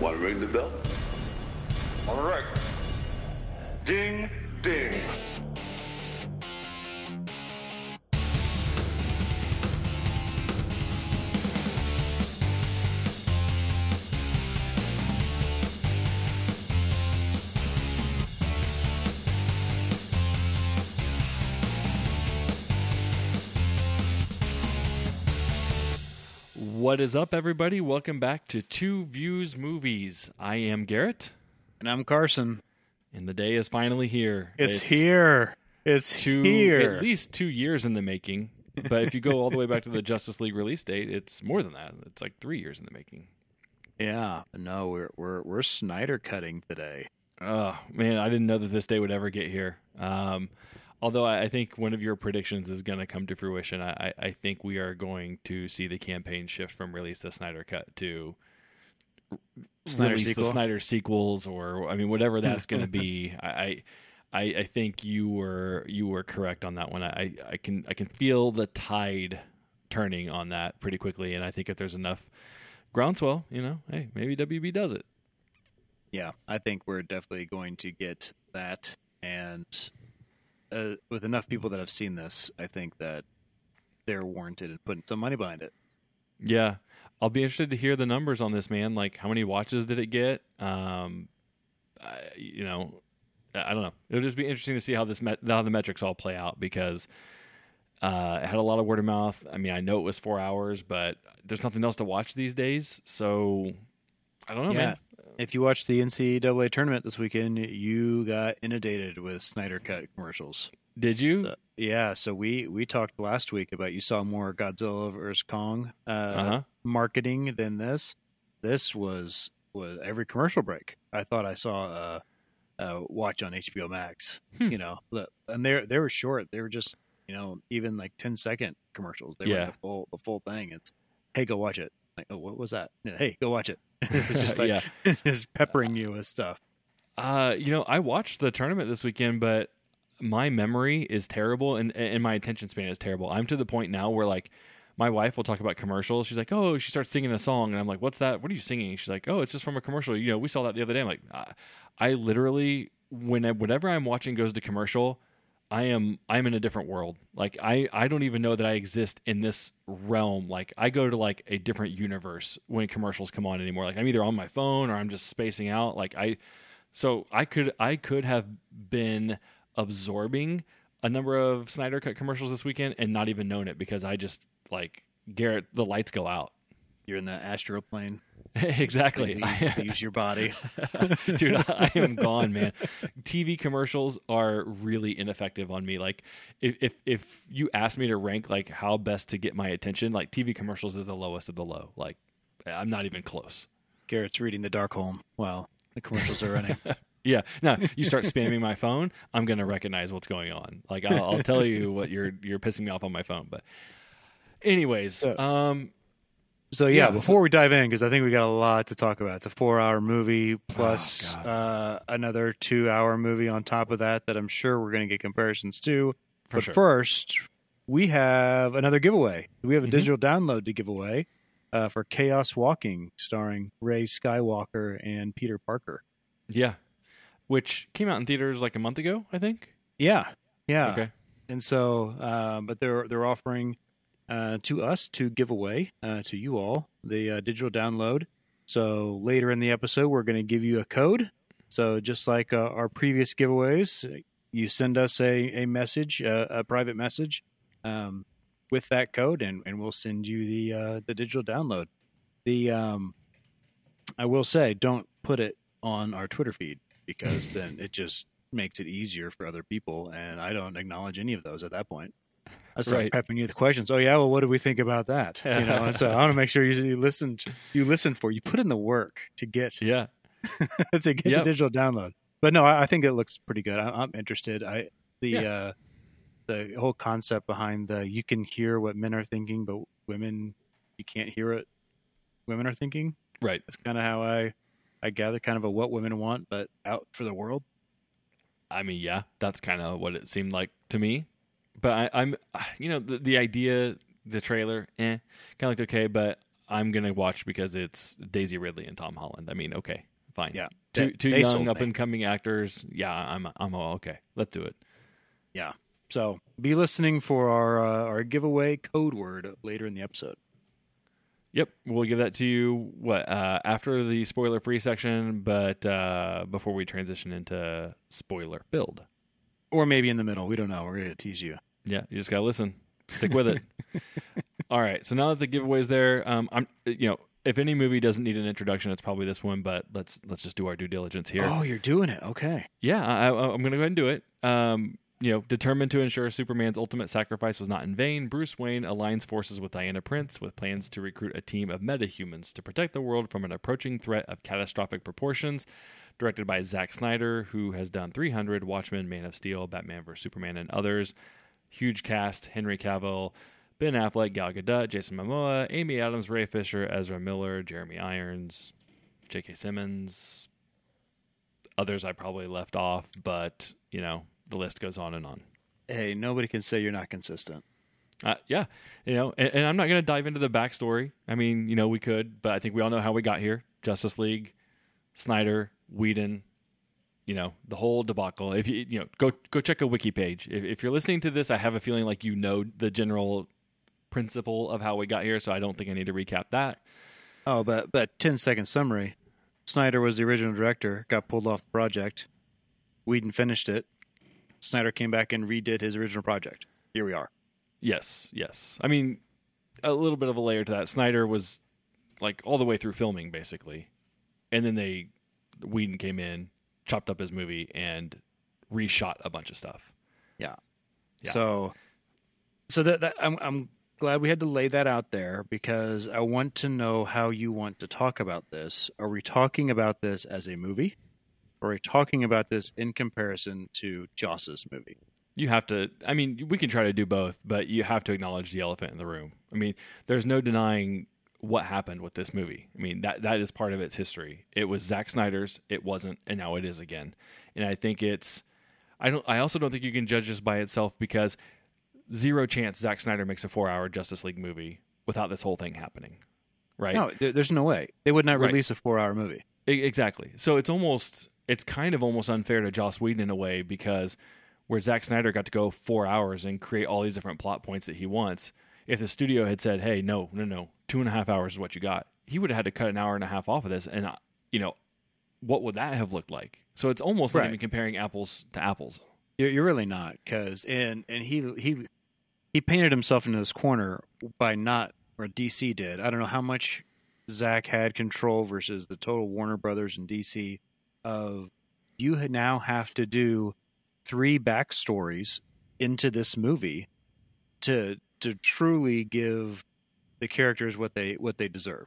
Want to ring the bell? All right. Ding, ding. What is up, everybody? Welcome back to Two Views Movies. I am Garrett, And I'm Carson. and the day is finally here. It's, here. It's Two, here. at least two years in the making. But if you go all the way back to the Justice League release date, it's more than that. It's like three years in the making. Yeah. No, we're we're we're Snyder cutting today. Oh man, I didn't know that this day would ever get here. Um, although I, think one of your predictions is going to come to fruition. I, I, I think we are going to see the campaign shift from release the Snyder cut to Snyder release sequel? the Snyder sequels, or I mean, whatever that's going to be. I, I I think you were you were correct on that one. I, I can I can feel the tide turning on that pretty quickly, and I think if there's enough groundswell, you know, hey, maybe WB does it. Yeah, I think we're definitely going to get that, and uh, with enough people that have seen this, I think that they're warranted in putting some money behind it. Yeah, I'll be interested to hear the numbers on this, man. Like, how many watches did it get? Um, I, you know, I don't know. It'll just be interesting to see how this met, how the metrics all play out because uh, it had a lot of word of mouth. I mean, I know it was four hours, but there's nothing else to watch these days, so I don't know, yeah. man. If you watched the NCAA tournament this weekend, you got inundated with Snyder cut commercials. Did you? Uh, yeah, so we we talked last week about you saw more Godzilla vs Kong uh, Uh-huh. marketing than this. This was was every commercial break. I thought I saw a, a watch on HBO Max. Hmm. You know, and they they were short. They were just you know even like 10 second commercials. They Yeah. were the full the full thing. It's hey go watch it. Like oh what was that? Hey go watch it. it's just like Yeah. just peppering you with stuff. Uh, you know, I watched the tournament this weekend, but my memory is terrible and and my attention span is terrible. I'm to the point now where like my wife will talk about commercials. She's like, "Oh, she starts singing a song," and I'm like, "What's that? What are you singing?" She's like, "Oh, it's just from a commercial." You know, we saw that the other day. I'm like, I, I literally when whenever I'm watching goes to commercial, I am I'm in a different world. Like I I don't even know that I exist in this realm. Like I go to like a different universe when commercials come on anymore. Like I'm either on my phone or I'm just spacing out. Like I so I could I could have been absorbing a number of Snyder cut commercials this weekend and not even known it because I just like Garrett the lights go out. You're in the astral plane. exactly. Use, use your body. Dude, I am gone, man. TV commercials are really ineffective on me. Like if, if if you ask me to rank like how best to get my attention, like TV commercials is the lowest of the low. Like I'm not even close. Garrett's reading the Dark Darkhold while the commercials are running. Yeah. Now you start spamming my phone, I'm gonna recognize what's going on. Like I'll, I'll tell you what you're you're pissing me off on my phone. But anyways, um, So yeah, Yeah, so- before we dive in, because I think we got a lot to talk about. It's a four-hour movie plus God. uh, another two-hour movie on top of that. That I'm sure we're going to get comparisons to. For but sure. first, we have another giveaway. We have a Mhm. digital download to give away uh, for Chaos Walking, starring Rey Skywalker and Peter Parker. yeah, which came out in theaters like a month ago, I think. Yeah, yeah. Okay. And so, uh, but they're they're offering uh, to us to give away uh, to you all the uh, digital download. So later in the episode, we're going to give you a code. So just like uh, our previous giveaways, you send us a a message, uh, a private message, um, with that code, and, and we'll send you the uh, the digital download. The um, I will say, don't put it on our Twitter feed because then it just makes it easier for other people, and I don't acknowledge any of those at that point. I start Right. prepping you with questions. Oh yeah, well, what do we think about that? You know, and so I want to make sure you, you listen. You listen for you put in the work to get Yeah. to get Yep. the digital download. But no, I, I think it looks pretty good. I, I'm interested. I the Yeah. uh, the whole concept behind the you can hear what men are thinking, but women you can't hear it. women are thinking. Right. That's kind of how I I gather kind of a what women want, but out for the world. I mean, yeah, that's kind of what it seemed like to me. But I, I'm, you know, the, the idea, the trailer, eh, kind of looked okay. But I'm gonna watch because it's Daisy Ridley and Tom Holland. I mean, okay, fine. Yeah. two They- two they young up and coming actors. Yeah, I'm I'm all okay. Let's do it. Yeah. So be listening for our uh, our giveaway code word later in the episode. Yep, we'll give that to you what uh, after the spoiler free section, but uh, before we transition into spoiler build, Or maybe in the middle. We don't know. We're gonna tease you. Yeah, you just gotta listen. Stick with it. All right. So now that the giveaway's there, um, I'm you know if any movie doesn't need an introduction, it's probably this one. But let's let's just do our due diligence here. Oh, you're doing it. Okay. Yeah, I, I, I'm gonna go ahead and do it. Um, you know, determined to ensure Superman's ultimate sacrifice was not in vain, Bruce Wayne aligns forces with Diana Prince with plans to recruit a team of metahumans to protect the world from an approaching threat of catastrophic proportions. Directed by Zack Snyder, who has done 300, Watchmen, Man of Steel, Batman vs Superman, and others. Huge cast: Henry Cavill, Ben Affleck, Gal Gadot, Jason Momoa, Amy Adams, Ray Fisher, Ezra Miller, Jeremy Irons, J.K. Simmons, others I probably left off, but you know the list goes on and on. Hey, nobody can say you're not consistent. Uh, yeah, you know, and, and I'm not going to dive into the backstory. I mean, you know, we could, but I think we all know how we got here: Justice League, Snyder, Whedon, you know, the whole debacle. If you you know, go go check a wiki page. If, if you're listening to this, I have a feeling like you know the general principle of how we got here, so I don't think I need to recap that. Oh, but but 10 second summary. Snyder was the original director, got pulled off the project. Whedon finished it. Snyder came back and redid his original project. Here we are. Yes, yes. I mean, a little bit of a layer to that. Snyder was like all the way through filming, basically, and then they Whedon came in, chopped up his movie, and reshot a bunch of stuff. Yeah. So, so that, that I'm I'm glad we had to lay that out there because I want to know how you want to talk about this. Are we talking about this as a movie? Or are we talking about this in comparison to Joss's movie? You have to. I mean, we can try to do both, but you have to acknowledge the elephant in the room. I mean, there's no denying what happened with this movie. I mean, that that is part of its history. It was Zack Snyder's. It wasn't, and now it is again. And I think it's. I don't. I also don't think you can judge this by itself because zero chance Zack Snyder makes a four-hour Justice League movie without this whole thing happening, right? No, there's no way they would not Right. release a four-hour movie. Exactly. So it's almost it's kind of almost unfair to Joss Whedon in a way because where Zack Snyder got to go four hours and create all these different plot points that he wants, if the studio had said, "Hey, no, no, no, two and a half hours is what you got," he would have had to cut an hour and a half off of this, and uh, you know, what would that have looked like? So it's almost not even comparing apples to apples. You're, you're really not, because and and he he he painted himself into this corner by not or DC did. I don't know how much Zack had control versus the total Warner Brothers and DC of you now have to do three backstories into this movie to to truly give the characters what they what they deserve.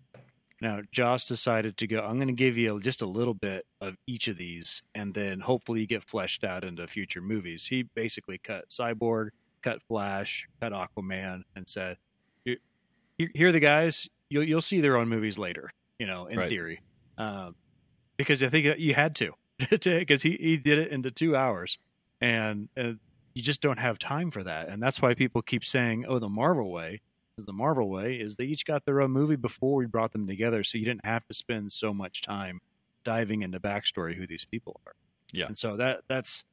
Now, Joss decided to go. I'm going to give you just a little bit of each of these, and then hopefully you get fleshed out into future movies. He basically cut Cyborg, cut Flash, cut Aquaman, and said, "Here, here are the guys. You'll you'll see their own movies later. You know, in Right. theory, um, because I think you had to, because he he did it into two hours, and uh, you just don't have time for that, and that's why people keep saying, "Oh, the Marvel way." Is the Marvel way is they each got their own movie before we brought them together, so you didn't have to spend so much time diving into backstory who these people are. Yeah. and so that that's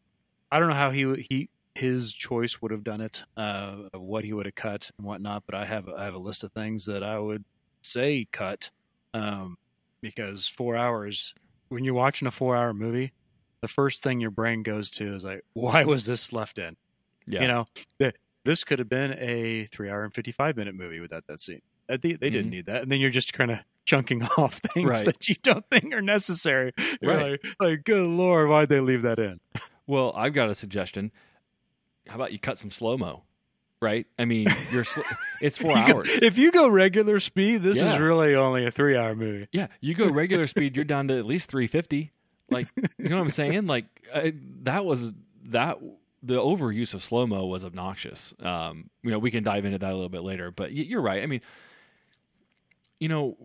I don't know how he he his choice would have done it, uh, what he would have cut and whatnot. But I have I have a list of things that I would say cut, um, because four hours when you're watching a four hour movie, the first thing your brain goes to is like, why was this left in? Yeah. You know, this could have been a three hour and 55 minute movie without that scene. Uh, They, they didn't need that. And then you're just kind of chunking off things Right. that you don't think are necessary. You're Right. like, like, good Lord, why'd they leave that in? Well, I've got a suggestion. How about you cut some slow mo? Right? I mean, you're sl- it's four You go- hours. if you go regular speed, this Yeah. is really only a three hour movie. Yeah, you go regular speed, you're down to at least 350. Like, you know what I'm saying? Like I, that was that the overuse of slow mo was obnoxious. Um, you know, we can dive into that a little bit later, but you're right. I mean, you know,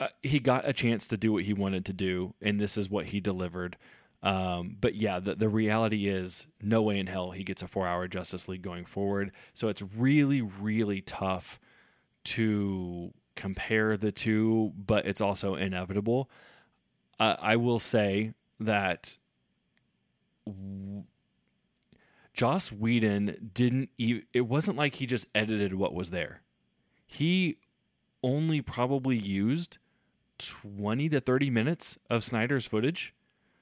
uh, he got a chance to do what he wanted to do, and this is what he delivered. Um, but yeah, the, the reality is, no way in hell he gets a four hour Justice League going forward. So it's really, really tough to compare the two, but it's also inevitable. Uh, I will say that w- Joss Whedon didn't. E- it wasn't like he just edited what was there. He only probably used twenty to thirty minutes of Snyder's footage,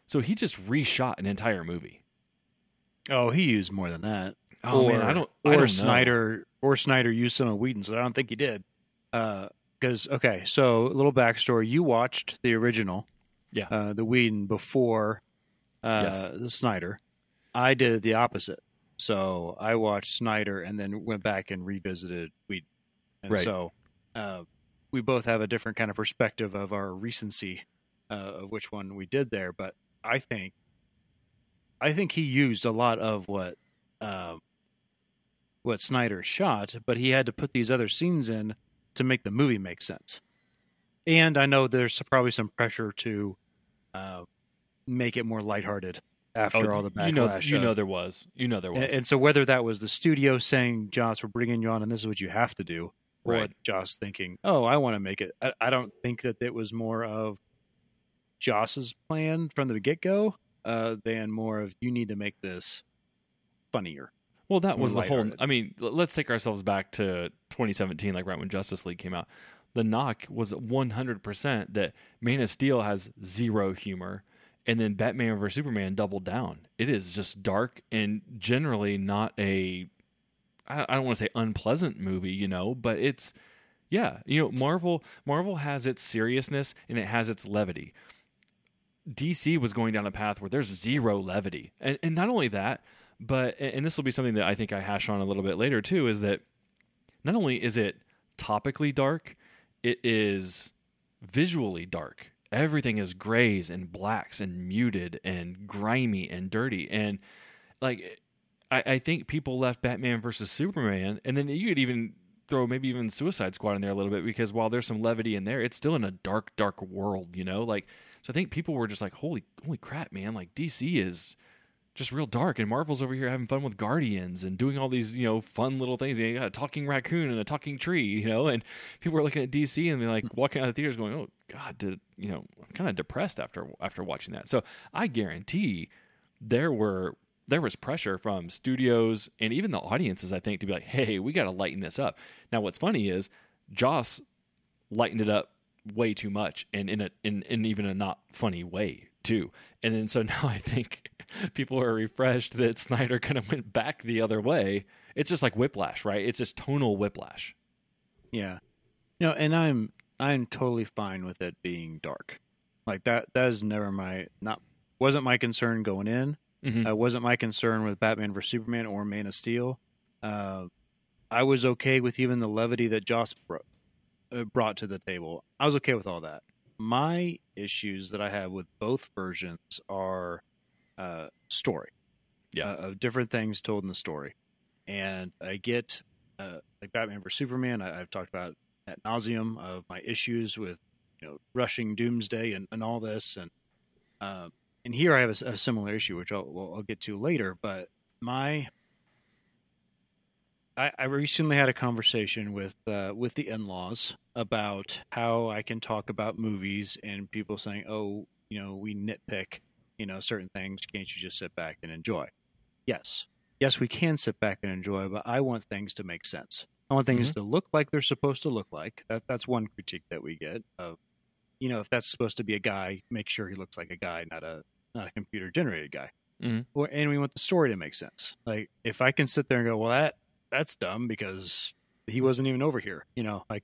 so he just reshot an entire movie. Oh, he used more than that. Oh or, man, I don't. Or I don't know. Snyder, or Snyder used some of Whedon's. I don't think he did. Because okay, so a little backstory. You watched the original, Yeah. uh, the Whedon before uh, Yes. the Snyder. I did the opposite. So I watched Snyder and then went back and revisited Whedon. And Right. so uh, we both have a different kind of perspective of our recency uh, of which one we did there. But I think, I think he used a lot of what um, what Snyder shot, but he had to put these other scenes in to make the movie make sense. And I know there's probably some pressure to uh, make it more lighthearted after Oh, all the backlash. you know, you know there was. You know there was. and, and so whether that was the studio saying, "Joss, we're bringing you on, and this is what you have to do," or Right. Joss thinking, "Oh, I want to make it," I, I don't think that it was more of Joss's plan from the get go uh, than more of you need to make this funnier. Well, that was the whole. I mean, let's take ourselves back to 2017, like right when Justice League came out. The knock was 100% that Man of Steel has zero humor, and then Batman vs Superman doubled down. It is just dark and generally not a, I don't want to say unpleasant movie, you know, but it's yeah, you know, Marvel Marvel has its seriousness and it has its levity. DC was going down a path where there's zero levity, and and not only that, but and this will be something that I think I hash on a little bit later too, is that not only is it topically dark, it is visually dark. Everything is grays and blacks and muted and grimy and dirty. And like I, I think people left Batman versus Superman, and then you could even throw maybe even Suicide Squad in there a little bit because while there's some levity in there, it's still in a dark, dark world, you know? Like so I think people were just like, Holy holy crap, man, like DC is just real dark and Marvel's over here having fun with Guardians and doing all these, you know, fun little things. You got a talking raccoon and a talking tree, you know, and people are looking at DC and they're like walking out of the theaters going, Oh God, did you know, I'm kind of depressed after after watching that. So I guarantee there were there was pressure from studios and even the audiences, I think, to be like, hey, we gotta lighten this up. Now what's funny is Joss lightened it up way too much and in a in, in even a not funny way too. And then so now I think people are refreshed that Snyder kind of went back the other way. It's just like whiplash, right? It's just tonal whiplash. Yeah. No, and I'm I'm totally fine with it being dark. Like that that is never my not wasn't my concern going in. Mhm. Uh, wasn't my concern with Batman vs Superman or Man of Steel. Uh, I was okay with even the levity that Joss bro- uh, brought to the table. I was okay with all that. My issues that I have with both versions are uh, story, Yeah. uh, of different things told in the story, and I get uh, like Batman vs Superman. I, I've talked about at nauseum of my issues with you know rushing Doomsday and, and all this, and uh, and here I have a similar issue, which I'll, well, I'll get to later. But my I, I recently had a conversation with uh, with the in laws about how I can talk about movies and people saying, "Oh, you know, we nitpick, you know, certain things. Can't you just sit back and enjoy?" Yes, yes, we can sit back and enjoy, but I want things to make sense. I want things to look like they're supposed to look like. That that's one critique that we get of, you know, if that's supposed to be a guy, make sure he looks like a guy, not a not a computer generated guy. Mhm. Or and we want the story to make sense. Like if I can sit there and go, well, that that's dumb because he wasn't even over here. You know, like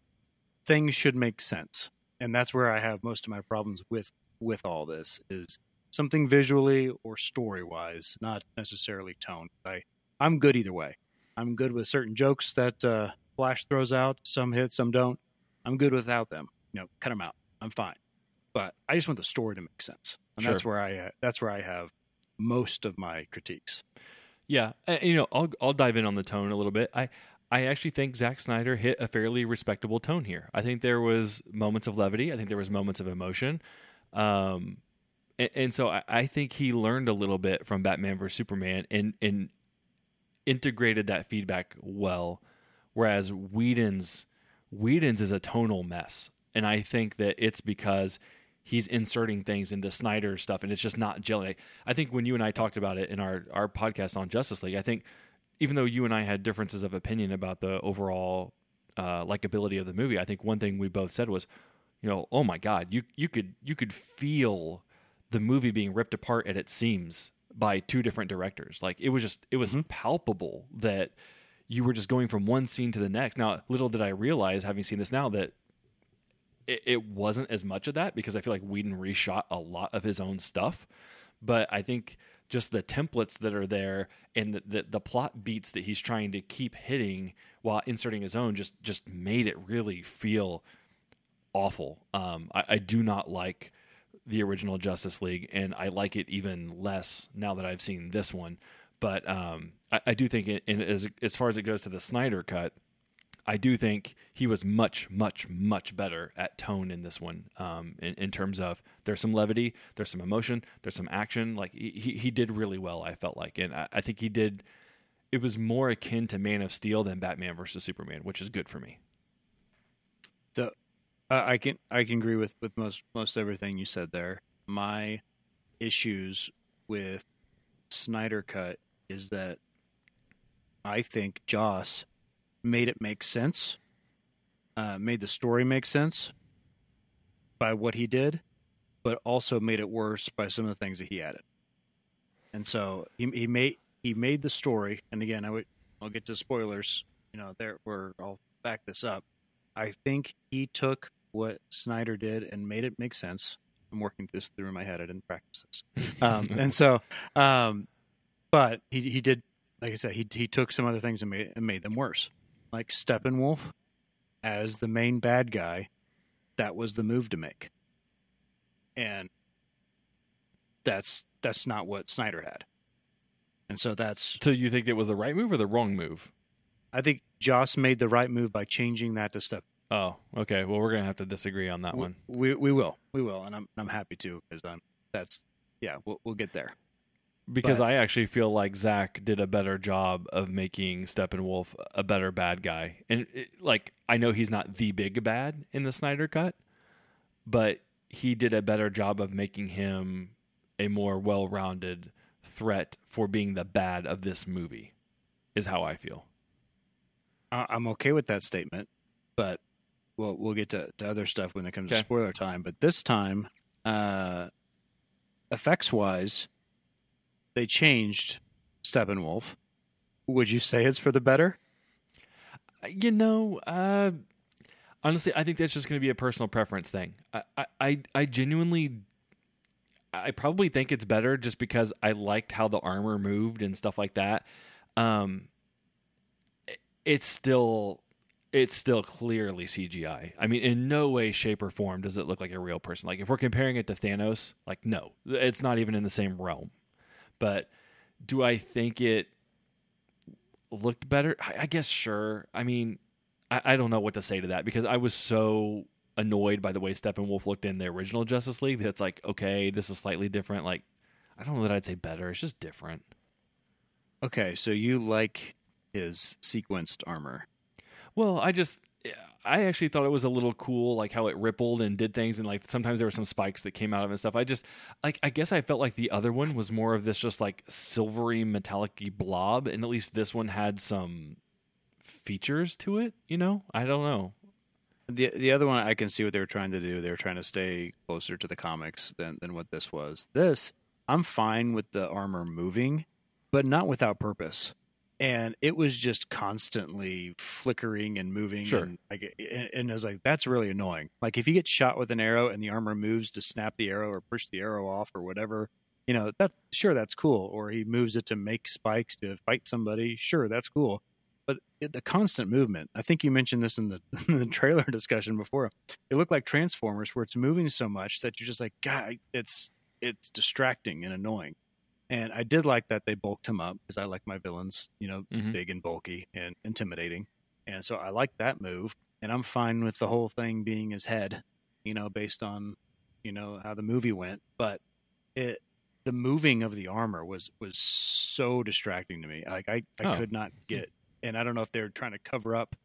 things should make sense, and that's where I have most of my problems with with all this is something visually or story wise, not necessarily tone. I I'm good either way. I'm good with certain jokes that uh, Flash throws out. Some hit, some don't. I'm good without them. You know, cut them out. I'm fine. But I just want the story to make sense, and that's where I uh, that's where I have most of my critiques. Yeah, uh, you know, I'll I'll dive in on the tone a little bit. I I actually think Zack Snyder hit a fairly respectable tone here. I think there was moments of levity. I think there was moments of emotion, um, and, and so I, I think he learned a little bit from Batman vs Superman and and integrated that feedback well. Whereas Whedon's Whedon's is a tonal mess, and I think that it's because he's inserting things into Snyder's stuff, and it's just not gelling. I think when you and I talked about it in our our podcast on Justice League, I think even though you and I had differences of opinion about the overall uh, likability of the movie, I think one thing we both said was, you know, oh my god, you you could you could feel the movie being ripped apart at its seams by two different directors. Like it was just it was palpable that you were just going from one scene to the next. Now, little did I realize, having seen this now, that it, it wasn't as much of that because I feel like Whedon reshot a lot of his own stuff. But I think just the templates that are there and the, the, the plot beats that he's trying to keep hitting while inserting his own just just made it really feel awful. Um, I, I do not like the original Justice League, and I like it even less now that I've seen this one. But um, I, I do think, it, and as as far as it goes to the Snyder cut, I do think he was much, much, much better at tone in this one. Um, in, in terms of there's some levity, there's some emotion, there's some action. Like he he did really well. I felt like, and I, I think he did. It was more akin to Man of Steel than Batman versus Superman, which is good for me. Uh, I can I can agree with with most most everything you said there. My issues with Snyder cut is that I think Joss made it make sense, uh, made the story make sense by what he did, but also made it worse by some of the things that he added. And so he, he made he made the story, and again, I would I'll get to spoilers. You know, there where I'll back this up. I think he took what Snyder did and made it make sense. I'm working this through in my head. I didn't practice this, um, and so, um, but he he did, like I said, he he took some other things and made and made them worse, like Steppenwolf as the main bad guy. That was the move to make, and that's that's not what Snyder had, and so that's So you think it was the right move or the wrong move? I think Joss made the right move by changing that to Step. Oh, okay. Well, we're gonna have to disagree on that one. We we will we will, and I'm I'm happy to because I'm um, that's yeah we'll we'll get there. because But- I actually feel like Zack did a better job of making Steppenwolf a better bad guy. And it, like, I know he's not the big bad in the Snyder cut, but he did a better job of making him a more well-rounded threat for being the bad of this movie. Is how I feel. I'm okay with that statement, but we'll we'll get to, to other stuff when it comes Okay. to spoiler time. But this time, uh, effects wise, they changed Steppenwolf. Would you say it's for the better? You know, uh, honestly, I think that's just going to be a personal preference thing. I, I- I, genuinely, I probably think it's better just because I liked how the armor moved and stuff like that. Um, it- it's still, it's still clearly CGI. I mean, in no way, shape, or form does it look like a real person. Like if we're comparing it to Thanos, like no, it's not even in the same realm. But do I think it looked better? I, I guess sure. I mean, I, I don't know what to say to that because I was so annoyed by the way Steppenwolf looked in the original Justice League that it's like, okay, this is slightly different. Like, I don't know that I'd say better. It's just different. Okay, so you like his sequenced armor. Well, I just I actually thought it was a little cool, like how it rippled and did things, and like sometimes there were some spikes that came out of it and stuff. I just like I guess I felt like the other one was more of this just like silvery metallic blob, and at least this one had some features to it. You know, I don't know. The the other one I can see what they were trying to do. They were trying to stay closer to the comics than than what this was. This I'm fine with the armor moving, but not without purpose. And it was just constantly flickering and moving. Sure. And, like, and, and I was like, that's really annoying. Like if you get shot with an arrow and the armor moves to snap the arrow or push the arrow off or whatever, you know, that sure that's cool. Or he moves it to make spikes to fight somebody. Sure, that's cool. But it, the constant movement, I think you mentioned this in the, in the trailer discussion before. It looked like Transformers, where it's moving so much that you're just like, God, it's it's distracting and annoying. And I did like that they bulked him up because I like my villains, you know, Mhm. big and bulky and intimidating. And so I like that move. And I'm fine with the whole thing being his head, you know, based on, you know, how the movie went. But it the moving of the armor was was so distracting to me. Like I, I Oh. could not get and I don't know if they're trying to cover up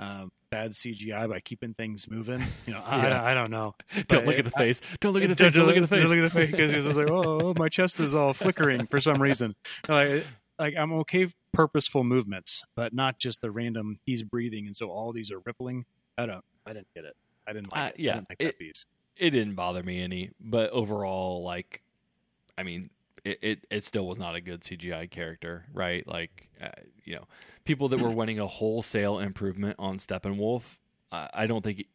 um, bad CGI by keeping things moving. You know, I, Yeah. I, don't know. Don't But look at the I- face. Don't look at the face. Don't look at the face. Don't look at the face because it's like, oh, my chest is all flickering for some reason. Like, like I'm okay with purposeful movements, but not just the random. He's breathing, and so all these are rippling. I don't. I didn't get it. I didn't like Uh, it. yeah, I didn't like it- that piece. it didn't bother me any, but overall, like, I mean, it, it, it still was not a good CGI character, right? Like, uh, you know, people that were wanting a wholesale improvement on Steppenwolf, I, I don't think,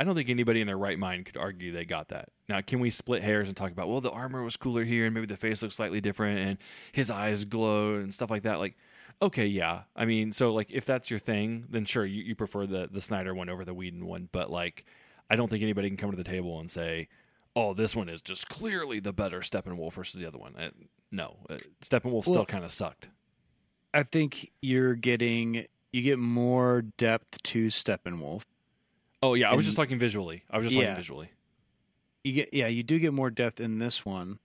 I don't think anybody in their right mind could argue they got that. Now, can we split hairs and talk about, well, the armor was cooler here, and maybe the face looks slightly different, and his eyes glowed and stuff like that? Like, okay, yeah. I mean, so like, if that's your thing, then sure, you, you prefer the the Snyder one over the Whedon one, but like. I don't think anybody can come to the table and say, "Oh, this one is just clearly the better Steppenwolf versus the other one." Uh, no, uh, Steppenwolf still kind of sucked. I think you're getting you get more depth to Steppenwolf. Oh yeah, I was And- just talking visually. I was just Yeah. talking visually. You get yeah, you do get more depth in this one.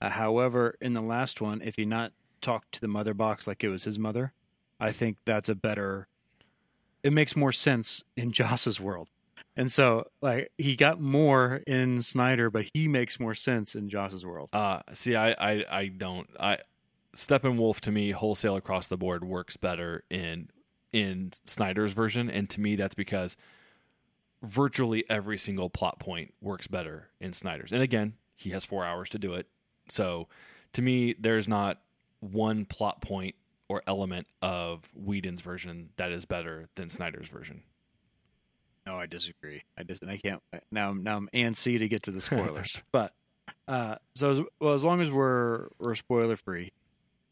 Uh, however, in the last one, if you not talk to the mother box like it was his mother, I think that's a better. It makes more sense in Joss's world, and so like he got more in Snyder, but he makes more sense in Joss's world. Uh, see, I, I, I don't. I Steppenwolf to me, wholesale across the board, works better in in Snyder's version, and to me, that's because virtually every single plot point works better in Snyder's. And again, he has four hours to do it, so to me, there's not one plot point or element of Whedon's version that is better than Snyder's version. No, I disagree. I dis- and I can't now. Now I'm antsy to get to the spoilers, but uh, so as, well as long as we're we're spoiler free,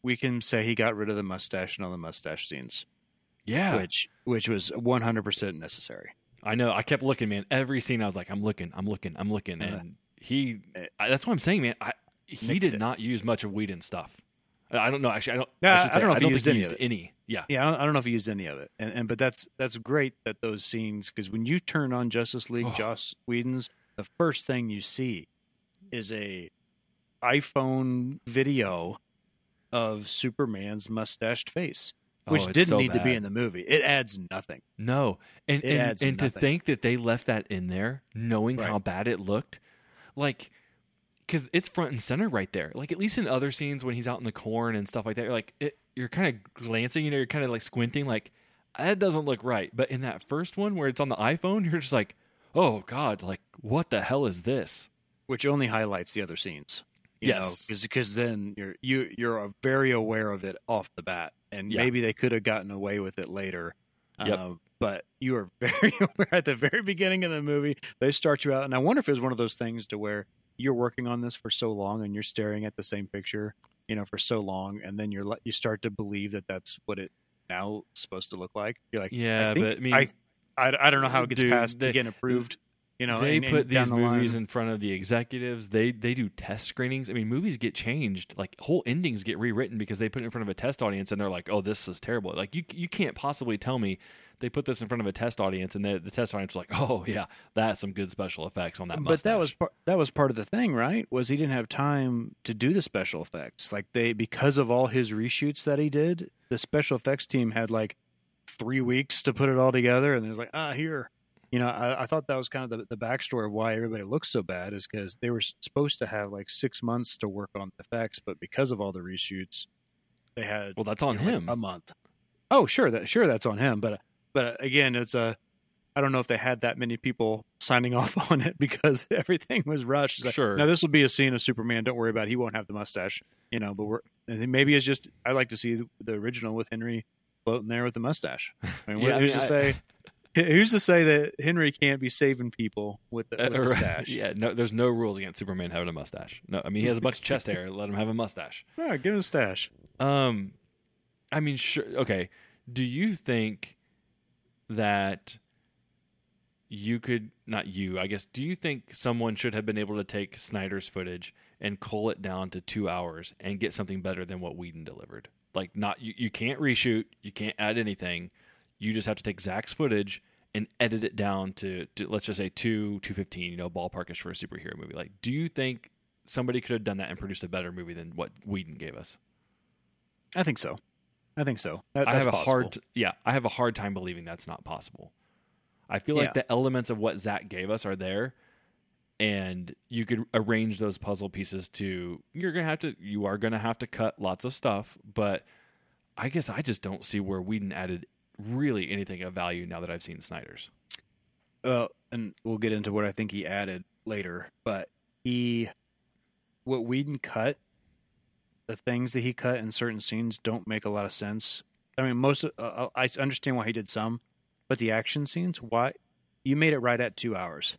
we can say he got rid of the mustache and all the mustache scenes, Yeah, which which was 100 percent necessary. I know. I kept looking, man. Every scene, I was like, I'm looking, I'm looking, I'm looking, Uh, and he. I, that's what I'm saying, man. I, he did it. not use much of Whedon's stuff. I I don't know. Actually, I don't. Yeah, I, I don't know if I he used he any used of it. any. Yeah, Yeah, I don't, I don't know if he used any of it, and, and but that's that's great that those scenes because when you turn on Justice League, Oh. Joss Whedon's, the first thing you see is a iPhone video of Superman's mustached face, oh, which Oh, didn't so need to be in the movie. It adds nothing. No, and It and, adds and to think that they left that in there, knowing Right. how bad it looked, like, because it's front and center right there. Like at least in other scenes when he's out in the corn and stuff like that, you're like, it, you're kind of glancing, you know, you're kind of like squinting, like that doesn't look right. But in that first one where it's on the iPhone, you're just like, oh god, like what the hell is this? which only highlights the other scenes. You Yes. because then you're you you're very aware of it off the bat, and Yeah. maybe they could have gotten away with it later. Yep. Uh, but you are very aware at the very beginning of the movie. They start you out, and I wonder if it was one of those things to where you're working on this for so long and you're staring at the same picture, you know, for so long, and then you're you start to believe that that's what it now supposed to look like. You're like, Yeah, I think- but I mean, I, I, I don't know how it gets dude, past they- getting approved. You know, they and- and put down these the movies line. in front of the executives. They they do test screenings. I mean, movies get changed. Like whole endings get rewritten because they put it in front of a test audience, and they're like, "Oh, this is terrible." Like you you can't possibly tell me they put this in front of a test audience, and the, the test audience was like, "Oh yeah, that's some good special effects on that." but that was par- that was part of the thing, right? Was he didn't have time to do the special effects. Like they because of all his reshoots that he did, the special effects team had like three weeks to put it all together, and there's like ah here, you know. I, I thought that was kind of the, the backstory of why everybody looks so bad is because they were supposed to have like six months to work on the effects, but because of all the reshoots, they had well, that's on you know, like, him. a month. Oh, sure, that sure that's on him, but uh, but uh, again, it's a. I don't know if they had that many people signing off on it because everything was rushed. Like, Sure. Now this will be a scene of Superman. Don't worry about. it. He won't have the mustache, you know. But we're maybe it's just. I like to see the, the original with Henry floating there with the mustache. I mean, Yeah, I who's mean, to I- say? Who's to say that Henry can't be saving people with the, with the Uh, right. stash? Yeah, no, there's no rules against Superman having a mustache. No, I mean he has a bunch of chest hair. Let him have a mustache. Yeah, give him a stash. Um, I mean, sure. Okay. Do you think that you could not you? I guess. Do you think someone should have been able to take Snyder's footage and cull it down to two hours and get something better than what Whedon delivered? Like, not you. You can't reshoot. You can't add anything. You just have to take Zack's footage and edit it down to, to let's just say two two fifteen. You know, ballparkish for a superhero movie. Like, do you think somebody could have done that and produced a better movie than what Whedon gave us? I think so. I think so. That, I have a possible. hard, yeah, I have a hard time believing that's not possible. I feel like the elements of what Zack gave us are there, and you could arrange those puzzle pieces to. You're gonna have to. You are gonna have to cut lots of stuff, but I guess I just don't see where Whedon added really anything of value now that I've seen Snyder's. Well, and we'll get into what I think he added later, but he, what Whedon cut, the things that he cut in certain scenes don't make a lot of sense. I mean, most of, uh, I understand why he did some, but the action scenes, why you made it right at two hours,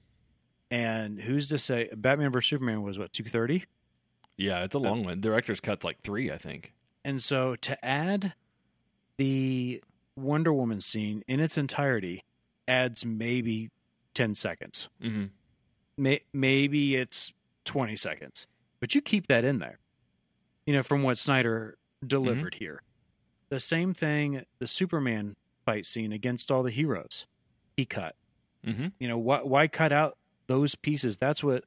and who's to say Batman vs Superman was what two thirty, Yeah, it's a uh, long one. Director's cut's like three, I think. and so to add the Wonder Woman scene in its entirety adds maybe ten seconds. Mm-hmm. may, maybe it's 20 seconds, but you keep that in there. You know, from what Snyder delivered here. The same thing, the Superman fight scene against all the heroes, he cut. Mm-hmm. You know, why, why cut out those pieces? That's what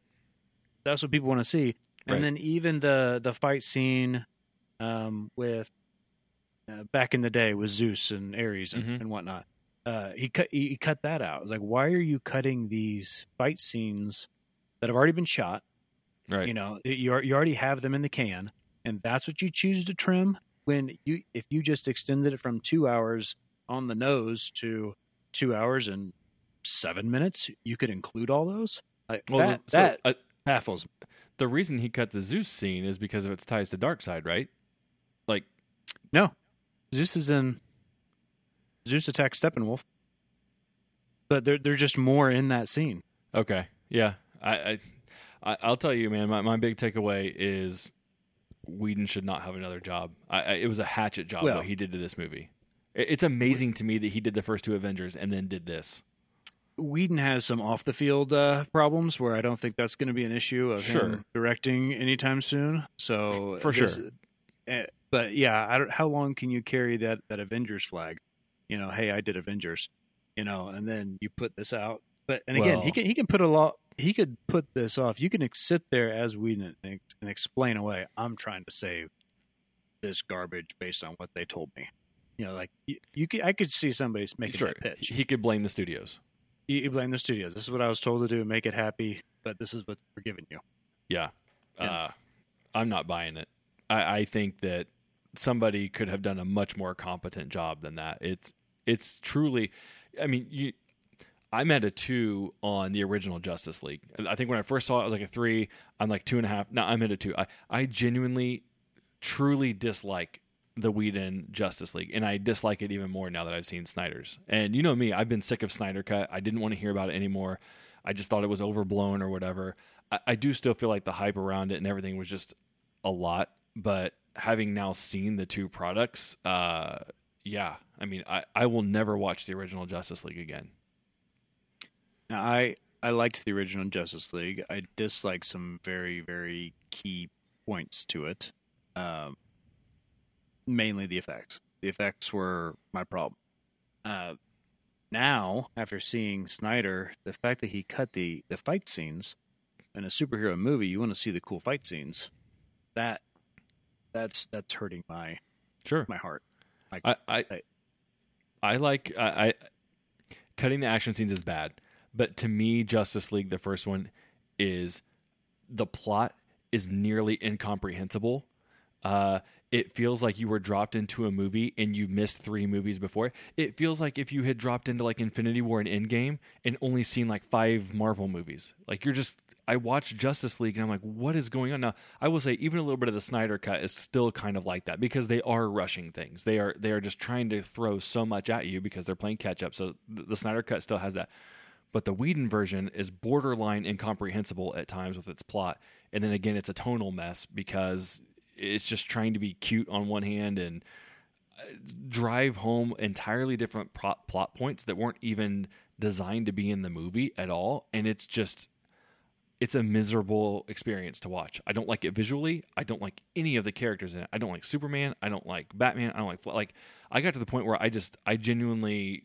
that's what people want to see. And Right. then even the the fight scene um, with uh, back in the day with Zeus and Ares and, Mhm. and whatnot. Uh, he cut he, he cut that out. It's like, why are you cutting these fight scenes that have already been shot? Right. You know, you you already have them in the can, and that's what you choose to trim. When you if you just extended it from two hours on the nose to two hours and seven minutes, you could include all those. Like well, that so, that uh, baffles me. the reason he cut the Zeus scene is because of its ties to Darkseid, right? Like, No, Zeus is in Zeus attacks Steppenwolf, but they're they're just more in that scene. okay, yeah, I, I, I'll tell you, man. My my big takeaway is Whedon should not have another job. I, I, it was a hatchet job Well- what he did to this movie. It- It's amazing to me that he did the first two Avengers and then did this. Whedon has some off the field uh, problems where I don't think that's going to be an issue of Sure. him directing anytime soon. So For sure. But yeah, I don't. How long can you carry that that Avengers flag? You know, hey, I did Avengers. You know, and then you put this out. But and again, Well- he can he can put a lot. He could put this off. You can sit there as Whedon and, and explain away. I'm trying to save this garbage based on what they told me. You know, like you, you could, I could see somebody making Sure, that pitch he could blame the studios. you, you blame the studios. This is what I was told to do. Make it happy, but this is what we're giving you. Yeah. Yeah. Uh, I'm not buying it. I, I think that somebody could have done a much more competent job than that. It's it's truly I mean, you I'm at a two on the original Justice League. I think when I first saw it, I was like a three. I'm like two and a half. No, I'm at a two. I, I genuinely, truly dislike the Whedon Justice League, and I dislike it even more now that I've seen Snyder's. And you know me, I've been sick of Snyder Cut. I didn't want to hear about it anymore. I just thought it was overblown or whatever. I, I do still feel like the hype around it and everything was just a lot. But having now seen the two products, uh, yeah, I mean, I, I will never watch the original Justice League again. Now, I I liked the original Justice League. I disliked some very very key points to it. Um, mainly the effects. The effects were my problem. Uh, now, after seeing Snyder, the fact that he cut the the fight scenes in a superhero movie, you want to see the cool fight scenes. That that's that's hurting my Sure. my heart. I I, I- I like I, I cutting the action scenes is bad, but to me, Justice League, the first one, is the plot is nearly incomprehensible. Uh, it feels like you were dropped into a movie and you missed three movies before. It feels like if you had dropped into like Infinity War and Endgame and only seen like five Marvel movies. Like you're just I watched Justice League and I'm like, what is going on now? I will say even a little bit of the Snyder cut is still kind of like that because they are rushing things. They are they are just trying to throw so much at you because they're playing catch up. So the, the Snyder cut still has that. But the Whedon version is borderline incomprehensible at times with its plot. And then again, it's a tonal mess because it's just trying to be cute on one hand and uh, drive home entirely different plot plot points that weren't even designed to be in the movie at all. And it's just it's a miserable experience to watch. I don't like it visually. I don't like any of the characters in it. I don't like Superman. I don't like Batman. I don't like like. I got to the point where I just I genuinely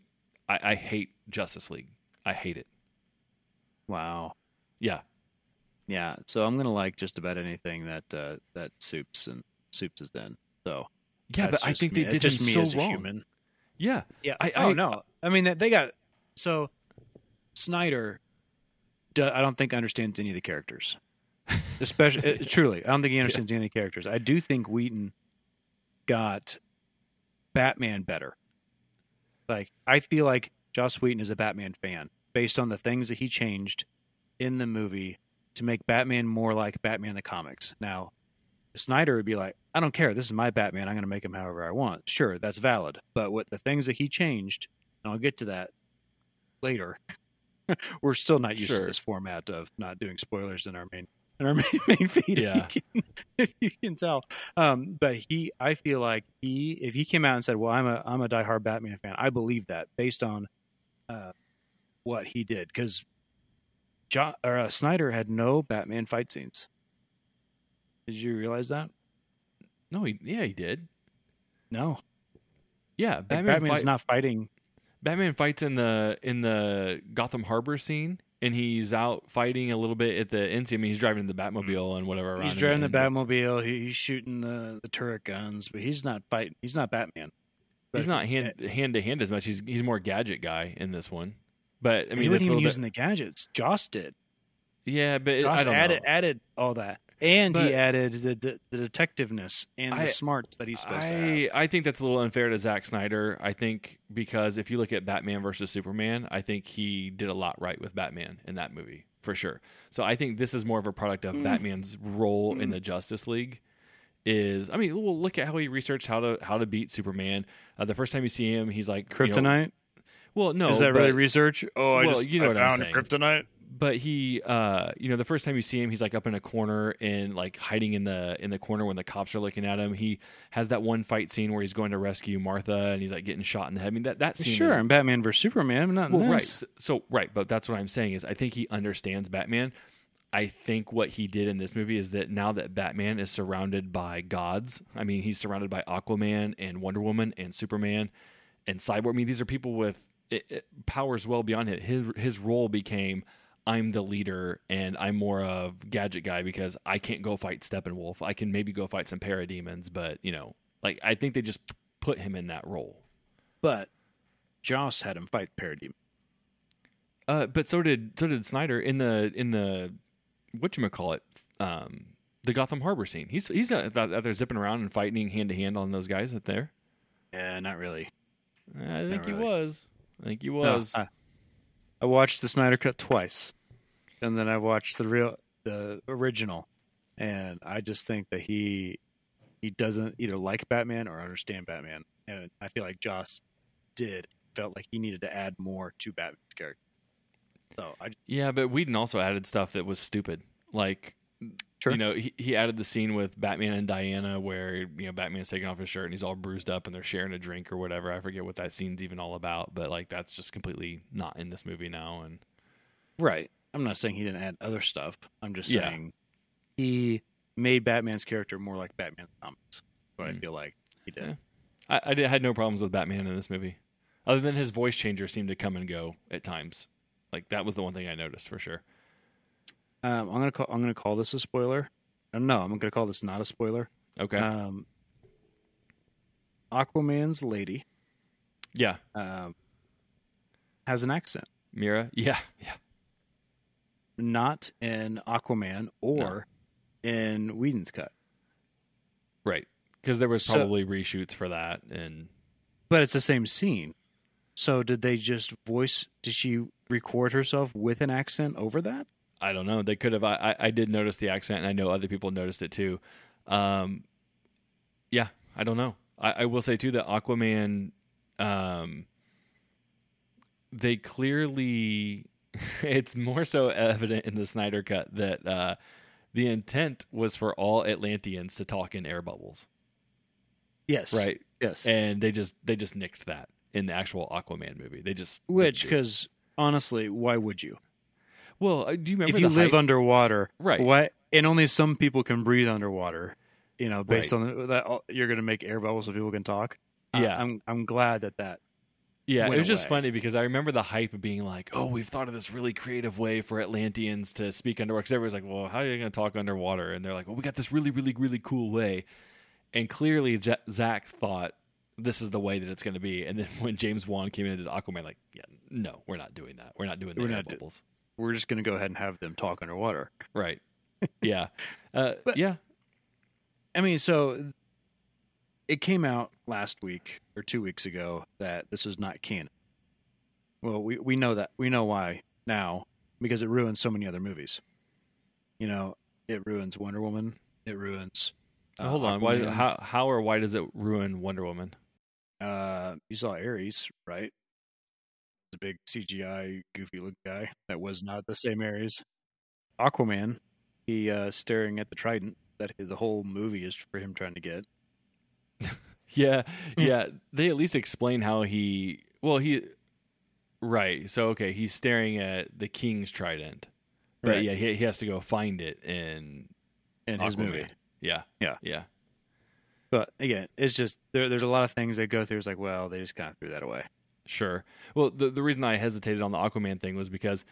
I, I hate Justice League. I hate it. Wow. Yeah, Yeah, so I'm gonna like just about anything that uh, that Supes and Supes is in. So yeah, but I think me- they did just him me so wrong. Yeah, Yeah. I- oh I- no, I mean they got so Snyder, do- I don't think understands any of the characters. Especially, uh, truly, I don't think he understands any of the characters. I do think Whedon got Batman better. Like, I feel like Joss Whedon is a Batman fan based on the things that he changed in the movie to make Batman more like Batman the comics. Now, Snyder would be like, I don't care. This is my Batman. I'm going to make him however I want. Sure, that's valid. But what the things that he changed, and I'll get to that later. We're still not used to this format of not doing spoilers in our main in our main, main feed. Yeah. if you can, if you can tell. Um, but he, I feel like he, if he came out and said, "Well, I'm a I'm a diehard Batman fan," I believe that based on uh, what he did because John or uh, Snyder had no Batman fight scenes. Did you realize that? No, he, yeah, he did. No, Yeah, Like, Batman Batman's fight, not fighting. Batman fights in the in the Gotham Harbor scene, and he's out fighting a little bit at the end. I mean, he's driving the Batmobile and whatever. Mm. He's driving the Batmobile. He, he's shooting the, the turret guns, but he's not fighting. He's not Batman. But He's not hand hand to hand as much. He's he's more gadget guy in this one. But I mean, he wasn't even using bit, the gadgets. Joss did. yeah, but it- don't added know. added all that, and But- he added the, the, the detectiveness and I- the smarts that he's supposed to have. I I think that's a little unfair to Zack Snyder. I think because if you look at Batman versus Superman, I think he did a lot right with Batman in that movie for sure. So I think this is more of a product of Mm. Batman's role in Mm. the Justice League. Is I mean, we'll look at how he researched how to how to beat Superman. Uh, the first time you see him, he's like you know- Kryptonite. well, no, Is that really research? Oh, I Well, just you know I what I'm found kryptonite. But he uh you know the first time you see him he's like up in a corner and like hiding in the in the corner when the cops are looking at him he has that one fight scene where he's going to rescue martha and he's like getting shot in the head i mean that that scene Sure, is, I'm Batman versus Superman. but Not in well right this. so, so right but that's what i'm saying is i think he understands batman i think what he did in this movie is that now that batman is surrounded by gods i mean he's surrounded by aquaman and wonder woman and superman and cyborg i mean these are people with it, it, powers well beyond it his his role became I'm the leader and I'm more of gadget guy because I can't go fight Steppenwolf. I can maybe go fight some parademons, but you know, like I think they just put him in that role. But Joss had him fight Parademon. Uh, but so did so did Snyder in the in the what you call it um, the Gotham Harbor scene. He's he's out out there zipping around and fighting hand to hand on those guys out there. Yeah, not really. I think he really. was. I think he No, was. I, I watched the Snyder Cut twice, and then I watched the real the original, and I just think that he he doesn't either like Batman or understand Batman, and I feel like Joss did felt like he needed to add more to Batman's character. So I Yeah, but Whedon also added stuff that was stupid. Like, Sure. you know, he, he added the scene with Batman and Diana where, you know, Batman's taking off his shirt and he's all bruised up and they're sharing a drink or whatever. I forget what that scene's even all about, but like that's just completely not in this movie now. And right. I'm not saying he didn't add other stuff. I'm just Yeah. saying he made Batman's character more like Batman comics. What I Mm. feel like he did. Yeah. I, I did, had no problems with Batman in this movie, other than his voice changer seemed to come and go at times. Like that was the one thing I noticed for sure. Um, I'm gonna call. I'm gonna call this a spoiler. Uh, no, I'm gonna call this not a spoiler. Okay. Um, Aquaman's lady yeah. um, has an accent, Mira. Yeah. Yeah. not in Aquaman or in Whedon's cut, Right. Because there was So- probably reshoots for that, and but it's the same scene. So did they just voice? Did she record herself with an accent over that? I don't know. They could have. I, I, did notice the accent, and I know other people noticed it too. Um, yeah, I don't know. I, I will say too that Aquaman, um, they clearly, it's more so evident in the Snyder cut that uh, the intent was for all Atlanteans to talk in air bubbles, Yes. right? Yes. And they just they just nixed that in the actual Aquaman movie. They just Which, didn't do it. because honestly, why would you? Well, uh, do you remember if you live underwater, Right. Why? And only some people can breathe underwater. You know, based Right. on that, you're going to make air bubbles so people can talk. Uh, Yeah. I'm I'm glad that that. Yeah, it was just funny because I remember the hype of being like, "Oh, we've thought of this really creative way for Atlanteans to speak underwater." Because everyone's like, "Well, how are you going to talk underwater?" And they're like, "Well, we got this really, really, really cool way." And clearly, J- Zack thought this is the way that it's going to be. And then when James Wan came in and did Aquaman, like, yeah, no, we're not doing that. We're not doing the We're air bubbles. We're just going to go ahead and have them talk underwater. Right. yeah. Uh, But- yeah. I mean, so it came out last week or two weeks ago that this is not canon. Well, we we know that we know why now because it ruins so many other movies. You know, it ruins Wonder Woman. It ruins. uh, Hold on. Why? How? How or why does it ruin Wonder Woman? Uh, you saw Ares, right? The big CGI goofy look guy that was not the same Ares. Aquaman, he uh, staring at the trident that the whole movie is for him trying to get. Yeah, yeah. They at least explain how he. Well, he. Right. So okay, he's staring at the king's trident, but Right. yeah, he, he has to go find it in in his movie. Yeah. Yeah. Yeah. But again, it's just there, there's a lot of things they go through. It's like, well, they just kind of threw that away. Sure. Well, the the reason I hesitated on the Aquaman thing was because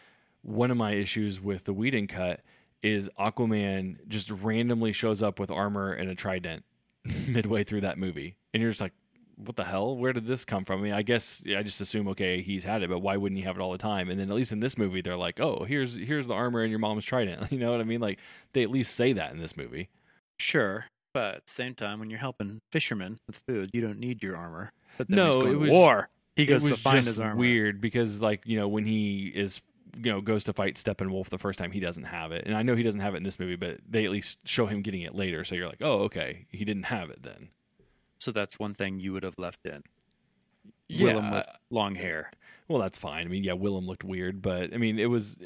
one of my issues with the Whedon cut is Aquaman just randomly shows up with armor and a trident midway through that movie, and you're just like, "What the hell? Where did this come from?" I mean, I guess I just assume okay, he's had it, but why wouldn't he have it all the time? And then at least in this movie, they're like, "Oh, here's here's the armor and your mom's trident." You know what I mean? Like they at least say that in this movie. Sure, but at the same time, when you're helping fishermen with food, you don't need your armor. But No, it was- war. He goes it to was find just his armor. weird because like you know when he is you know goes to fight Steppenwolf the first time he doesn't have it and I know he doesn't have it in this movie but they at least show him getting it later so you're like oh okay he didn't have it then So that's one thing you would have left in. yeah Willem with long hair. well that's fine I mean yeah Willem looked weird but I mean it was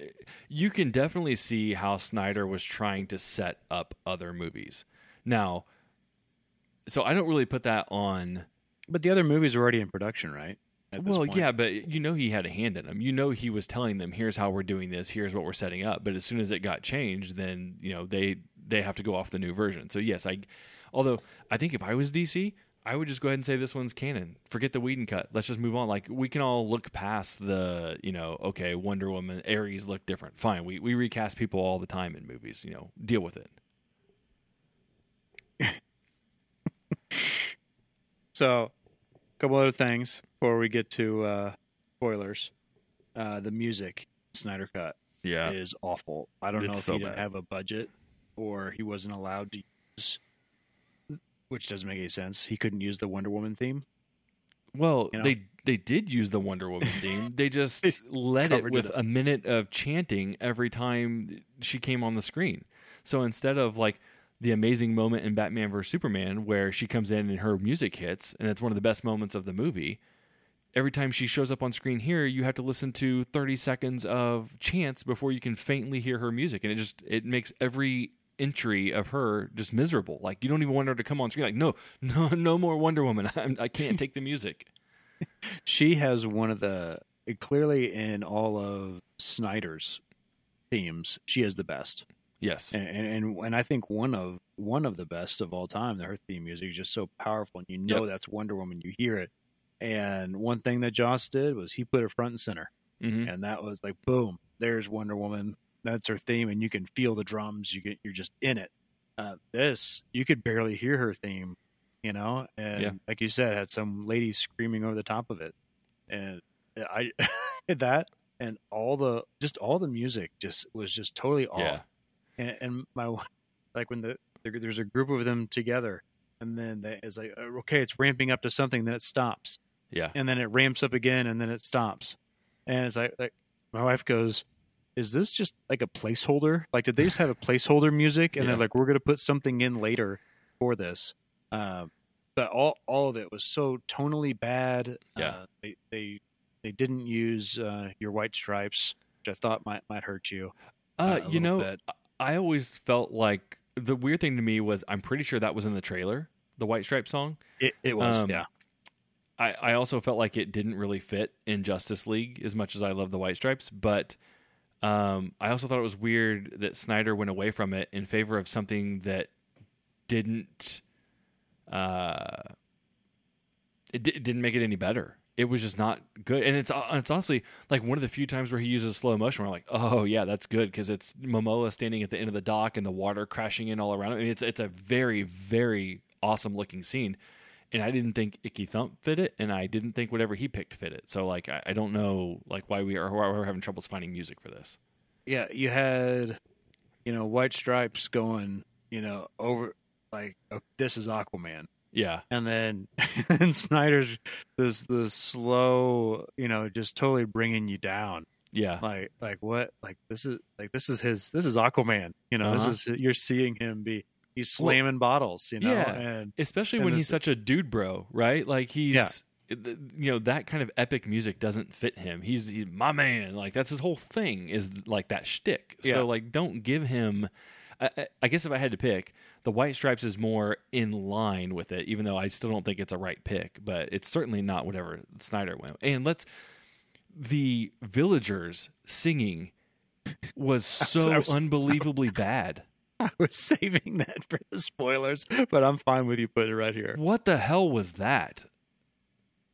you can definitely see how Snyder was trying to set up other movies now so I don't really put that on But the other movies are already in production, right? Well, yeah, but you know he had a hand in them. You know he was telling them, "Here's how we're doing this. Here's what we're setting up." But as soon as it got changed, then you know they they have to go off the new version. So yes, I. Although I think if I was DC, I would just go ahead and say this one's canon. Forget the Whedon cut. Let's just move on. Like we can all look past the you know okay Wonder Woman Ares look different. Fine, we we recast people all the time in movies. You know, deal with it. So, a couple other things before we get to uh, spoilers. Uh, the music, Snyder Cut, Yeah, is awful. I don't know if so he didn't bad. have a budget or he wasn't allowed to use, which doesn't make any sense. He couldn't use the Wonder Woman theme. Well, You know? they they did use the Wonder Woman theme. They just led it with it a minute of chanting every time she came on the screen. So instead of like the amazing moment in Batman vs Superman where she comes in and her music hits and it's one of the best moments of the movie, every time she shows up on screen here, you have to listen to 30 seconds of chants before you can faintly hear her music and it just it makes every entry of her just miserable. Like you don't even want her to come on screen like no, no no more Wonder Woman. I'm, I can't take the music. She has one of the clearly in all of Snyder's themes, she is the best. Yes. and, and and and I think one of one of the best of all time. The Her theme music is just so powerful, and you know Yep. that's Wonder Woman. You hear it, and one thing that Joss did was he put her front and center, hmm and that was like boom, there's Wonder Woman. That's her theme, and you can feel the drums. You get you're just in it. Uh, this you could barely hear her theme, you know, and Yeah. like you said, had some lady screaming over the top of it, and I did that and all the just all the music just was just totally off Yeah. and, and my like when the there, there's a group of them together and then they, it's like okay it's ramping up to something then it stops Yeah. and then it ramps up again and then it stops and it's like, like my wife goes is this just like a placeholder like did they just have a placeholder music and Yeah. they're like we're going to put something in later for this um, but all all of it was so tonally bad Yeah. uh, they they they didn't use uh, your white stripes which i thought might might hurt you Uh, a you know, bit. I always felt like the weird thing to me was I'm pretty sure that was in the trailer, the White Stripe song. It, it was, Um, yeah. I, I also felt like it didn't really fit in Justice League as much as I love the White Stripes, but um, I also thought it was weird that Snyder went away from it in favor of something that didn't uh, it, di- it didn't make it any better. It was just not good, and it's it's honestly like one of the few times where he uses slow motion. Where I'm like, oh yeah, that's good because it's Momoa standing at the end of the dock and the water crashing in all around him. I mean, it's it's a very very awesome looking scene, and I didn't think Icky Thump fit it, and I didn't think whatever he picked fit it. So like I, I don't know like why we are why we're having troubles finding music for this. Yeah, you had, you know, White Stripes going, you know, over like oh, this is Aquaman, Yeah, and then and Snyder's this the slow, you know, just totally bringing you down. yeah, Like like what? Like this is like this is his this is Aquaman. You know, Uh-huh. this is you're seeing him be he's slamming bottles. You know, Yeah. and especially And when this- he's such a dude bro, right? Like he's. Yeah. You know that kind of epic music doesn't fit him. He's, he's my man. Like that's his whole thing is like that shtick. Yeah. So like, don't give him. I, I- guess if I had to pick, the White Stripes is more in line with it, even though I still don't think it's a right pick. But it's certainly not whatever Snyder went. And let's the villagers singing was so was- unbelievably bad. I was saving that for the spoilers, but I'm fine with you putting it right here. What the hell was that?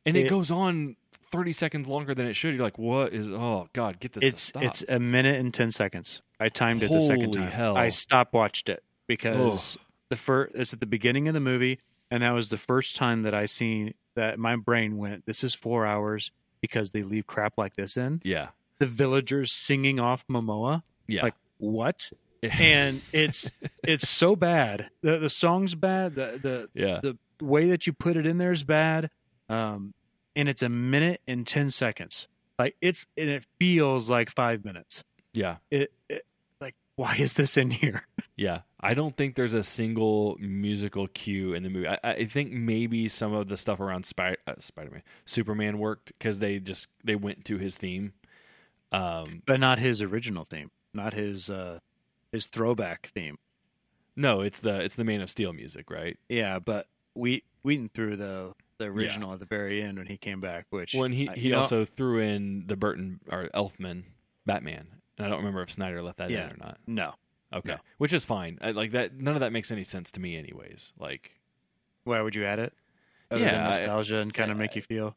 And it, It- goes on 30 seconds longer than it should. You're like, what is, oh, God, get this to It's stop. it's a minute and ten seconds. I timed it the second time. hell. I stopwatched it because the first it's at the beginning of the movie, and that was the first time that I seen that my brain went, "This is four hours," because they leave crap like this in. yeah. The villagers singing off Momoa, Yeah. like what? And it's it's so bad. the The song's bad. The the yeah. the way that you put it in there is bad. Um, and it's a minute and ten seconds. Like it's and it feels like five minutes. yeah. It, it like why is this in here? Yeah. I don't think there's a single musical cue in the movie. I, I think maybe some of the stuff around Spy, uh, Spider-Man, Superman worked because they just, they went to his theme. Um, But not his original theme, not his uh his throwback theme. no, it's the, it's the Man of Steel music, right? Yeah, but we Whedon threw the the original at the very end when he came back, which When he, uh, he you know, also threw in the Burton or Elfman Batman. And I don't remember if Snyder let that Yeah. in or not. no. Okay, No. which is fine. I, like that, none of that makes any sense to me, anyways. Like, Why would you add it? Other Yeah, than I- nostalgia and kind of make you feel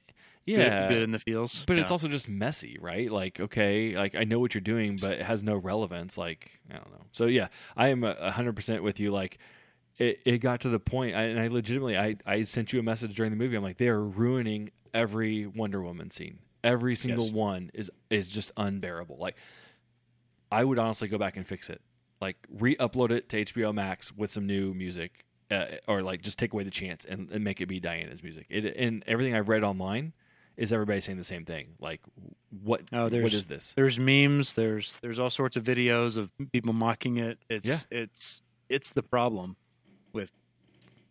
yeah, good, good in the feels. but it's also just messy, right? Like, okay, like I know what you're doing, but it has no relevance. Like, I don't know. So yeah, I am hundred percent with you. Like, it, it got to the point, I, and I legitimately, I, I sent you a message during the movie. I'm like, they are ruining every Wonder Woman scene. Every single Yes. one is is just unbearable. Like, I would honestly go back and fix it. Like, re-upload it to HBO Max with some new music, uh, or like just take away the chance and, and make it be Diana's music. It and everything I've read online is everybody saying the same thing. Like, what? Oh, what there's- is this? there's memes there's there's all sorts of videos of people mocking it it's Yeah. it's it's the problem with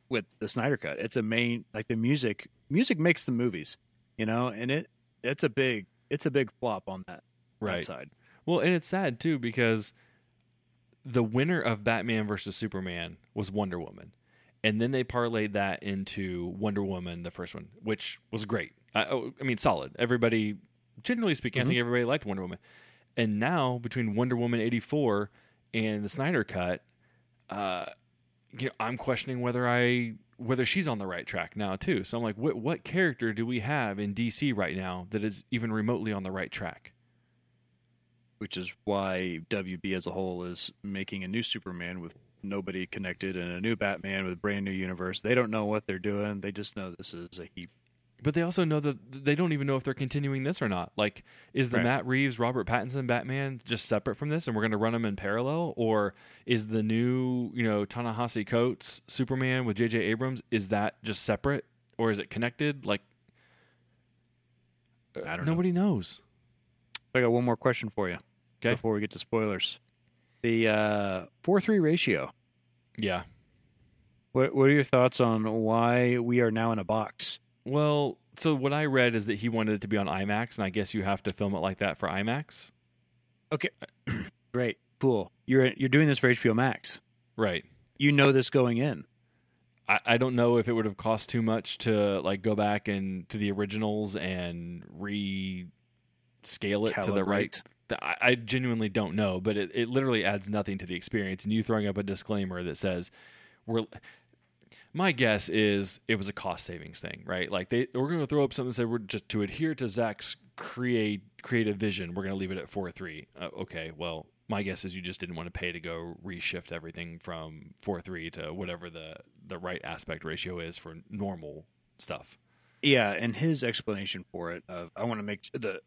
with the snyder cut it's a main like the music music makes the movies you know and it it's a big it's a big flop on that, that Right. side Well, and it's sad too because the winner of Batman versus Superman was Wonder Woman, and then they parlayed that into Wonder Woman, the first one, which was great. I, oh, I mean, solid. Everybody, generally speaking, I think everybody liked Wonder Woman. And now between Wonder Woman eighty four and the Snyder cut, uh, you know, I'm questioning whether I whether she's on the right track now too. So I'm like, what what character do we have in DC right now that is even remotely on the right track? which is why wb as a whole is making a new superman with nobody connected and a new batman with a brand new universe they don't know what they're doing they just know this is a heap But they also know that they don't even know if they're continuing this or not. Like, is the Right. Matt Reeves, Robert Pattinson Batman just separate from this, and we're going to run them in parallel, or is the new, you know, Ta-Nehisi Coates Superman with J.J. Abrams is that just separate, or is it connected? Like, I don't know. nobody knows. i got one more question for you Okay. before we get to spoilers the uh 4-3 ratio Yeah. What What are your thoughts on why we are now in a box? Well, so what I read is that he wanted it to be on IMAX, and I guess you have to film it like that for IMAX, Okay, Great, cool. You're you're doing this for HBO Max. right? You know this going in. I, I don't know if it would have cost too much to like go back and to the originals and re scale it to the right. I, I genuinely don't know, but it, it literally adds nothing to the experience. And you throwing up a disclaimer that says we're. My guess is it was a cost savings thing, right? Like they we're going to throw up something that we're just to adhere to Zack's create creative vision. We're going to leave it at four three. Uh, okay, well, my guess is you just didn't want to pay to go reshift everything from four three to whatever the the right aspect ratio is for normal stuff. Yeah, and his explanation for it of I want to make the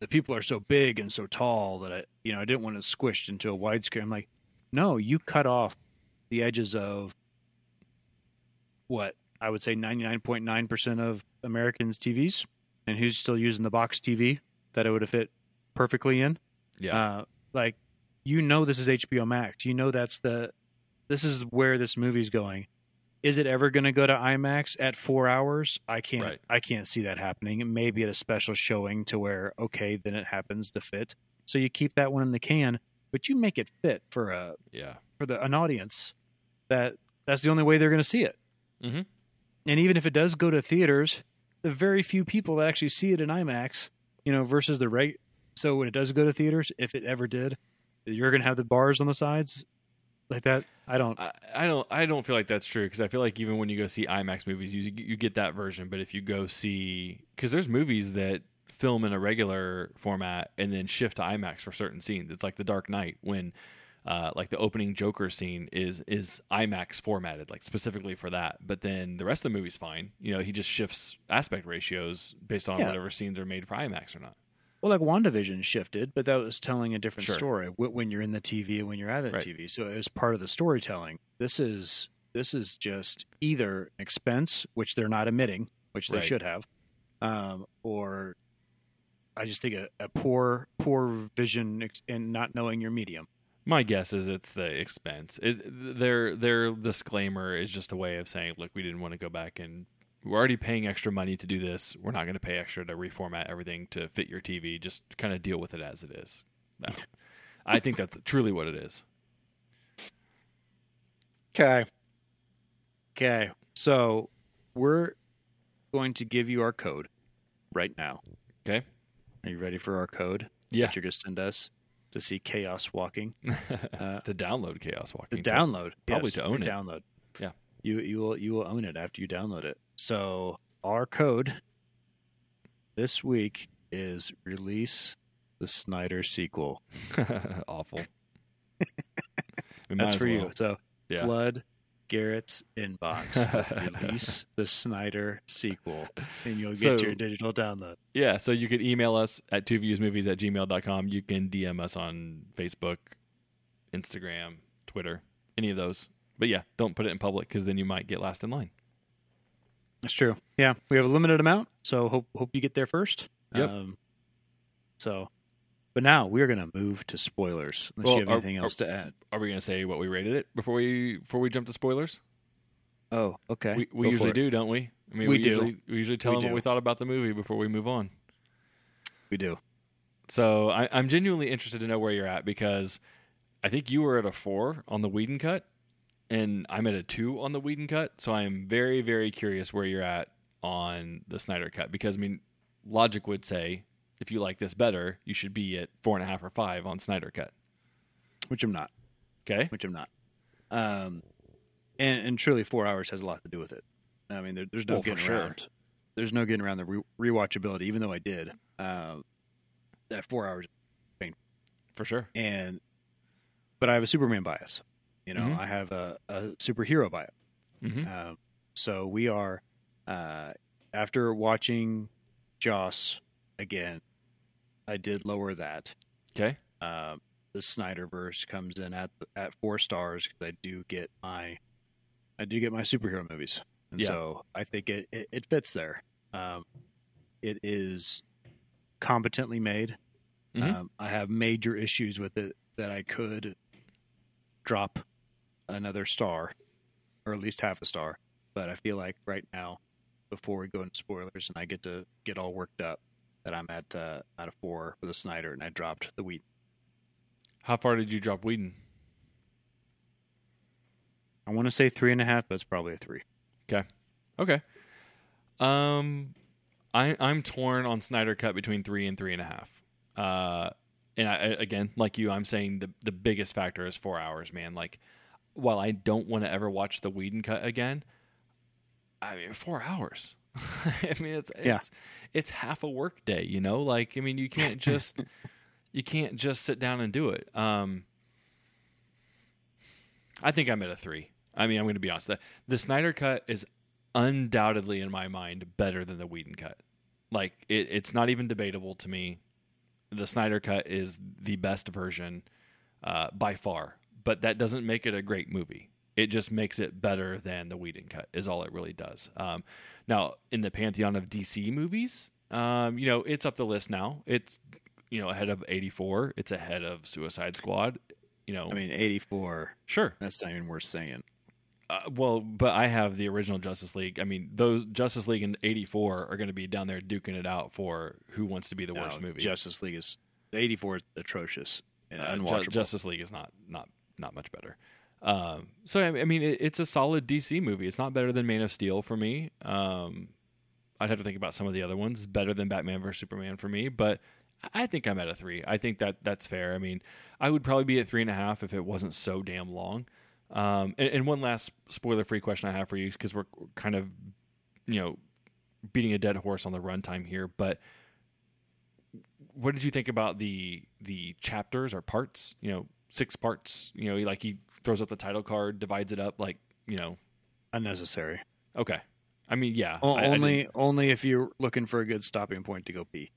the people are so big and so tall that I you know I didn't want it squished into a widescreen. I'm like, no, you cut off the edges of what I would say 99.9 percent of Americans' TVs, and who's still using the box TV that it would have fit perfectly in. Yeah. Uh, like you know this is HBO Max. You know that's the this is where this movie's going. Is it ever going to go to IMAX at four hours? I can't. Right. I can't see that happening. Maybe at a special showing to where okay, then it happens to fit. So you keep that one in the can, but you make it fit for a yeah. for the an audience that that's the only way they're going to see it. Mhm. And even if it does go to theaters, the very few people that actually see it in IMAX, you know, versus the right. So when it does go to theaters, if it ever did, you're going to have the bars on the sides like that. I don't. I, I don't I don't feel like that's true because I feel like even when you go see IMAX movies, you you get that version. But if you go see because there's movies that film in a regular format and then shift to IMAX for certain scenes. It's like The Dark Knight when. Uh, like the opening Joker scene is is IMAX formatted, like specifically for that. But then the rest of the movie's fine. You know, he just shifts aspect ratios based on Yeah. whatever scenes are made for IMAX or not. Well, like WandaVision shifted, but that was telling a different Sure. story when you're in the TV and when you're out of the Right. TV. So it was part of the storytelling. This is this is just either expense, which they're not admitting, which they Right. should have, um, or I just think a, a poor poor vision and not knowing your medium. My guess is it's the expense. It, their their disclaimer is just a way of saying, look, we didn't want to go back and we're already paying extra money to do this. We're not going to pay extra to reformat everything to fit your TV. Just kind of deal with it as it is. I think that's truly what it is. Okay. Okay. So we're going to give you our code right now. Okay. Are you ready for our code? Yeah. That you're going to send us to see Chaos Walking. Uh, to download Chaos Walking. To download, probably yes, to own it. Download. Yeah. You you will you will own it after you download it. So our code this week is release the Snyder sequel. Awful. That's for you. So Yeah. flood Garrett's inbox. release the Snyder sequel, and you'll get So- your digital download. Yeah, so you can email us at two viewsmovies at gmail.com. You can DM us on Facebook, Instagram, Twitter, any of those. But yeah, don't put it in public because then you might get last in line. That's true. Yeah, we have a limited amount, so hope hope you get there first. Yep. Um, so, but now we're gonna move to spoilers. Unless Well, you have are- anything else to add. Are we going to say what we rated it before we before we jump to spoilers? Oh, okay. We, we usually do, don't we? I mean, We we, do. usually we usually tell We them do. what we thought about the movie before we move on. We do. So I, I'm genuinely interested to know where you're at because I think you were at a four on the Whedon cut, and I'm at a two on the Whedon cut. So I am very, very curious where you're at on the Snyder cut because I mean, logic would say if you like this better, you should be at four and a half or five on Snyder cut. Which I'm not. Okay, Which I'm not. Um, and and truly, four hours has a lot to do with it. I mean, there, there's no Well, getting sure. around. There's no getting around the re- rewatchability. Even though I did, uh, that four hours for sure. and but I have a Superman bias. You know, Mhm. I have a, a superhero bias. hmm Um, so we are uh, after watching Joss again. I did lower that. Okay, Um, the Snyderverse comes in at at four stars because I do get my I do get my superhero movies, and Yeah. so I think it it, it fits there. Um, it is competently made. Mhm. Um, I have major issues with it that I could drop another star, or at least half a star. But I feel like right now, before we go into spoilers and I get to get all worked up, that I'm at uh, at a four for the Snyder, and I dropped the wheat. how far did you drop Whedon? I want to say three and a half, but it's probably a three. Okay. Okay. Um, I I'm torn on Snyder cut between three and three and a half. Uh, and I, I- again, like you, I'm saying the the biggest factor is four hours, man. Like, while I don't want to ever watch the Whedon cut again, I mean, four hours. I mean, it's it's it's half a work day, you know. Like, I mean, you can't just you can't just sit down and do it. Um, I think I'm at a three. I mean, I'm going to be honest. The, the Snyder cut is undoubtedly in my mind better than the Whedon cut. Like it, it's not even debatable to me. The Snyder cut is the best version uh, by far, but that doesn't make it a great movie. It just makes it better than the Whedon cut. Is all it really does. Um, now, in the pantheon of DC movies, um, you know, it's up the list now. It's you know ahead of 84. It's ahead of Suicide Squad. You know, I mean, 84. sure. That's not even worth saying. Uh, well, but I have the original Justice League. I mean, those Justice League in '84 are going to be down there duking it out for who wants to be the worst movie. Justice League is 84 is atrocious and Uh, Ju- unwatchable. Justice League is not not not much better. Um, so I mean, it, it's a solid DC movie. It's not better than Man of Steel for me. Um, I'd have to think about some of the other ones. Better than Batman vs Superman for me, but I think I'm at a three. I think that that's fair. I mean, I would probably be at three and a half if it wasn't so damn long. Um, and, and one last spoiler-free question I have for you because we're kind of, you know, beating a dead horse on the runtime here, but what did you think about the the chapters or parts? You know, six parts. You know, like he throws up the title card, divides it up. Like you know, Unnecessary. okay. I mean, yeah. O- I- only only if you're looking for a good stopping point to go pee.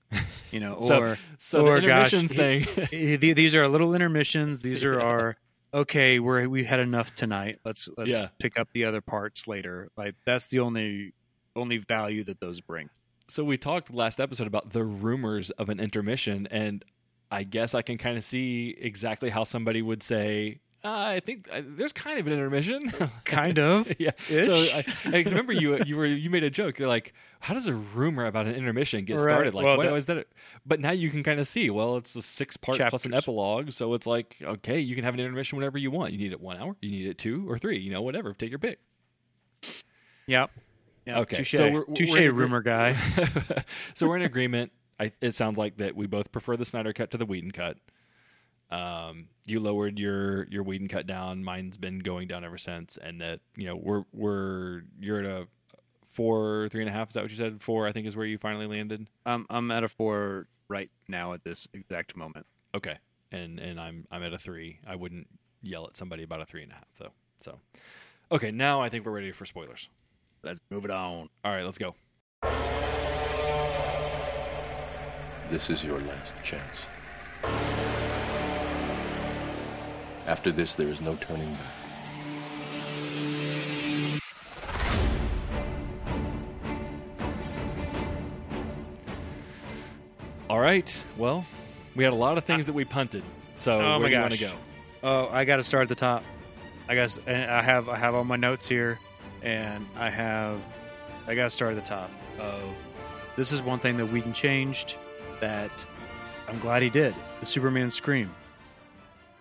You know, So- or so or, the intermissions he- thing. the- these are little intermissions. These are Yeah. our okay. We're we had enough tonight. Let's let's Yeah. pick up the other parts later. Like that's the only only value that those bring. so we talked last episode about the rumors of an intermission, and I guess I can kind of see exactly how somebody would say, uh, "I think uh, there's kind of an intermission." Kind of. yeah. Ish. So I, I remember you you were you made a joke. You're like, how does a rumor about an intermission get Right. started? Like, Well, what is that? But now you can kind of see. Well, it's a six part plus an epilogue, so it's like okay, you can have an intermission whenever you want. You need it one hour, you need it two or three. You know, whatever. Take your pick. Yep. Yep. Okay, Touche. so we're- we're in agree- rumor guy. so we're in agreement. I, it sounds like that we both prefer the Snyder cut to the Whedon cut. Um, you lowered your your Whedon cut down. Mine's been going down ever since, and that you know we're we're you're at a four, three and a half. Is that what you said? Four, I think, is where you finally landed. I'm I'm at a four right now at this exact moment. Okay, and and I'm I'm at a three. I wouldn't yell at somebody about a three and a half though. So, okay, now I think we're ready for spoilers. Let's move it on. All right, let's go. This is your last chance. After this, there is no turning back. All right. Well, we had a lot of things that we punted. So Oh where my do you want to go? Oh, I got to start at the top. I guess and I have I have all my notes here, and I have I got to start at the top. Of this is one thing that Whedon changed that I'm glad he did. The Superman scream.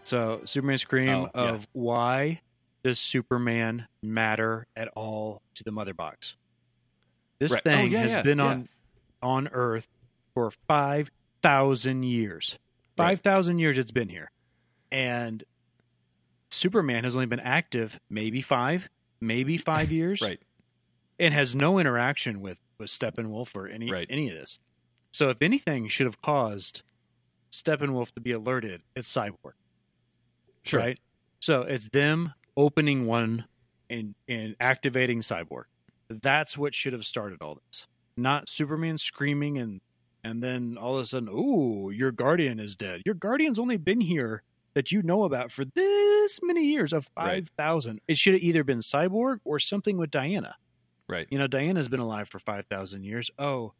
So Superman scream Oh, yeah. of why does Superman matter at all to the Mother Box? This Right. Oh, thing yeah, has yeah, been yeah. on on Earth for five thousand years. Right. Five thousand years it's been here, and Superman has only been active maybe five, maybe five years, Right. and has no interaction with with Steppenwolf or any Right. any of this. So if anything should have caused Steppenwolf to be alerted, it's Cyborg, Sure. right? So it's them opening one and and activating Cyborg. That's what should have started all this, not Superman screaming and and then all of a sudden, ooh, your guardian is dead. Your guardian's only been here that you know about for this many years of Right. five thousand. It should have either been Cyborg or something with Diana. Right. You know, Diana's been alive for 5,000 years. Oh,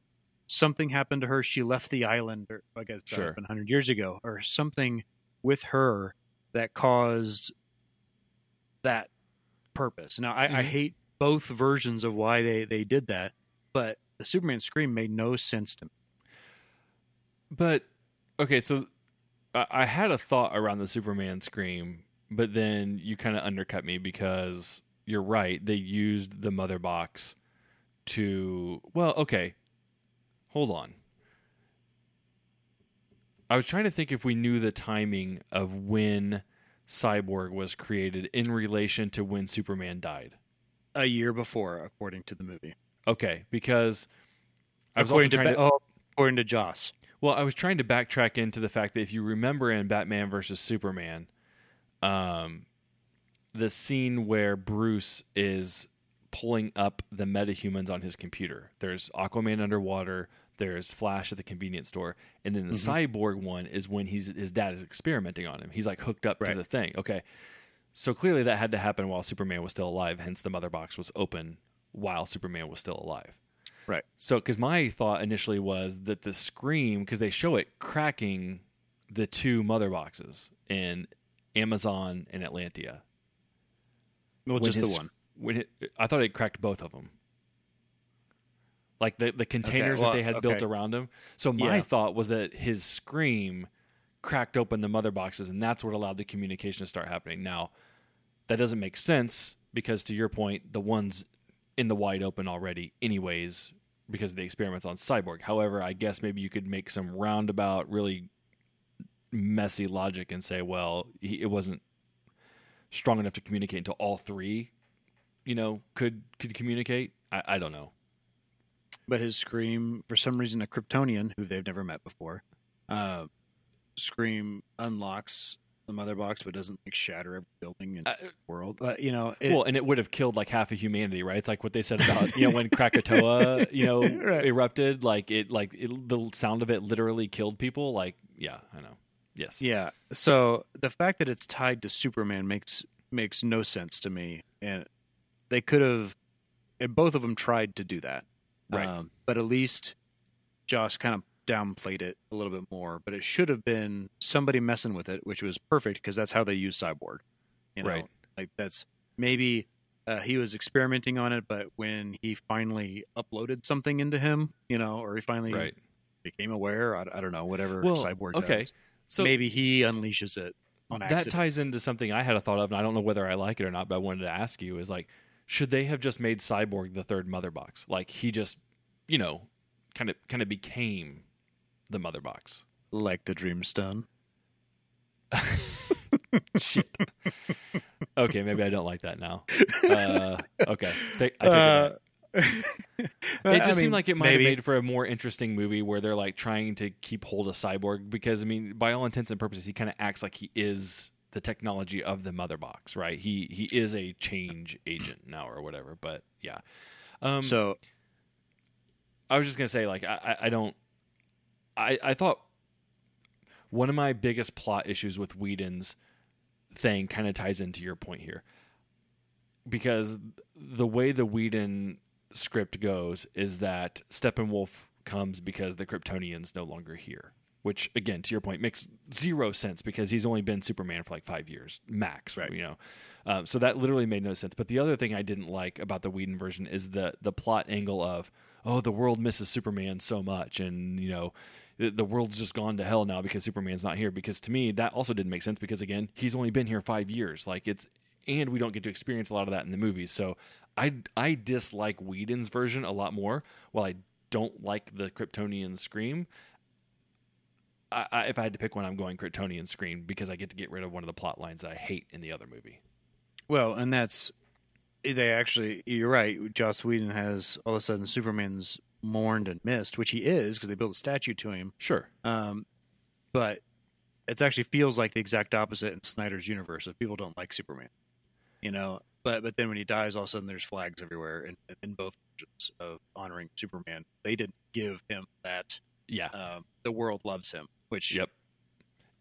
something happened to her. She left the island, or I guess uh, Sure. sure. 100 years ago, or something with her that caused that purpose. Now, I, I Mhm. hate both versions of why they, they did that, but the Superman scream made no sense to me. But okay, so I, I had a thought around the Superman scream, but then you kind of undercut me because you're right. They used the mother box to well, okay. Hold on. I was trying to think if we knew the timing of when Cyborg was created in relation to when Superman died. A year before, according to the movie. Okay, because I was also according to, trying Ba- to, oh, according to Joss. Well, I was trying to backtrack into the fact that if you remember in Batman versus Superman, um, the scene where Bruce is pulling up the metahumans on his computer. There's Aquaman underwater. There's Flash at the convenience store, and then the Mm-hmm. cyborg one is when he's his dad is experimenting on him. He's like hooked up to the thing. Okay, so clearly that had to happen while Superman was still alive. Hence, the mother box was open while Superman was still alive. Right. So, because my thought initially was that the scream, because they show it cracking the two mother boxes in Amazon and Atlantia. Well, When just his- the one. When it, I thought it cracked both of them, like the the containers well, that they had built around him. So my Yeah. thought was that his scream cracked open the mother boxes, and that's what allowed the communication to start happening. Now, that doesn't make sense because, to your point, the ones in the wide open already, anyways, because of the experiments on Cyborg. However, I guess maybe you could make some roundabout, really messy logic and say, well, he, it wasn't strong enough to communicate until all three, you know, could could communicate. I, I don't know. But his scream, for some reason, a Kryptonian who they've never met before, uh, scream unlocks the mother box, but doesn't like shatter every building in Uh, the world. Uh, you know, it, well, and it would have killed like half of humanity, right? It's like what they said about you know when Krakatoa, you know, Right. erupted. Like it, like it, the sound of it literally killed people. Like, yeah, I know. Yes. yeah. So the fact that it's tied to Superman makes makes no sense to me, and they could have, and both of them tried to do that, Right. Um, but at least Joss kind of downplayed it a little bit more. But it should have been somebody messing with it, which was perfect because that's how they use Cyborg. You know, Right. like that's maybe uh, he was experimenting on it, but when he finally uploaded something into him, you know, or he finally Right. became aware, I, I don't know, whatever Well, Cyborg okay. does, So maybe he unleashes it on that ties into something I had a thought of, and I don't know whether I like it or not, but I wanted to ask you is like, should they have just made Cyborg the third mother box? Like he just, you know, kind of kind of became the mother box. like the Dreamstone. Shit. okay, maybe I don't like that now. Uh, okay, take, I take it Uh, back. It just seemed like it might have made for a more interesting movie where they're like trying to keep hold of Cyborg because I mean, by all intents and purposes, he kind of acts like he is the technology of the mother box, right? He he is a change agent now or whatever. But yeah, um, so I was just gonna say, like, I, I- don't. I I thought one of my biggest plot issues with Whedon's thing kind of ties into your point here, because the way the Whedon script goes is that Steppenwolf comes because the Kryptonians no longer here. Which, again, to your point, makes zero sense because he's only been Superman for like five years max, Right. You know, um, so that literally made no sense. But the other thing I didn't like about the Whedon version is the the plot angle of oh the world misses Superman so much, and you know the, the world's just gone to hell now because Superman's not here. Because to me that also didn't make sense because again he's only been here five years. Like it's and we don't get to experience a lot of that in the movies. So I I dislike Whedon's version a lot more. While I don't like the Kryptonian scream. I, I, if I had to pick one, I'm going Kryptonian scream because I get to get rid of one of the plot lines that I hate in the other movie. well, and that's they actually. You're right. Joss Whedon has all of a sudden Superman's mourned and missed, which he is because they built a statue to him. Sure. Um, but it actually feels like the exact opposite in Snyder's universe. If people don't like Superman, you know, but but then when he dies, all of a sudden there's flags everywhere in, in both of honoring Superman. They didn't give him that. Yeah. Um, the world loves him, which Yep.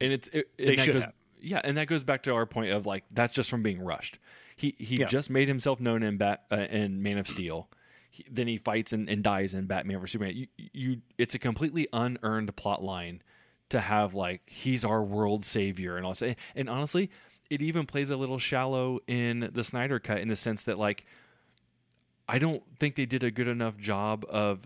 And it's it, and They that should goes, have. Yeah, and that goes back to our point of like that's just from being rushed. He he Yeah. just made himself known in Bat uh, in Man of Steel. He, then he fights and, and dies in Batman vs Superman. You, you it's a completely unearned plot line to have like he's our world savior and all. And honestly, it even plays a little shallow in the Snyder cut in the sense that like I don't think they did a good enough job of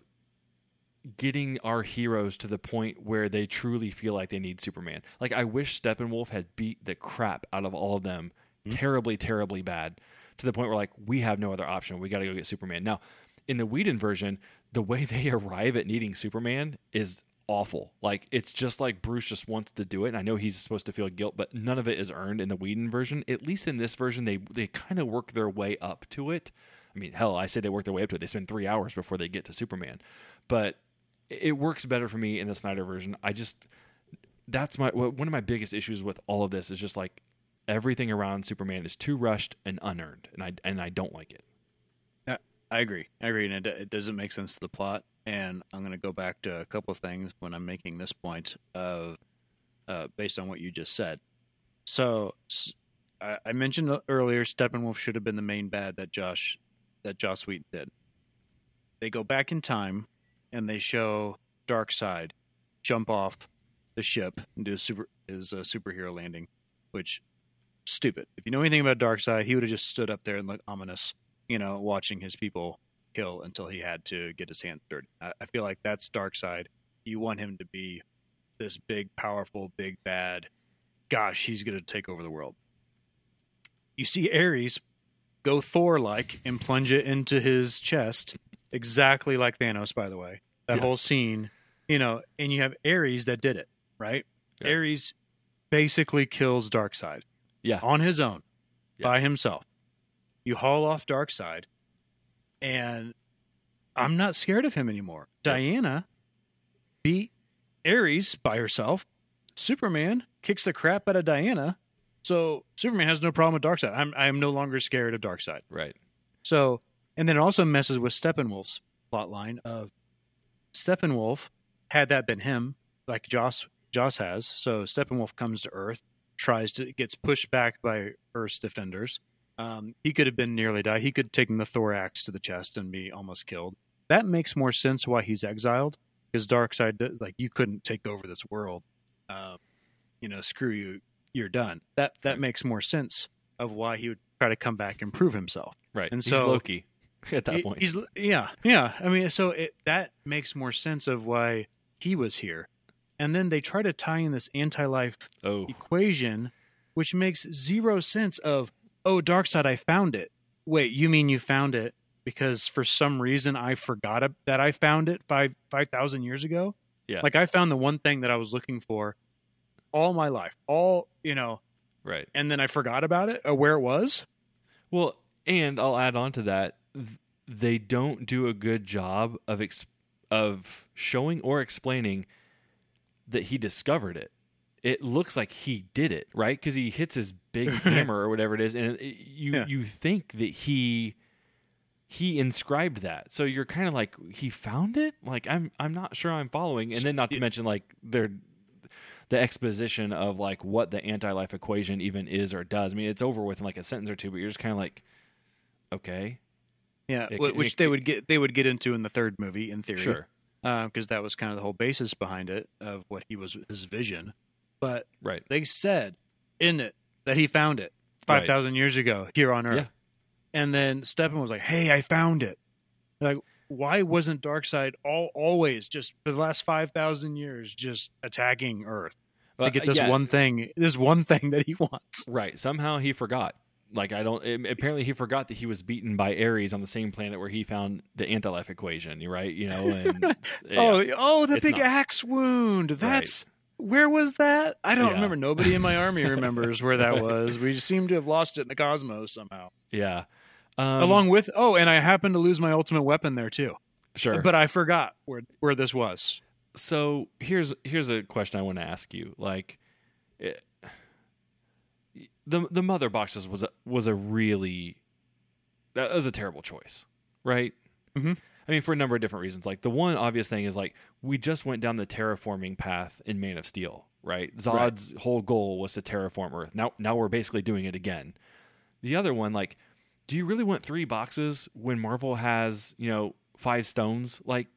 getting our heroes to the point where they truly feel like they need Superman. Like I wish Steppenwolf had beat the crap out of all of them hmm. terribly, terribly bad to the point where like we have no other option. We got to go get Superman. Now, in the Whedon version, the way they arrive at needing Superman is awful. Like it's just like Bruce just wants to do it. And I know he's supposed to feel guilt, but none of it is earned in the Whedon version. At least in this version, they they kind of work their way up to it. I mean, hell, I say they work their way up to it. They spend three hours before they get to Superman, but it works better for me in the Snyder version. I just that's my one of my biggest issues with all of this is just like everything around Superman is too rushed and unearned, and I and I don't like it. I agree. I agree, and it, it doesn't make sense to the plot. And I'm going to go back to a couple of things when I'm making this point of uh, based on what you just said. So I mentioned earlier, Steppenwolf should have been the main bad that Josh that Joss Whedon did. They go back in time and they show Darkseid jump off the ship and do a super his uh, superhero landing, which stupid. If you know anything about Darkseid, he would have just stood up there and looked ominous, you know, watching his people kill until he had to get his hands dirty. I, I feel like that's Darkseid. You want him to be this big, powerful, big bad. Gosh, he's going to take over the world. You see Ares go Thor like and plunge it into his chest, exactly like Thanos, by the way. That Yes. whole scene, you know, and you have Ares that did it, right? Yeah. Ares basically kills Darkseid Yeah. on his own Yeah. by himself. You haul off Darkseid, and I'm not scared of him anymore. Yeah. Diana beat Ares by herself. Superman kicks the crap out of Diana. So Superman has no problem with Darkseid. I'm I am no longer scared of Darkseid. Right. So and then it also messes with Steppenwolf's plot line of Steppenwolf, had that been him, like Joss Joss has, so Steppenwolf comes to Earth, tries to gets pushed back by Earth's defenders. Um, he could have been nearly died. He could have taken the Thor axe to the chest and be almost killed. That makes more sense why he's exiled because Darkseid, like you couldn't take over this world. Um, you know, screw you, you're done. That that makes more sense of why he would try to come back and prove himself. Right. And He's so- Loki at that point. He's yeah, yeah. I mean, so it, that makes more sense of why he was here. And then they try to tie in this anti-life oh. equation, which makes zero sense. Of oh, Darkseid, I found it. Wait, you mean you found it because for some reason I forgot that I found it five five thousand years ago? Yeah. like I found the one thing that I was looking for all my life, all you know, Right. and then I forgot about it or where it was. Well, and I'll add on to that. Th- They don't do a good job of ex- of showing or explaining that he discovered it. It looks like he did it, right? Because he hits his big hammer or whatever it is, and it, you Yeah. you think that he he inscribed that. So you're kind of like he found it. Like I'm I'm not sure I'm following. And then not to Yeah. mention like their the exposition of like what the anti-life equation even is or does. I mean, it's over with in like a sentence or two, but you're just kind of like, okay, Yeah, It which it they would get they would get into in the third movie in theory. sure, uh, because that was kind of the whole basis behind it of what he was his vision. But right, they said in it that he found it five thousand years ago here on Earth, Yeah. and then Stephen was like, "Hey, I found it." Like, why wasn't Darkseid all always just for the last five thousand years just attacking Earth to get this yeah, one thing, this one thing that he wants? right. Somehow he forgot. Like I don't. it- apparently, he forgot that he was beaten by Ares on the same planet where he found the anti-life equation. You're right? You know, and yeah. Oh, oh, the big not. axe wound. That's where was that? I don't Yeah. remember. Nobody in my army remembers where that was. We seem to have lost it in the cosmos somehow. yeah. Um, Along with oh, and I happened to lose my ultimate weapon there too. sure, But I forgot where where this was. so here's here's a question I want to ask you. Like, it, the the mother boxes was a, was a really that was a terrible choice, right? Mhm. I mean, for a number of different reasons. Like the one obvious thing is like we just went down the terraforming path in Man of Steel, right? Zod's whole goal was to terraform Earth. Now now we're basically doing it again. The other one, like, do you really want three boxes when Marvel has you know five stones? Like,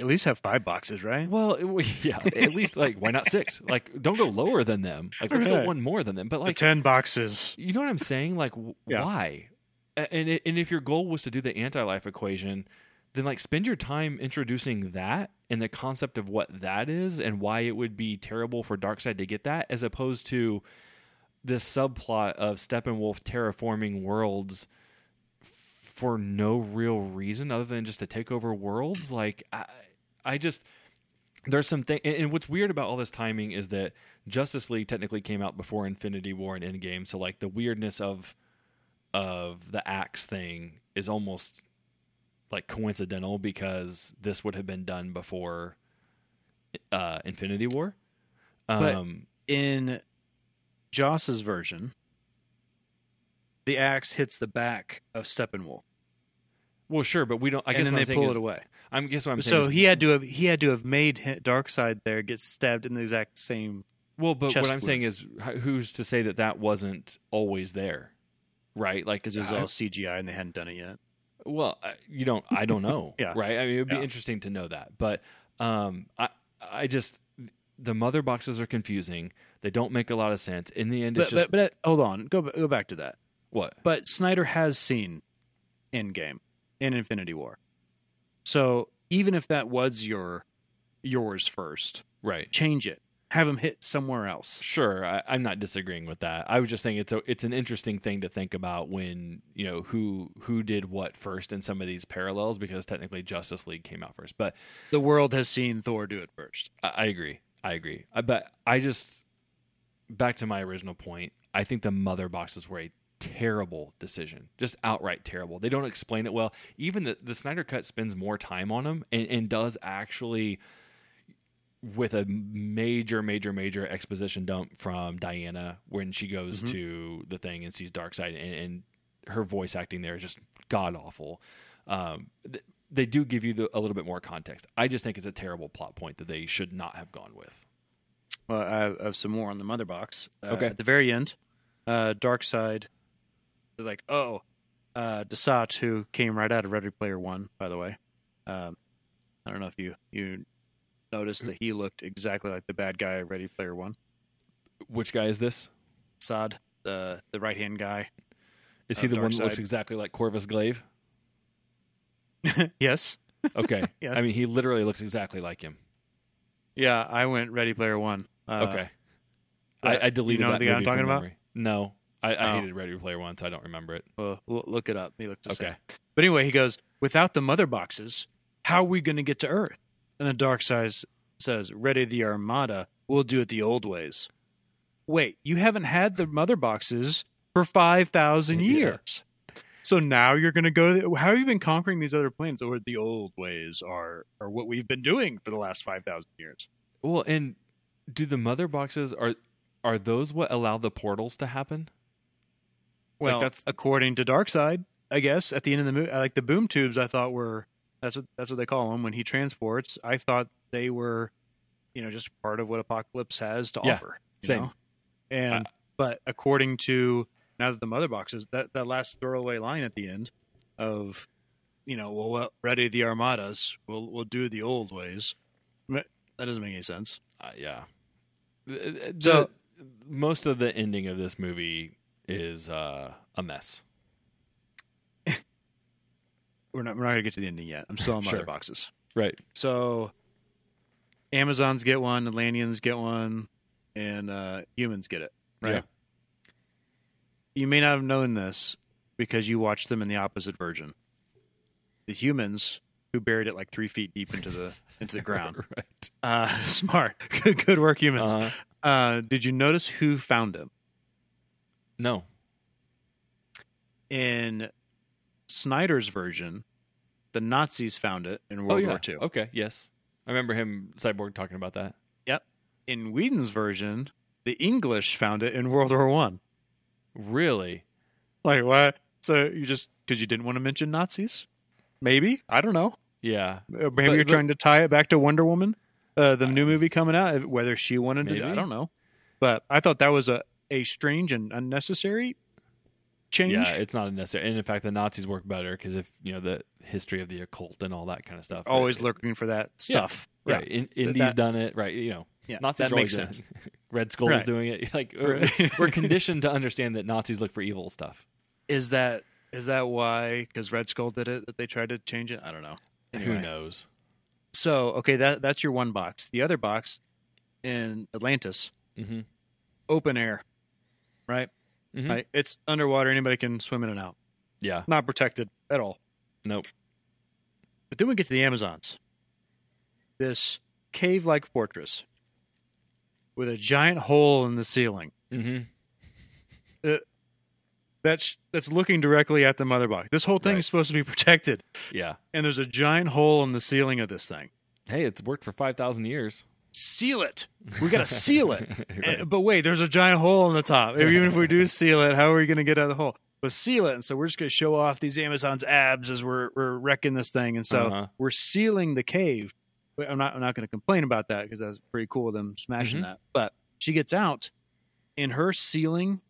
At least have five boxes, right? well, it, yeah, at least like why not six? Like, don't go lower than them. Like, let's go one more than them. But The like, ten boxes. you know what I'm saying? Like, w- Yeah. why? And it, and if your goal was to do the anti-life equation, then like spend your time introducing that and the concept of what that is and why it would be terrible for Darkseid to get that, as opposed to this subplot of Steppenwolf terraforming worlds for no real reason other than just to take over worlds. Like I, I just there's some thing, and, what's weird about all this timing is that Justice League technically came out before Infinity War and Endgame, so like the weirdness of of the axe thing is almost like coincidental because this would have been done before uh Infinity War. But- Um In Joss's version, the axe hits the back of Steppenwolf. Well, sure, but we don't. I and guess then they I'm saying pull is, it away. I'm guess what I'm saying. So is- he had to have he had to have made Darkseid there get stabbed in the exact same. well, but what I'm wound. saying is, who's to say that that wasn't always there, right? Like, Because it was I- all CGI and they hadn't done it yet. Well, I- you don't. I don't know. Yeah. Right. I mean, it would be Yeah. interesting to know that, but um, I I just the mother boxes are confusing. They don't make a lot of sense. In the end, it's But, just but but hold on, go go back to that. what. But Snyder has seen Endgame and Infinity War, so even if that was your yours first, Right. change it. Have him hit somewhere else. Sure, I, I'm not disagreeing with that. I was just saying it's a it's an interesting thing to think about when you know who who did what first in some of these parallels because technically Justice League came out first. But The world has seen Thor do it first. I, I agree. I agree. I, but I just back to my original point. I think the mother boxes were a terrible decision, just outright terrible. They don't explain it well. Even the the Snyder cut spends more time on them and, and does actually with a major, major, major exposition dump from Diana when she goes Mhm. to the thing and sees Darkseid, and, and her voice acting there is just god awful. Um, th- they do give you the, a little bit more context. I just think it's a terrible plot point that they should not have gone with. Well, I have, some more on the mother box. Uh, Okay. At the very end, uh, Darkseid, they're like, oh, uh, DeSaad, who came right out of Ready Player One, by the way. Um, I don't know if you you noticed that he looked exactly like the bad guy of Ready Player One. Which guy is this? Saad, the the right hand guy. Is he Uh, the one that looks exactly like Corvus Glaive? yes. Okay. Yes. I mean, he literally looks exactly like him. Yeah, I went Ready Player One. Uh, okay. I, I deleted you know that the guy I'm talking about? No, I, I Oh. hated Ready Player One, so I don't remember it. Uh, well, look it up. He looks the Okay. same. But anyway, he goes, without the mother boxes, how are we going to get to Earth? And the Darkseid says, ready the armada. We'll do it the old ways. Wait, you haven't had the mother boxes for 5,000 Yeah. years. So now you're going to go, to the, how have you been conquering these other planets? Or the old ways are, are what we've been doing for the last 5,000 years. Well, and do the mother boxes are are those what allow the portals to happen? Well, that's- that's according to Darkseid, I guess. At the end of the movie, like the boom tubes, I thought were that's what that's what they call them when he transports. I thought they were, you know, just part of what Apokolips has to Yeah, offer. you same. know? And but according to now that the mother boxes, that that last throwaway line at the end of, you know, well, well ready the armadas, we'll we'll do the old ways. That doesn't make any sense. Uh, yeah. The- the- So- most of the ending of this movie is uh, a mess. We're not we're not gonna get to the ending yet. I'm still on mother Sure. boxes. Right. So Amazons get one, Atlanteans get one, and uh, humans get it. Right. Yeah. You may not have known this because you watched them in the opposite version. The humans who buried it like three feet deep into the into the ground. right. Uh, smart, good, good work, humans. Uh, Uh, did you notice who found him no. in Snyder's version? The Nazis found it in World oh yeah. War II. Okay. Yes. I remember him, Cyborg, talking about that. Yep. In Whedon's version, the English found it in World War One. Really? Like what? So you just because you didn't want to mention Nazis? Maybe I don't know. Yeah. Uh, Maybe But- you're but- trying to tie it back to Wonder Woman, uh, the new movie coming out. Whether she wanted to, I don't know. But I thought that was a a strange and unnecessary change. Yeah, it's not unnecessary. And in fact, the Nazis work better because if you know the history of the occult and all that kind of stuff. Always it- looking for that stuff. Right. In, Indy's that- done it. Right. You know, Yeah, Nazis that makes sense. it. Red Skull Right. doing it. Like we're, we're conditioned to understand that Nazis look for evil stuff. Is that is that why? Because Red Skull did it that they tried to change it. I don't know. Who knows? So okay, that that's your one box. The other box in Atlantis, Mm-hmm. open air, right? Mhm. Right. It's underwater. Anybody can swim in and out. Yeah. Not protected at all. Nope. But then we get to the Amazons. This cave like fortress with a giant hole in the ceiling Mm-hmm. that's that's looking directly at the mother box. This whole thing Right. is supposed to be protected. Yeah. And there's a giant hole in the ceiling of this thing. Hey, it's worked for five thousand years. Seal it. We got to seal it. Right. Uh, But wait, there's a giant hole in the top. Even if we do seal it, how are we going to get out of the hole? let's seal it. And so we're just going to show off these Amazon's abs as we're we're wrecking this thing. And so Uh-huh. we're sealing the cave. I'm not I'm not going to complain about that because that's pretty cool of them smashing Mhm. that. But she gets out, and her sealing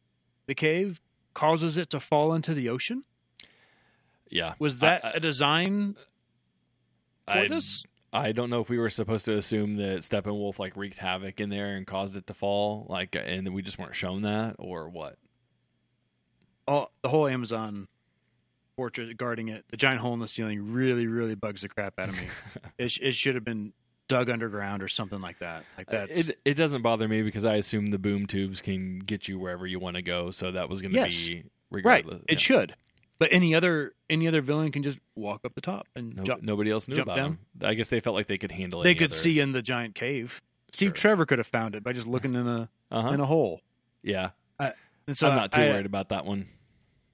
the cave causes it to fall into the ocean. Yeah. Was that I- a design for I, this? I don't know if we were supposed to assume that Steppenwolf like wreaked havoc in there and caused it to fall, like, and we just weren't shown that, or what? All the whole Amazon portrait guarding it, the giant hole in the ceiling, really really bugs the crap out of me. it it should have been dug underground or something like that. Like Uh, It it doesn't bother me because I assume the boom tubes can get you wherever you want to go, so that was going to Yes. be right. regardless. It should. But any other any other villain can just walk up the top and No, jump. nobody else knew about down? them. I guess they felt like they could handle. It. They could other- see in the giant cave. Steve Sure. Trevor could have found it by just looking in a Uh-huh. in a hole. Yeah, And so I'm not too I- worried about that one.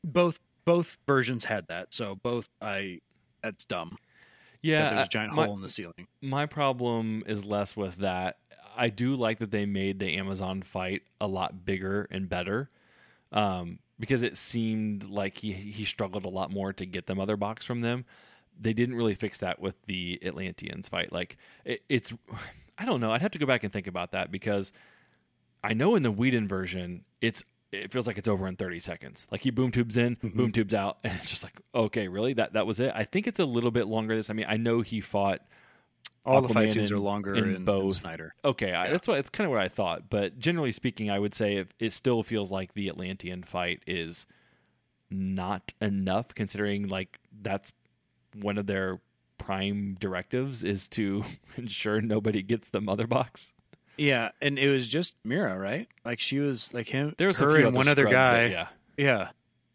Both both versions had that. So both I that's dumb. that Yeah, there's a giant my, hole in the ceiling. my problem is less with that. I do like that they made the Amazon fight a lot bigger and better, um, because it seemed like he he struggled a lot more to get the mother box from them. They didn't really fix that with the Atlanteans fight. Like it, it's, I don't know. I'd have to go back and think about that because I know in the Whedon version, it's it feels like it's over in 30 seconds. Like he boom tubes in, Mm-hmm. boom tubes out, and it's just like, okay, really? That that was it. I think it's a little bit longer. This, I mean, I know he fought All the fight scenes are longer in both. Snyder. Okay, I, that's what it's kind of what I thought. But generally speaking, I would say it, it still feels like the Atlantean fight is not enough, considering like that's one of their prime directives is to ensure nobody gets the mother box. Yeah, and it was just Mera, right? Like she was like him. There was her and other one other guy. that- yeah, Yeah,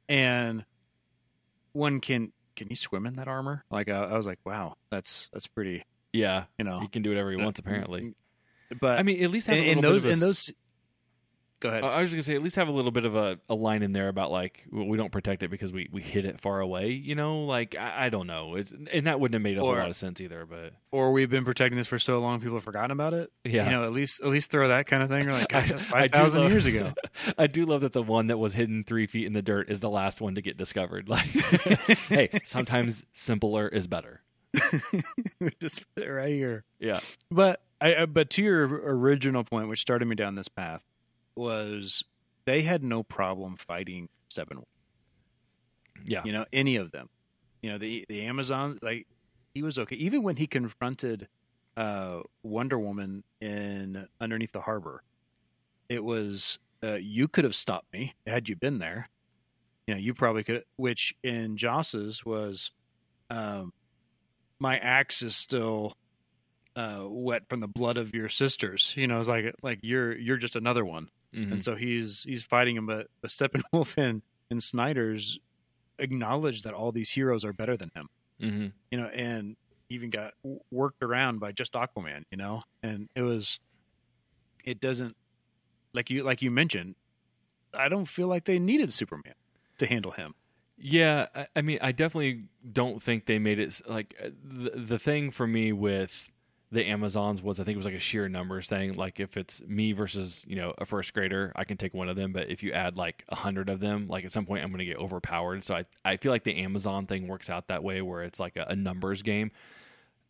and one can can he swim in that armor? Like I, I was like, wow, that's that's pretty. Yeah, You know, he can do whatever he wants. Apparently, but I mean, at least have in, a in little those bit of a in those. Go ahead. I was just gonna say, at least have a little bit of a, a line in there about like well, we don't protect it because we, we hit it far away. You know, like I, I don't know, it's, and that wouldn't have made a whole lot of sense either. But or we've been protecting this for so long, people have forgotten about it. yeah, You know, at least at least throw that kind of thing. Or like, gosh, that's five thousand years ago. I do love that the one that was hidden three feet in the dirt is the last one to get discovered. Like, hey, sometimes simpler is better. Just put it right here. Yeah, But I, but to your original point, which started me down this path, was they had no problem fighting Seven. yeah, You know, any of them. You know, the the Amazon, like he was okay. Even when he confronted uh, Wonder Woman in underneath the harbor, it was uh, you could have stopped me had you been there. You know, you probably could. Which in Joss's was, um, my axe is still uh, wet from the blood of your sisters. You know, it's like like you're you're just another one, Mhm. and so he's he's fighting him. But, but Steppenwolf and and Snyder's acknowledge that all these heroes are better than him. Mhm. You know, and even got worked around by just Aquaman. You know, and it was it doesn't like you like you mentioned. I don't feel like they needed Superman to handle him. Yeah, I, I mean, I definitely don't think they made it like uh, the the thing for me with the Amazons was I think it was like a sheer numbers thing. Like if it's me versus you know a first grader, I can take one of them, but if you add like a hundred of them, like at some point I'm going to get overpowered. So I I feel like the Amazon thing works out that way where it's like a, a numbers game.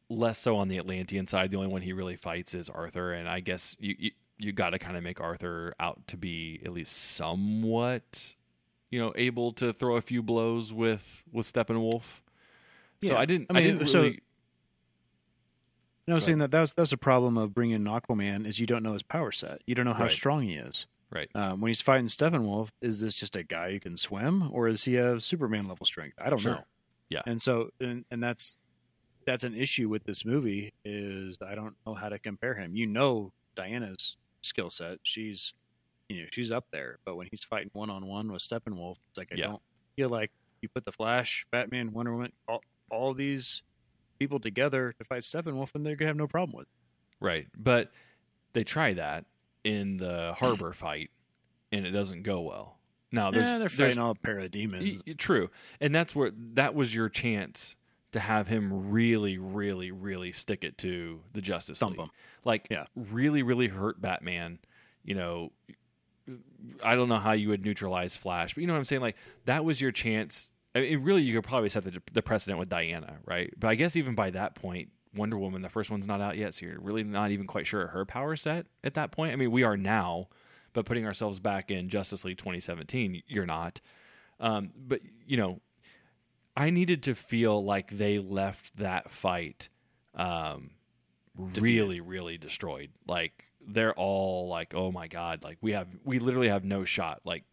Less so on the Atlantean side. The only one he really fights is Arthur, and I guess you you, you got to kind of make Arthur out to be at least somewhat you know, able to throw a few blows with with Steppenwolf. So Yeah. I didn't. I I, didn't so- really. I was Right. saying that that's that's a problem of bringing in Aquaman is you don't know his power set. You don't know how Right. strong he is. Right. Um, when he's fighting Steppenwolf, is this just a guy who can swim, or does he have Superman level strength? I don't Sure. know. Yeah. And so, and, and that's that's an issue with this movie is I don't know how to compare him. You know Diana's skill set; she's you know she's up there. But when he's fighting one on one with Steppenwolf, it's like I Yeah. don't feel like you put the Flash, Batman, Wonder Woman, all all these people together to fight Steppenwolf, and they're gonna have no problem with. it. Right, but they try that in the harbor fight, and it doesn't go well. Now there's Eh, they're there's fighting all a parademons. Y- y- True, and that's where that was your chance to have him really, really, really stick it to the Justice Thump League. him. Like, Yeah. really, really hurt Batman. You know, I don't know how you would neutralize Flash, but you know what I'm saying? Like that was your chance. I mean, really, you could probably set the, the precedent with Diana, right? But I guess even by that point, Wonder Woman, the first one's not out yet, so you're really not even quite sure her power set at that point. I mean, we are now, but putting ourselves back in Justice League 2017, you're not. Um, but you know, I needed to feel like they left that fight um, really, really destroyed. Like they're all like, "Oh my god!" Like we have, we literally have no shot. Like,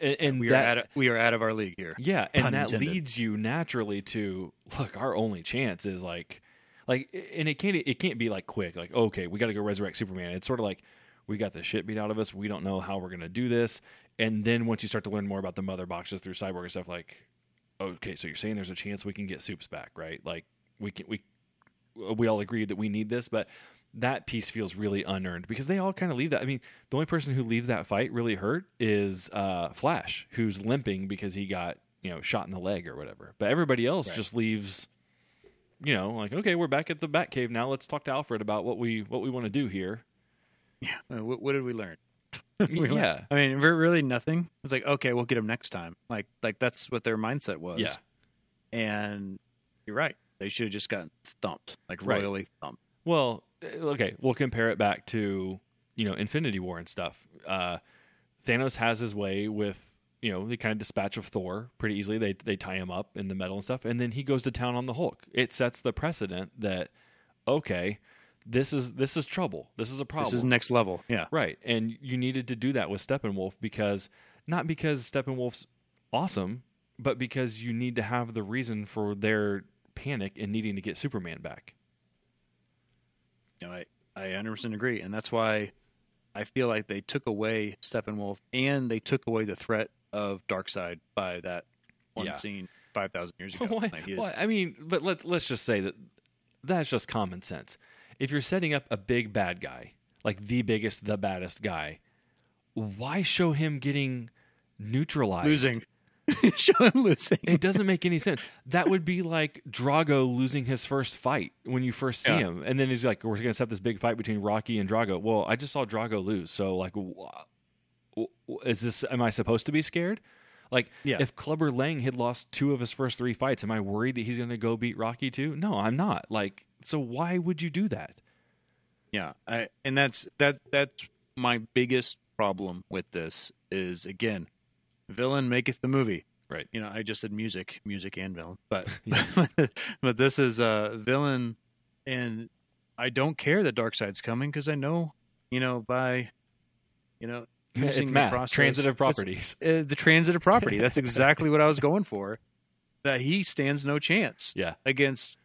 and, and we that, are out of, we are out of our league here. yeah, and Pun that intended. leads you naturally to look. Our only chance is like, like, and it can't it can't be like quick. Like, okay, we got to go resurrect Superman. It's sort of like we got the shit beat out of us. We don't know how we're gonna do this. And then once you start to learn more about the mother boxes through Cyborg and stuff, like, okay, so you're saying there's a chance we can get Supes back, right? Like, we can we we all agreed that we need this, but that piece feels really unearned because they all kind of leave that. I mean, the only person who leaves that fight really hurt is uh, Flash, who's limping because he got you know shot in the leg or whatever. But everybody else Right. just leaves. You know, like okay, we're back at the Batcave now. Let's talk to Alfred about what we what we want to do here. Uh, What, what did we learn? We learned- yeah, I mean, really nothing. It's like, okay, we'll get him next time. Like, like that's what their mindset was. yeah, And you're right. They should have just gotten thumped, like Right. royally thumped. Well, uh, okay, we'll compare it back to you know Infinity War and stuff. Uh, Thanos has his way with you know they kind of dispatch of Thor pretty easily. They they tie him up in the metal and stuff, and then he goes to town on the Hulk. It sets the precedent that okay, this is this is trouble. This is a problem. This is next level. Yeah. Right. And you needed to do that with Steppenwolf because not because Steppenwolf's awesome, but because you need to have the reason for their panic and needing to get Superman back. You know, I, I 100% agree. And that's why I feel like they took away Steppenwolf and they took away the threat of Darkseid by that one Yeah. scene 5,000 years ago. Why, Like, why- I mean, but let's let's just say that that's just common sense. If you're setting up a big bad guy, like the biggest, the baddest guy, why show him getting neutralized? losing. Show him losing. It doesn't make any sense. That would be like Drago losing his first fight when you first see Yeah. him, and then he's like, "We're going to set this big fight between Rocky and Drago." Well, I just saw Drago lose, so like, wh- wh- is this? Am I supposed to be scared? Like, Yeah. if Clubber Lang had lost two of his first three fights, am I worried that he's going to go beat Rocky too? No, I'm not. Like, so why would you do that? Yeah, I, and that's that. That's my biggest problem with this is again, villain maketh the movie. Right. You know, I just said music, music and villain, but but this is a villain, and I don't care that Darkseid's coming because I know, you know, by, you know, using it's the math, process- transitive properties. uh, the transitive property. That's exactly what I was going for. That he stands no chance Yeah, against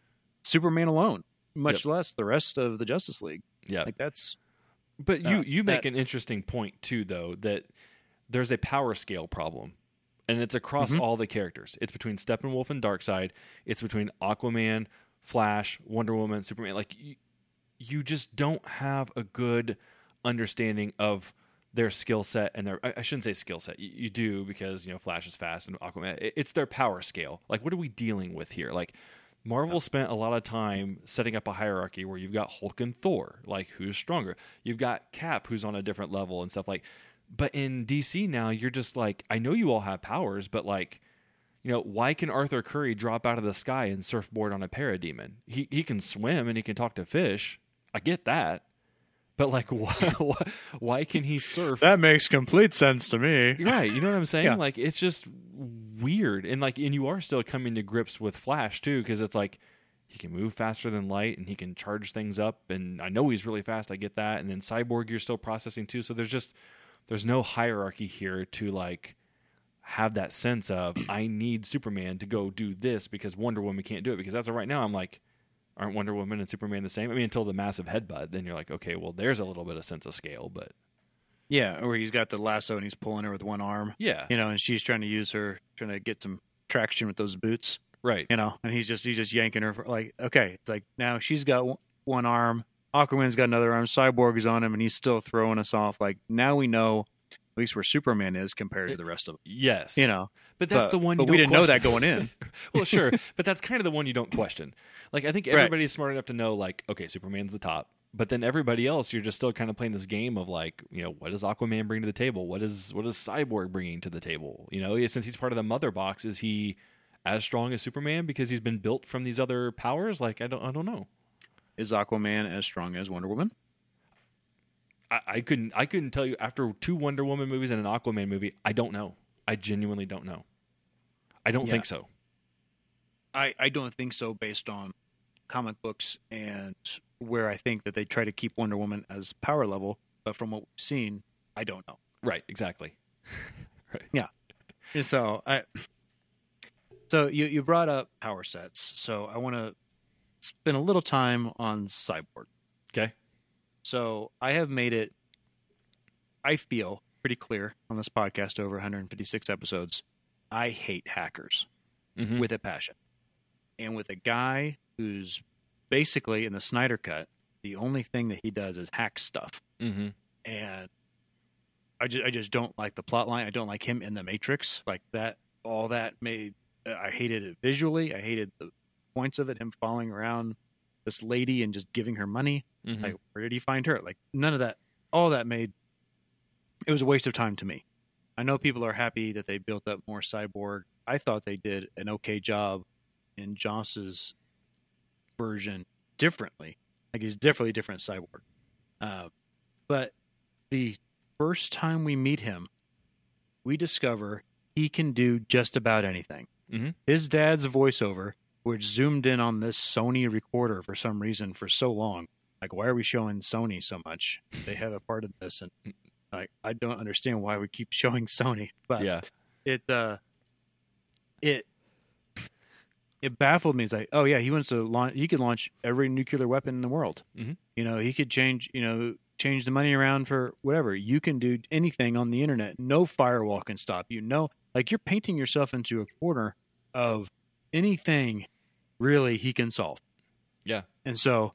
Superman alone, much Yep. less the rest of the Justice League. yeah. Like that's But you Uh, you make that- an interesting point too, though that there's a power scale problem, and it's across Mhm. all the characters. It's between Steppenwolf and Darkseid. It's between Aquaman, Flash, Wonder Woman, Superman. Like you, you just don't have a good understanding of their skill set and their I, I shouldn't say skill set. You, you do because you know Flash is fast and Aquaman. It- it's their power scale. Like what are we dealing with here? Like Marvel spent a lot of time setting up a hierarchy where you've got Hulk and Thor, like who's stronger. You've got Cap, who's on a different level and stuff like. But in DC now, you're just like, I know you all have powers, but like, you know, why can Arthur Curry drop out of the sky and surfboard on a parademon? He he can swim and he can talk to fish. I get that, but like, why why, why can he surf? that makes complete sense to me. Right. You know what I'm saying? Yeah. Like it's just weird. And like and you are still coming to grips with Flash too because it's like he can move faster than light and he can charge things up and I know he's really fast. I get that. And then Cyborg you're still processing too. So there's just there's no hierarchy here to like have that sense of I need Superman to go do this because Wonder Woman can't do it because as of right now I'm like aren't Wonder Woman and Superman the same? I mean until the massive headbutt then you're like okay, well there's a little bit of sense of scale, but Yeah, or he's got the lasso and he's pulling her with one arm, yeah. you know, and she's trying to use her, trying to get some traction with those boots, Right. you know, and he's just he's just yanking her for like okay, it's like now she's got one- one arm, Aquaman's got another arm, Cyborg is on him, and he's still throwing us off. Like now we know at least where Superman is compared to the rest of them, Yes. you know. But that's but, the one. but we didn't know that going in. well, sure, but that's kind of the one you don't question. Like I think Right. everybody's smart enough to know, like, okay, Superman's the top. but then everybody else, you're just still kind of playing this game of like, you know, what does Aquaman bring to the table? What is what is Cyborg bringing to the table? You know, since he's part of the Mother Box, is he as strong as Superman because he's been built from these other powers? Like, I don't, I don't know. Is Aquaman as strong as Wonder Woman? I, I couldn't, I couldn't tell you after two Wonder Woman movies and an Aquaman movie. I don't know. I genuinely don't know. I don't Yeah. think so. I, I don't think so based on comic books and where I think that they try to keep Wonder Woman as power level, but from what we've seen, I don't know. Right? Exactly. right. Yeah. so I so you you brought up power sets, so I want to spend a little time on Cyborg. Okay. So I have made it I feel pretty clear on this podcast over 156 episodes. I hate hackers. Mm-hmm. with a passion. And with a guy who's basically in the Snyder cut, the only thing that he does is hack stuff. mm-hmm. And I just I just don't like the plot line. I don't like him in the Matrix. Like that all that made I hated it visually. I hated the points of it, him following around this lady and just giving her money. Mm-hmm. Like where did he find her? Like none of that all that made it was a waste of time to me. I know people are happy that they built up more cyborg. I thought they did an okay job in Joss's version differently. Like he's definitely different cyborg. Uh, but the first time we meet him, we discover he can do just about anything. Mhm. His dad's voiceover, which zoomed in on this Sony recorder for some reason for so long. Like, why are we showing Sony so much? They have a part of this, and like, I don't understand why we keep showing Sony. But yeah. it uh it it baffled me. It's like, oh yeah, he wants to launch. He could launch every nuclear weapon in the world. Mhm. You know, he could change. You know, change the money around for whatever. You can do anything on the internet. No firewall can stop you. No, like you're painting yourself into a corner of anything really he can solve. Yeah. And so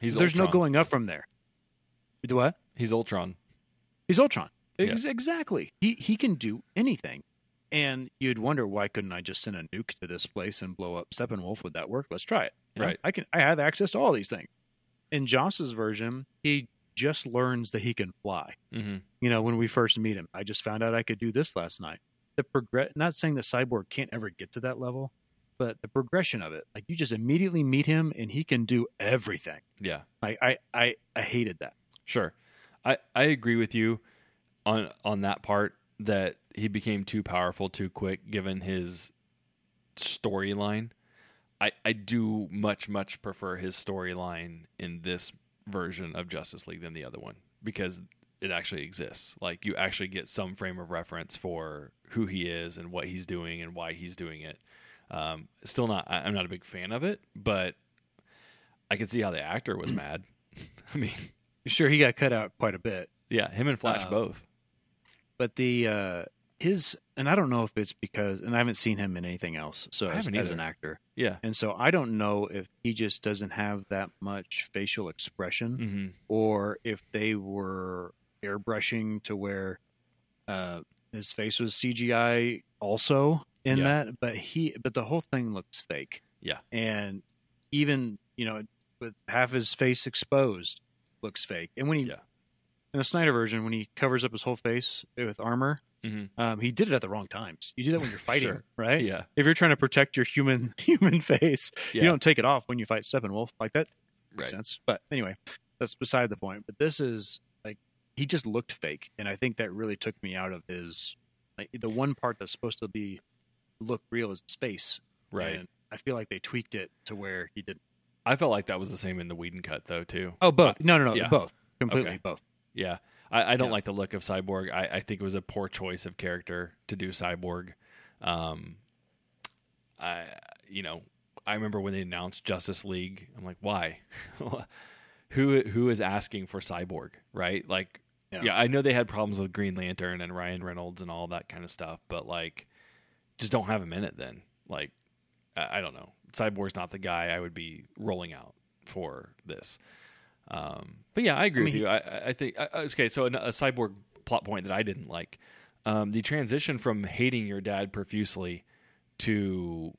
He's there's no going up from there. Do what? He's Ultron. He's Ultron. Yeah. Ex- Exactly. He he can do anything. And you'd wonder why couldn't I just send a nuke to this place and blow up Steppenwolf? Would that work? Let's try it. You know, Right. I can. I have access to all these things. In Joss's version, he just learns that he can fly. Mm-hmm. You know, when we first meet him, I just found out I could do this last night. The progress. Not saying that Cyborg can't ever get to that level, but the progression of it. Like you just immediately meet him and he can do everything. Yeah. Like I I I hated that. Sure. I, I agree with you on on that part that he became too powerful too quick given his storyline. I, I do much, much prefer his storyline in this version of Justice League than the other one because it actually exists. Like you actually get some frame of reference for who he is and what he's doing and why he's doing it. Um, still not, I- I'm not a big fan of it, but I can see how the actor was mad. I mean, Sure, he got cut out quite a bit. yeah, him and Flash Um, both. but the uh his and I don't know if it's because and I haven't seen him in anything else so I as, haven't as an actor Yeah. and so I don't know if he just doesn't have that much facial expression Mm-hmm. or if they were airbrushing to where uh his face was CGI also in Yeah. that but he but the whole thing looks fake Yeah. and even you know with half his face exposed looks fake and when he Yeah. in the Snyder version when he covers up his whole face with armor Mhm. um, he did it at the wrong times. You do that when you're fighting, Sure. right? Yeah. If you're trying to protect your human human face, Yeah. you don't take it off when you fight Steppenwolf. Like that makes Right. sense. But anyway, that's beside the point. But this is like he just looked fake, and I think that really took me out of his like the one part that's supposed to be look real as his face. Right. And I feel like they tweaked it to where he didn't. I felt like that was the same in the Whedon cut though too. Oh, both. No, no, no. yeah. Both. Completely Okay. both. Yeah. I, I don't Yeah. like the look of Cyborg. I, I think it was a poor choice of character to do Cyborg. Um, I, you know, I remember when they announced Justice League. I'm like, why? who who is asking for Cyborg? Right? Like, Yeah. yeah. I know they had problems with Green Lantern and Ryan Reynolds and all that kind of stuff, but like, just don't have him in it. Then, like, I, I don't know. Cyborg's not the guy I would be rolling out for this. Um, but yeah, I agree I mean, with you. I, I- think okay. So a, a cyborg plot point that I didn't like um, the transition from hating your dad profusely to,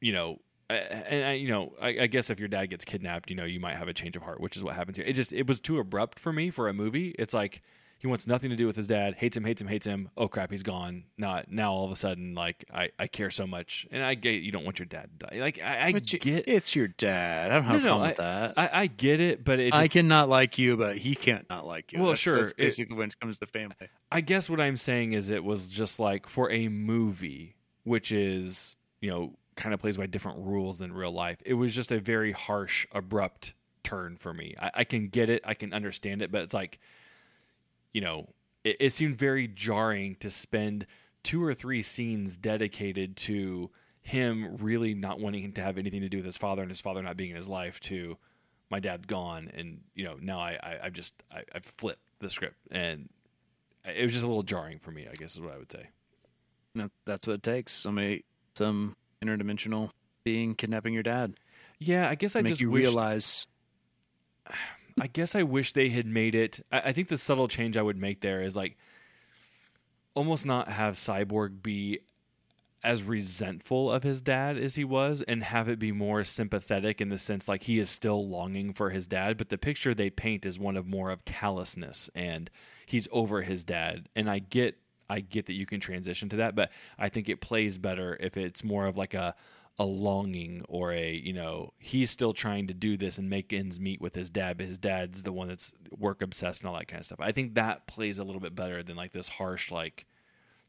you know, and I, you know, I, I guess if your dad gets kidnapped, you know, you might have a change of heart, which is what happens here. It just it was too abrupt for me for a movie. It's like he wants nothing to do with his dad, hates him, hates him, hates him. Oh crap, he's gone. Not now. All of a sudden, like I, I care so much, and I get you don't want your dad to die. Like I, I you- get, it's your dad. I don't have No, no, fun with that. I, I get it, but it I cannot like you, but he can't not like you. Well, That's- sure, That's it- basically when it comes to family. I guess what I'm saying is it was just like for a movie, which is, you know, kind of plays by different rules than real life. It was just a very harsh, abrupt turn for me. I, I can get it, I can understand it, but it's like, you know, it, it seemed very jarring to spend two or three scenes dedicated to him really not wanting to have anything to do with his father and his father not being in his life to my dad's gone and you know now I, I I've just I, I've flipped the script and it was just a little jarring for me, I guess is what I would say. That, that's what it takes. Somebody, some interdimensional being kidnapping your dad. Yeah, I guess I make just you wish, realize. I guess I wish they had made it. I, I think the subtle change I would make there is like almost not have Cyborg be as resentful of his dad as he was and have it be more sympathetic in the sense like he is still longing for his dad but the picture they paint is one of more of callousness and he's over his dad and I get I get that you can transition to that but I think it plays better if it's more of like a a longing or a you know he's still trying to do this and make ends meet with his dad but his dad's the one that's work obsessed and all that kind of stuff i think that plays a little bit better than like this harsh like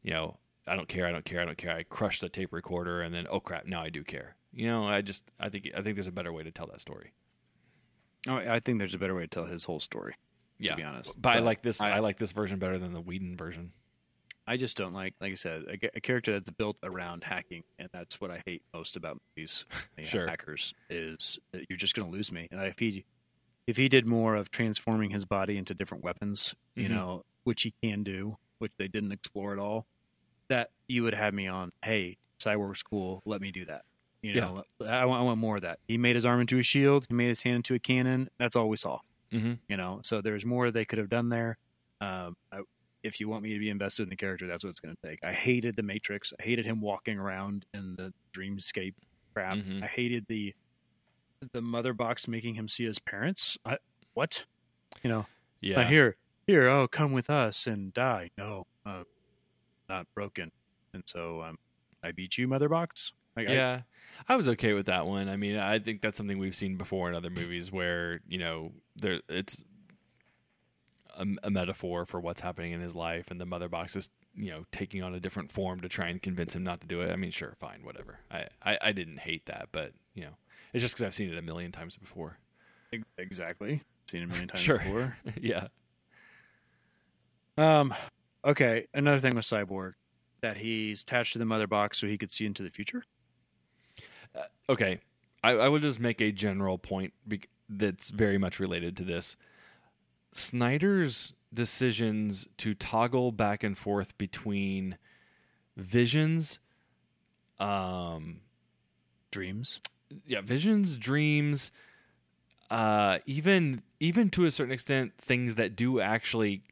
you know i don't care i don't care i don't care i crush the tape recorder and then oh crap now i do care you know i just i think i think there's a better way to tell that story Oh, I think there's a better way to tell his whole story. yeah be honest. but, i like this I, I- like this version better than the Whedon version I just don't like, like I said, a, a character that's built around hacking, and that's what I hate most about movies. the Sure. hackers is that you're just going to lose me. And if he, if he did more of transforming his body into different weapons, you Mhm. know, which he can do, which they didn't explore at all, that you would have me on. Hey, Cyborg's cool. Let me do that. You Yeah. know, I want, I want more of that. He made his arm into a shield. He made his hand into a cannon. That's all we saw mm-hmm. you know so there's more they could have done there um, I, if you want me to be invested in the character that's what it's going to take. I hated the matrix. I hated him walking around in the dreamscape crap. Mhm. i hated the the mother box making him see his parents. I, what? You know? Yeah. Here here oh come with us and die. No uh, not broken. And so um, i beat you mother box. Like, I- yeah. I was okay with that one. I mean, I think that's something we've seen before in other movies where you know there it's a, a metaphor for what's happening in his life, and the mother box is you know taking on a different form to try and convince him not to do it. I mean, sure, fine, whatever. I I, I didn't hate that, but you know, it's just because I've seen it a million times before. exactly seen it a million times Sure. before yeah, Um. Okay. Another thing with Cyborg that he's attached to the mother box so he could see into the future. okay. I, I would just make a general point bec- that's very much related to this. Snyder's decisions to toggle back and forth between visions, um, Dreams. yeah, visions, dreams, uh, even even to a certain extent, things that do actually,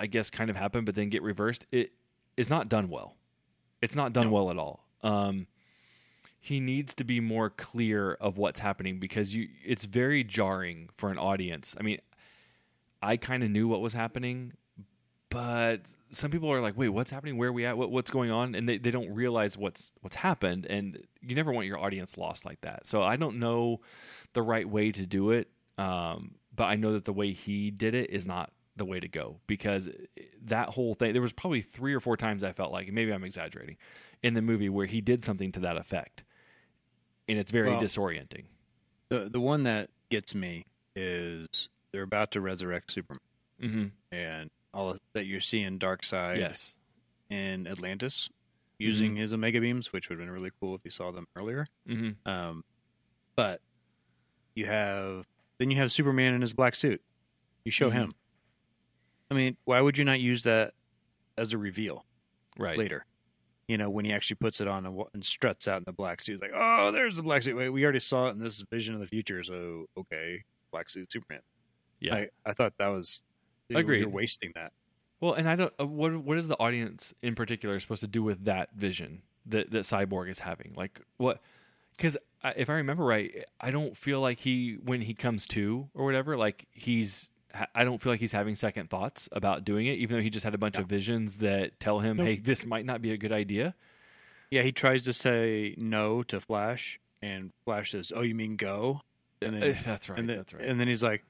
I guess, kind of happen, but then get reversed. It is not done well. It's not done well at all. Um, he needs to be more clear of what's happening because you it's very jarring for an audience. I mean, I kind of knew what was happening, but some people are like, "Wait, what's happening? Where are we at? What, what's going on?" And they, they don't realize what's what's happened. And you never want your audience lost like that. So I don't know the right way to do it, um, but I know that the way he did it is not the way to go because that whole thing. There was probably three or four times I felt like maybe I'm exaggerating in the movie where he did something to that effect, and it's very Well, disorienting. The the one that gets me is they're about to resurrect Superman, hmm and all that you're seeing Darkseid Yes. in Atlantis using his Omega beams, which would have been really cool if you saw them earlier. hmm Um, but you have then you have Superman in his black suit. You show Mhm. him. I mean, why would you not use that as a reveal? Right. later. You know, when he actually puts it on and, and struts out in the black suit, it's like, oh, there's the black suit. Wait, we already saw it in this vision of the future, so okay, black suit Superman. Yeah. I, I thought that was you- Agreed. You're wasting that. Well, and I don't. Uh, what what is the audience in particular supposed to do with that vision that that Cyborg is having? Like what? Because if I remember right, I don't feel like he when he comes to or whatever, like he's. I don't feel like he's having second thoughts about doing it, even though he just had a bunch of visions that tell him, Nope. "Hey, this might not be a good idea." Yeah, he tries to say no to Flash, and Flash says, "Oh, you mean go?" And Uh, then, that's right. and then, that's right. And then he's like,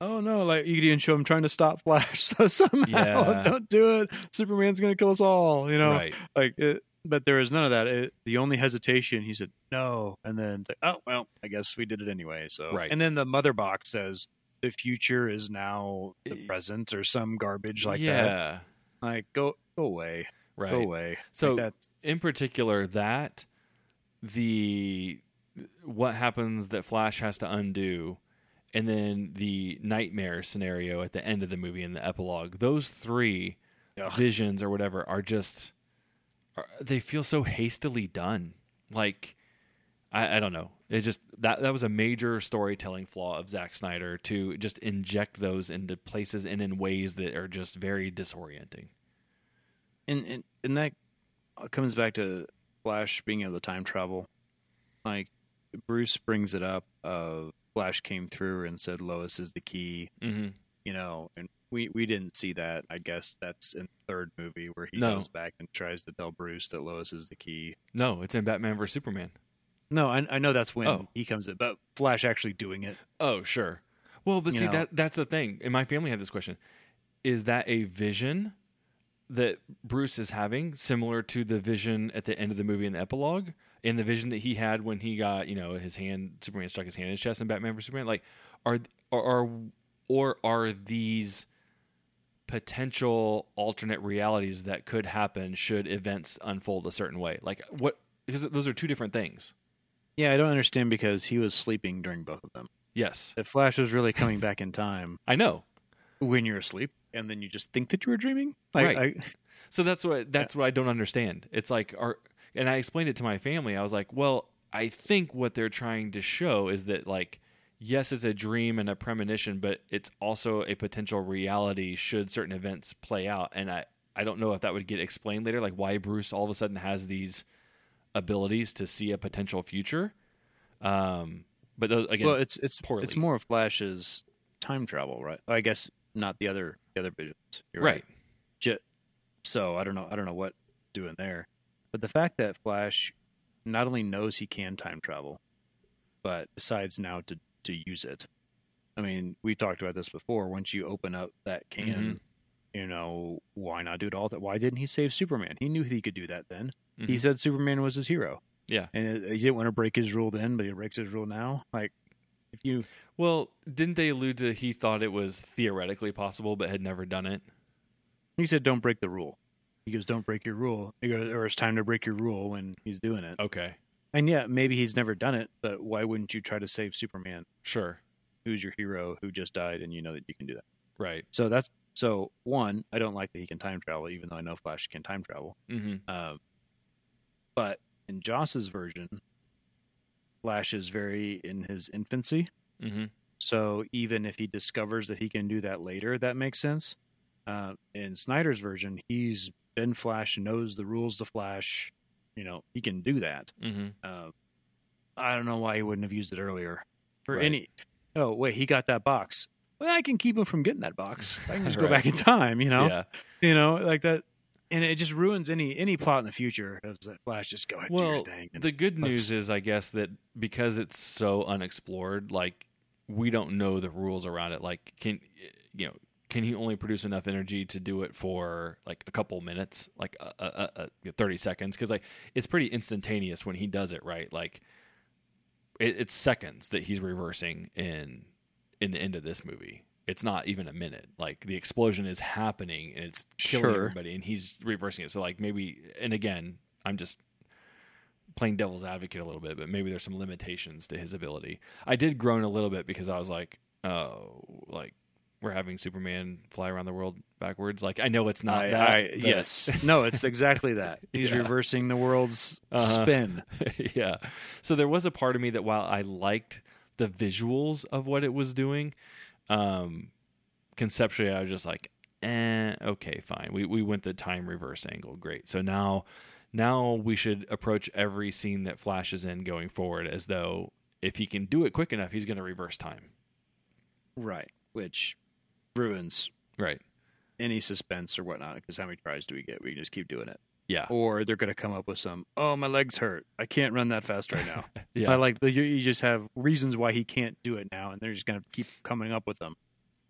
"Oh no!" Like you can even show him trying to stop Flash. So somehow, Yeah. don't do it. Superman's gonna kill us all. You know, right. like. It, but there was none of that. It, the only hesitation, he said no, and then like, oh well, I guess we did it anyway. So Right. And then the mother box says the future is now the present or some garbage like that. yeah. Like go go away, Right. go away. So like that's in particular that the what happens that Flash has to undo and then the nightmare scenario at the end of the movie in the epilogue those three Ugh. visions or whatever are just are, they feel so hastily done like I, I don't know it just that that was a major storytelling flaw of Zack Snyder to just inject those into places and in ways that are just very disorienting and and, and that comes back to Flash being able to time travel. Like Bruce brings it up. Uh, Flash came through and said Lois is the key. mm-hmm. You know, and we we didn't see that. I guess that's in the third movie where he No. goes back and tries to tell Bruce that Lois is the key. no it's in Batman vs Superman No, I, I know that's when Oh. he comes in, but Flash actually doing it. Oh, sure. Well, but You see know. that that's the thing. And my family had this question. Is that a vision that Bruce is having similar to the vision at the end of the movie in the epilogue? And the vision that he had when he got, you know, his hand Superman struck his hand in his chest in Batman vs Superman? Like are are, are or are these potential alternate realities that could happen should events unfold a certain way? Like what because those are two different things. Yeah, I don't understand because he was sleeping during both of them. Yes. If Flash was really coming back in time I know. when you're asleep, and then you just think that you were dreaming, like, Right. I, So that's what that's what I don't understand. It's like our and I explained it to my family. I was like, "Well, I think what they're trying to show is that like yes, it's a dream and a premonition, but it's also a potential reality should certain events play out." And I I don't know if that would get explained later like why Bruce all of a sudden has these abilities to see a potential future. Um but those, again, well, it's it's poorly. it's more of Flash's time travel, right? I guess not the other the other visions. You're right. Ju- So I don't know. I don't know what doing there, but the fact that Flash not only knows he can time travel, but decides now to to use it. I mean, we talked about this before. Once you open up that can, Mm-hmm. you know, why not do it all? That why didn't he save Superman? He knew he could do that then. He Mhm. said Superman was his hero. Yeah. and it, he didn't want to break his rule then, but he breaks his rule now. Like, if you Well, didn't they allude to he thought it was theoretically possible but had never done it? He said, "Don't break the rule." He goes, "Don't break your rule." He goes, or it's time to break your rule when he's doing it. Okay. And yeah, maybe he's never done it, but why wouldn't you try to save Superman, Sure. who's your hero, who just died, and you know that you can do that? Right. So that's so one. I don't like that he can time travel, even though I know Flash can time travel. Mhm. Um, but in Joss's version, Flash is very in his infancy. Mhm. So even if he discovers that he can do that later, that makes sense. Uh, in Snyder's version, he's been Flash, knows the rules to Flash. You know, he can do that. Mhm. Uh, I don't know why he wouldn't have used it earlier. For Right. any, oh wait, he got that box. Well, I can keep him from getting that box. I can just go back in time. You know, Yeah. you know, like that, and it just ruins any any plot in the future. Of that Flash, just go ahead, do your Well, thing. and the good news is, I guess, that because it's so unexplored, like we don't know the rules around it. Like, can you know? Can he only produce enough energy to do it for like a couple minutes, like a, thirty seconds? Because like it's pretty instantaneous when he does it, right? Like it, it's seconds that he's reversing in in the end of this movie. It's not even a minute. Like the explosion is happening and it's killing Sure. everybody, and he's reversing it. So like maybe, and again, I'm just playing devil's advocate a little bit, but maybe there's some limitations to his ability. I did groan a little bit because I was like, oh, like we're having Superman fly around the world backwards. Like I know it's not I- that. I- yes, no, it's exactly that. He's Yeah. reversing the world's Uh-huh. spin. yeah. So there was a part of me that while I liked the visuals of what it was doing, um, conceptually I was just like, eh, okay, fine. We we went the time reverse angle. Great. So now Now we should approach every scene that flashes in going forward as though if he can do it quick enough, he's going to reverse time. Right. Which ruins Right. any suspense or whatnot. Because how many tries do we get? We can just keep doing it. Yeah. Or they're going to come up with some. Oh, my legs hurt. I can't run that fast right now. Yeah. I like the, you, just have reasons why he can't do it now, and they're just going to keep coming up with them.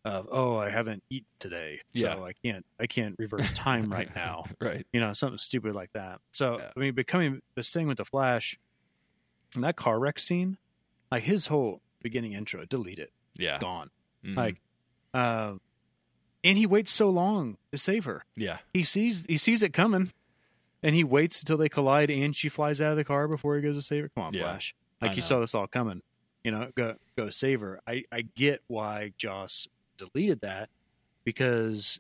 Of oh, I haven't eaten today, so Yeah. I can't I can't reverse time right now. right. You know, something stupid like that. So Yeah. I mean, becoming this thing with the Flash, and that car wreck scene, like his whole beginning intro, delete it, Yeah. gone. Mhm. Like, uh, and he waits so long to save her. yeah. He sees he sees it coming, and he waits until they collide, and she flies out of the car before he goes to save her. Come on, Yeah, Flash! Like you saw this all coming. You know, go go save her. I I get why Joss deleted that because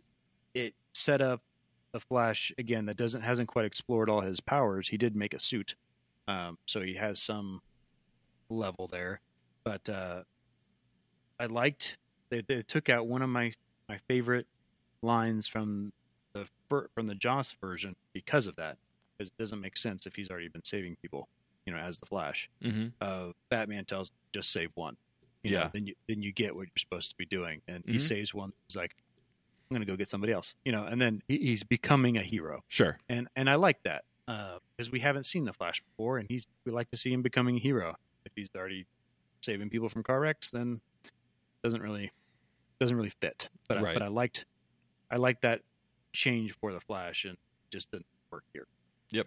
it set up a Flash again that doesn't hasn't quite explored all his powers. He did make a suit, um, so he has some level there. But uh, I liked they, they took out one of my my favorite lines from the from the Joss version because of that. Because it doesn't make sense if he's already been saving people, you know, as the Flash. hmm Uh, Batman tells just save one. You know, Yeah. then you then you get what you're supposed to be doing, and he Mhm. saves one. He's like, I'm gonna go get somebody else, you know, and then he, he's becoming a hero, Sure. and and I like that because we haven't seen the Flash before, and he's we like to see him becoming a hero. If he's already saving people from car wrecks, then doesn't really doesn't really fit. But I, but I liked I liked that change for the Flash, and just didn't work here. Yep.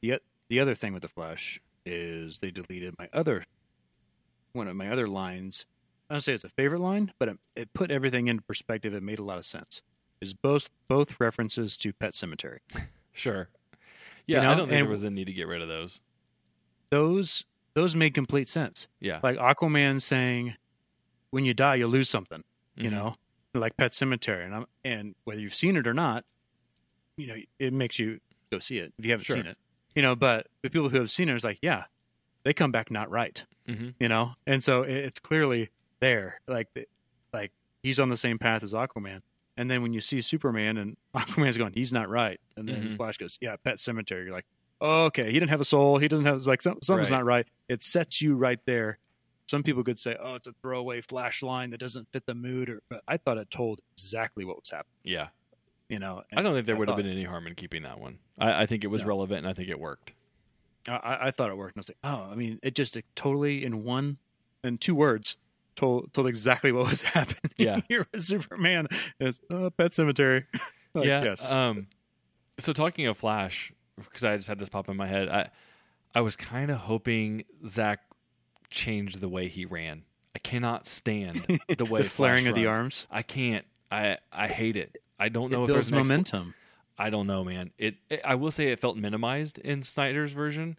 The the other thing with the Flash is they deleted my other one of my other lines. I don't say it's a favorite line, but it, it put everything into perspective. It made a lot of sense. Is both both references to Pet Sematary. Sure. Yeah. know, I don't think and- there was a need to get rid of those. Those those made complete sense. Yeah. Like Aquaman saying, "When you die, you lose something." You Mhm. know, like Pet Sematary, and I'm, and whether you've seen it or not, you know, it makes you go see it if you haven't Sure. seen it. You know, but the people who have seen it is like, yeah, they come back not right. Mhm. You know, and so it, it's clearly there. Like, the, like he's on the same path as Aquaman. And then when you see Superman and Aquaman's going, he's not right. And then Mhm. Flash goes, yeah, Pet Sematary. You're like, oh, okay, he didn't have a soul. He doesn't have, it's like, something's Right. not right. It sets you right there. Some people could say, oh, it's a throwaway Flash line that doesn't fit the mood. Or, but I thought it told exactly what was happening. Yeah. You know, I don't think there I would have been any harm in keeping that one. I, I think it was No. relevant and I think it worked. I- I, thought it worked. And I was like, oh, I mean, it just it totally in one, in two words, told told exactly what was happening. Yeah. here with Superman. It's uh, Pet Sematary. Like, yeah. Yes. Um, so talking of Flash, because I just had this pop in my head, I I was kind of hoping Zack changed the way he ran. I cannot stand the way the flaring of the arms. I can't. I I hate it. I don't know it if there's builds an expl- momentum. I don't know, man. It, it I will say it felt minimized in Snyder's version,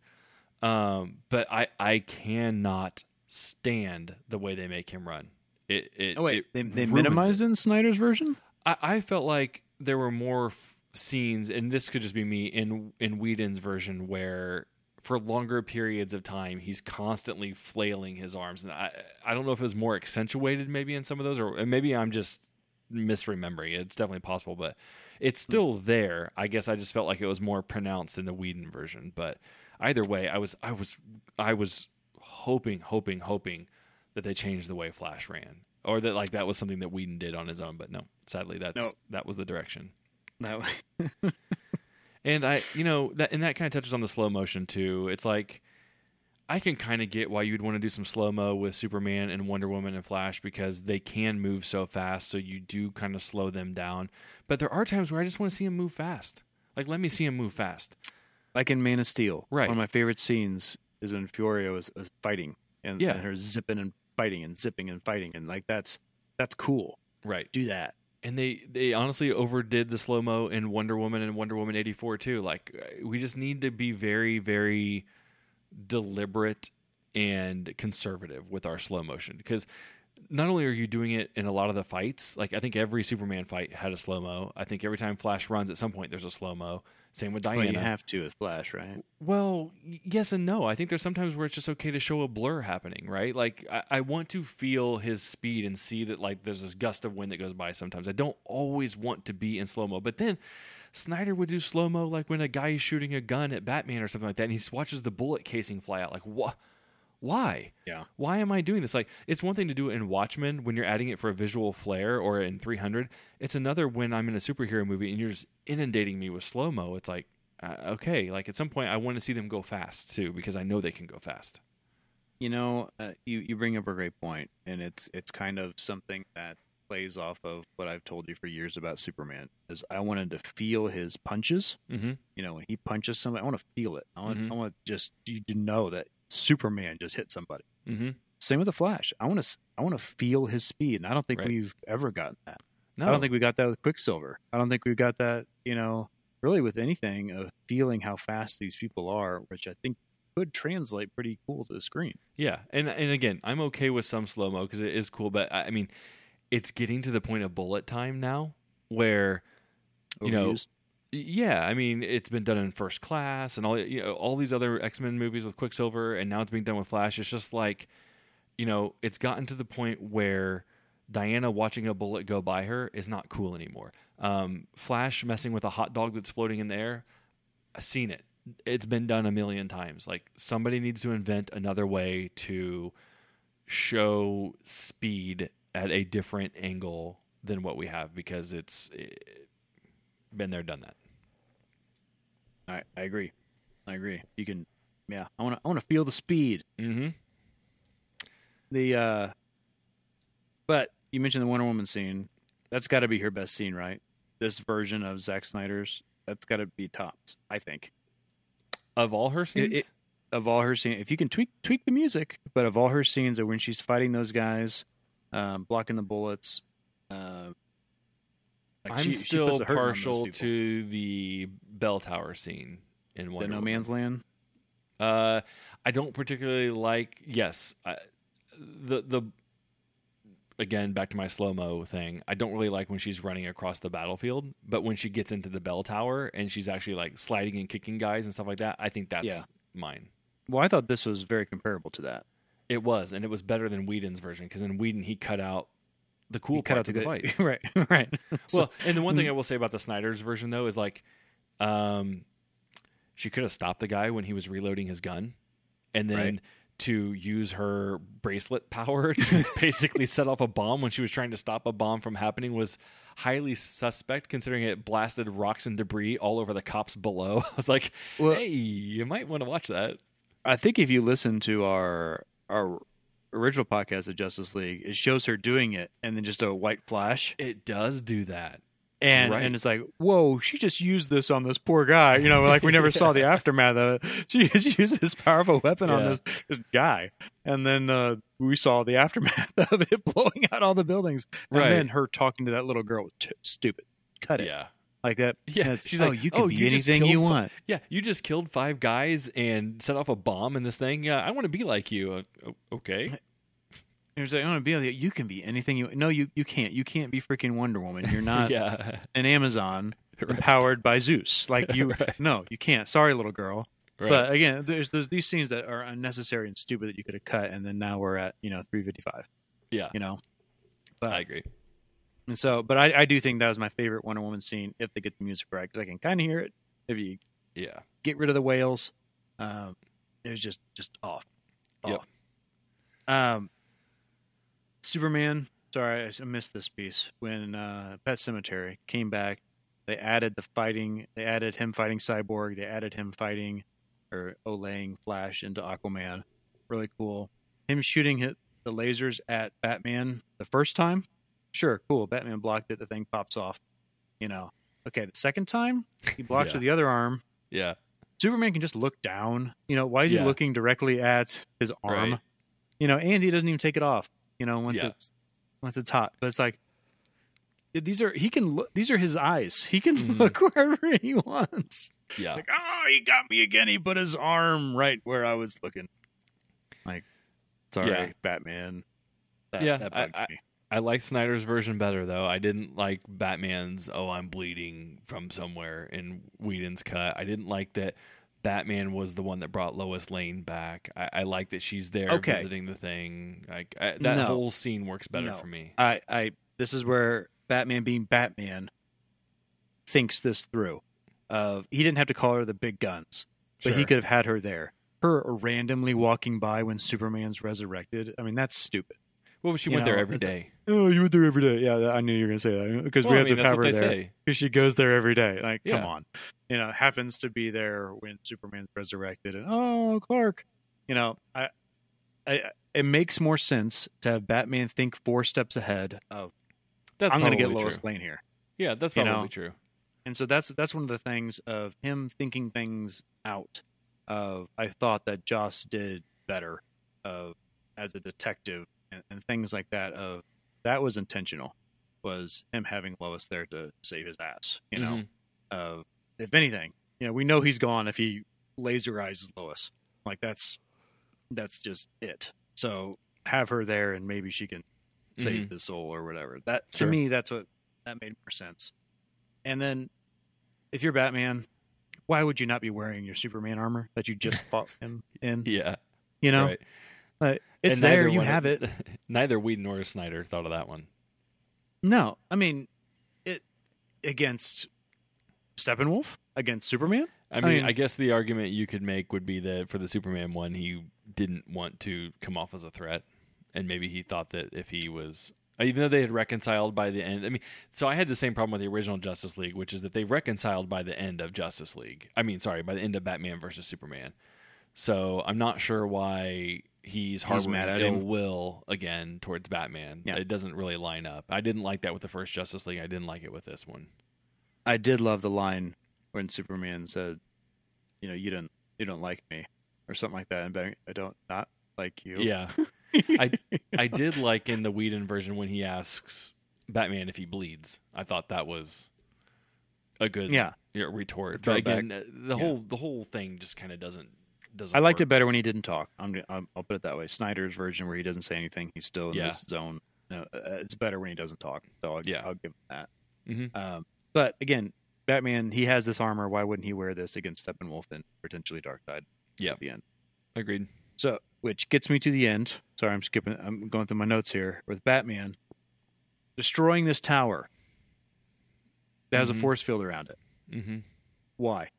um, but I I cannot stand the way they make him run. It, it oh wait, it they, they minimized it in Snyder's version. I, I felt like there were more f- scenes, and this could just be me in in Whedon's version where. For longer periods of time, he's constantly flailing his arms, and I I don't know if it was more accentuated maybe in some of those, or maybe I'm just misremembering. It's definitely possible, but it's hmm. still there. I guess I just felt like it was more pronounced in the Whedon version. But either way, I was I was I was hoping, hoping, hoping that they changed the way Flash ran, or that like that was something that Whedon did on his own. But no, sadly, that's No. that was the direction. No. And I, you know, that and that kind of touches on the slow motion too. It's like I can kind of get why you'd want to do some slow mo with Superman and Wonder Woman and Flash because they can move so fast, so you do kind of slow them down. But there are times where I just want to see them move fast. Like, let me see them move fast. like in Man of Steel. Right. One of my favorite scenes is when Faora is, is fighting and, Yeah. and her zipping and fighting and zipping and fighting and like that's that's cool. Right. Do that. And they they honestly overdid the slow mo in Wonder Woman and Wonder Woman eighty four too. Like, uh, we just need to be very very deliberate and conservative with our slow motion because not only are you doing it in a lot of the fights, like I think every Superman fight had a slow mo. I think every time Flash runs, at some point there's a slow mo. Same with Well, Diana. you have to with Flash, right? Well, yes and no. I think there's sometimes where it's just okay to show a blur happening, right? Like I, I want to feel his speed and see that like there's this gust of wind that goes by sometimes. I don't always want to be in slow mo, but then Snyder would do slow mo like when a guy is shooting a gun at Batman or something like that, and he watches the bullet casing fly out. Like what? Why? Yeah. Why am I doing this? Like, it's one thing to do it in Watchmen when you're adding it for a visual flair or in 300. It's another when I'm in a superhero movie and you're just inundating me with slow mo. It's like, uh, okay, like at some point I want to see them go fast too because I know they can go fast. You know, uh, you you bring up a great point, and it's it's kind of something that plays off of what I've told you for years about Superman. Is I wanted to feel his punches. Mm-hmm. You know, when he punches somebody, I want to feel it. I want Mhm. I want just you to know that Superman just hit somebody. Mm-hmm. Same with the Flash. I want to I want to feel his speed, and I don't think Right. we've ever gotten that. No, I don't think we got that with Quicksilver. I don't think we got that, you know, really with anything of feeling how fast these people are, which I think could translate pretty cool to the screen. Yeah, and and again, I'm okay with some slow mo because it is cool, but I I mean, it's getting to the point of bullet time now where You know, Overused. Yeah, I mean, it's been done in First Class and all you know, all these other X Men movies with Quicksilver, and now it's being done with Flash. It's just like, you know, it's gotten to the point where Diana watching a bullet go by her is not cool anymore. Um, Flash messing with a hot dog that's floating in the air, I've seen it. It's been done a million times. Like somebody needs to invent another way to show speed at a different angle than what we have because it's eh, been there, done that. I, I agree. I agree. You can, yeah. I want to. I want to feel the speed. Mm-hmm. The, uh but you mentioned the Wonder Woman scene. That's got to be her best scene, right? This version of Zack Snyder's. That's got to be tops. I think Of all her scenes, it- of all her scenes. If you can tweak tweak the music, but of all her scenes, are when she's fighting those guys, um, blocking the bullets. Uh, like I'm she- she still puts a hurt on those partial to the bell tower scene in the No Woman. Man's Land. Uh, I don't particularly like. Yes, I, the the again back to my slow mo thing. I don't really like when she's running across the battlefield, but when she gets into the bell tower and she's actually like sliding and kicking guys and stuff like that, I think that's Yeah. mine. Well, I thought this was very comparable to that. It was, and it was better than Whedon's version because in Whedon he cut out the cool You cut out parts of the fight. right, right. So- Well, and the one thing Mm. I will say about the Snyder's version though is like, um, she could have stopped the guy when he was reloading his gun, and then Right. to use her bracelet power to basically set off a bomb when she was trying to stop a bomb from happening was highly suspect, considering it blasted rocks and debris all over the cops below. I was like, Well- hey, you might want to watch that. I think if you listen to our our original podcast of Justice League, it shows her doing it, and then just a white flash, It does do that. and Right. and it's like, whoa, she just used this on this poor guy. You know, like we never saw the aftermath of it. She just used this powerful weapon on this this guy, and then uh, we saw the aftermath of it blowing out all the buildings, and Right. then her talking to that little girl, T- stupid, cut it Yeah. Like that. Yeah, she's oh, like, you can "Oh, be you anything you want. Yeah, you just killed five guys and set off a bomb in this thing. Yeah, I want to be like you. Uh, okay. Like, I want to be like, you can be anything you. No, you you can't. You can't be freaking Wonder Woman. You're not yeah. an Amazon Right. empowered by Zeus. Like you, Right. no, you can't. Sorry, little girl. Right. But again, there's there's these scenes that are unnecessary and stupid that you could have cut, and then now we're at you know 355. yeah, You know, but I agree. And so, but I, I do think that was my favorite Wonder Woman scene if they get the music right because I can kind of hear it. If you Yeah. get rid of the whales, um, it was just just off. Yep. Off. Um, Superman. Sorry, I missed this piece when uh, Pet Sematary came back. They added the fighting. They added him fighting Cyborg. They added him fighting or olaying Flash into Aquaman. Really cool. Him shooting hit the lasers at Batman the first time. Sure, cool. Batman blocked it. The thing pops off. You know. Okay, the second time he blocks Yeah. with the other arm. Yeah. Superman can just look down. You know, why is Yeah. he looking directly at his arm? Right. You know, and he doesn't even take it off. You know, once Yeah. it's once it's hot. But it's like these are he can look. These are his eyes. He can Mhm. look wherever he wants. Yeah. Like, oh, he got me again. He put his arm right where I was looking. Like, sorry, Yeah. Batman. That, Yeah, that I- I-. I like Snyder's version better though. I didn't like Batman's "Oh, I'm bleeding" from somewhere in Whedon's cut. I didn't like that Batman was the one that brought Lois Lane back. I, I like that she's there Okay. visiting the thing. Like I, that No. whole scene works better No. for me. I, I, this is where Batman being Batman thinks this through. Of he didn't have to call her the big guns, but he could have had her there. Her randomly walking by when Superman's resurrected. I mean, that's stupid. Well, she You went there know, every it's a- day. Oh, you went there every day. Yeah, I knew you were going to say that because Well, we I have mean, to have her there because she goes there every day. Like, Yeah. come on, you know, happens to be there when Superman's resurrected, and oh, Clark, you know, I, I, it makes more sense to have Batman think four steps ahead of That's I'm going to get Lois true. Lane here, Yeah, that's you probably know. true. and so that's that's one of the things of him thinking things out. Of I thought that Joss did better, of as a detective and, and things like that. Of that was intentional, was him having Lois there to save his ass. You know, Mhm. of if anything, you know, we know he's gone if he laserizes Lois. Like that's that's just it. So have her there, and maybe she can save Mhm. the soul or whatever. That to Sure. me, that's what that made more sense. And then, if you're Batman, why would you not be wearing your Superman armor that you just fought him in? Yeah, You know, right. Uh, it's And there. You have it. neither Whedon nor Snyder thought of that one. No, I mean, it against Steppenwolf against Superman. I mean, I, mean- guess the argument you could make would be that for the Superman one, he didn't want to come off as a threat, and maybe he thought that if he was, even though they had reconciled by the end. I mean, so I had the same problem with the original Justice League, which is that they reconciled by the end of Justice League. I mean, sorry, by the end of Batman versus Superman. So I'm not sure why he's harboring mad at ill him. will again towards Batman. Yeah. It doesn't really line up. I didn't like that with the first Justice League. I didn't like it with this one. I did love the line when Superman said, "You know, you don't you don't like me," or something like that, and Batman, I don't not like you. Yeah. I I did like in the Whedon version when he asks Batman if he bleeds. I thought that was a good Yeah. retort. But again, the Yeah. whole the whole thing just kind of doesn't doesn't. I liked work. it better when he didn't talk. I'm, I'm I'll put it that way. Snyder's version where he doesn't say anything, he's still in Yeah. this zone. No, uh, it's better when he doesn't talk. So I'll, Yeah. I'll give him that. Mhm. Um, but again, Batman, he has this armor. Why wouldn't he wear this against Steppenwolf and potentially Darkseid? Yeah. At the end. Agreed. So, which gets me to the end. Sorry, I'm skipping. I'm going through my notes here with Batman destroying this tower that has Mhm. a force field around it. hmm Why?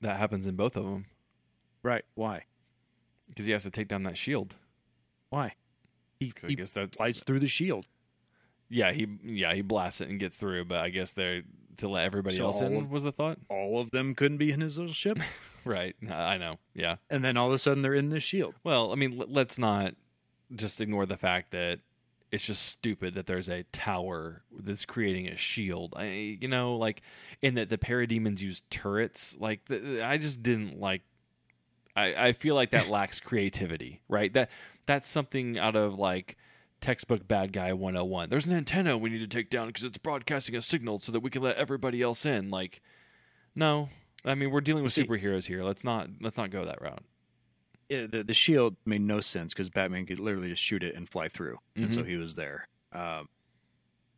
That happens in both of them Right? Why? because he has to take down that shield. Why? He, 'Cause I guess that flies through the shield. yeah he yeah he blasts it and gets through, but I guess they're to let everybody So else in of- was the thought. All of them couldn't be in his little ship, Right. I know. Yeah. and then all of a sudden they're in this shield. Well, I mean, l- let's not just ignore the fact that it's just stupid that there's a tower that's creating a shield. I, you know, like, and that the parademons use turrets. Like, I just didn't like. I, I feel like that lacks creativity, right? That that's something out of like textbook bad guy 101. There's an antenna we need to take down because it's broadcasting a signal so that we can let everybody else in. Like, no, I mean we're dealing with superheroes here. Let's not let's not go that route. Yeah, the, the shield made no sense because Batman could literally just shoot it and fly through, and so Mhm. he was there. Um,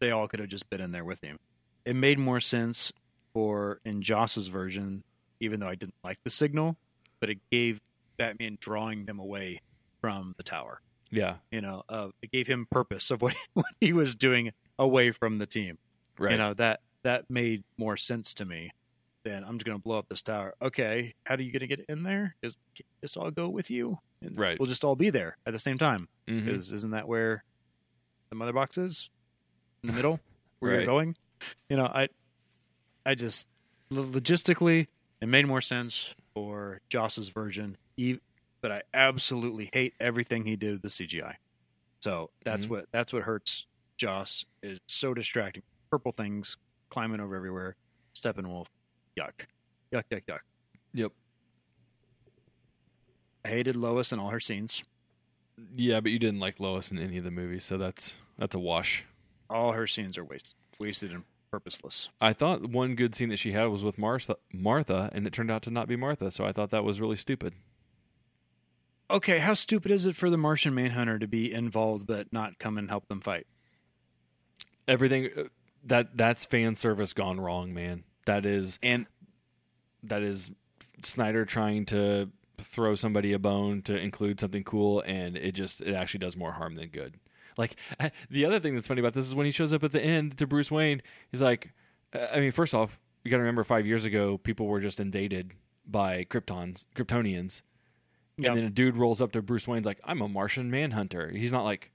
they all could have just been in there with him. It made more sense for in Joss's version, even though I didn't like the signal, but it gave Batman drawing them away from the tower. Yeah, You know, uh, it gave him purpose of what, what he was doing away from the team. right. You know that that made more sense to me than I'm just going to blow up this tower. Okay, how are you going to get in there? Just just all go with you, and Right. We'll just all be there at the same time. Because isn't that where the mother box is in the middle where Right. you're going? You know, I I just logistically it made more sense for Joss's version, but I absolutely hate everything he did with the CGI. So that's Mhm. what that's what hurts Joss is so distracting. Purple things climbing over everywhere. Steppenwolf, yuck, yuck, yuck, yuck. Yep. I hated Lois and all her scenes. Yeah, but you didn't like Lois in any of the movies, so that's that's a wash. All her scenes are wasted, wasted and purposeless. I thought one good scene that she had was with Martha, Martha, and it turned out to not be Martha. So I thought that was really stupid. Okay, how stupid is it for the Martian Manhunter to be involved but not come and help them fight? Everything uh, that that's fan service gone wrong, man. That is And that is Snyder trying to throw somebody a bone to include something cool, and it just it actually does more harm than good. Like the other thing that's funny about this is when he shows up at the end to Bruce Wayne, he's like, Uh, I mean, first off, you got to remember five years ago, people were just invaded by Kryptons, Kryptonians, Yep. and then a dude rolls up to Bruce Wayne's like, "I'm a Martian Manhunter." He's not like,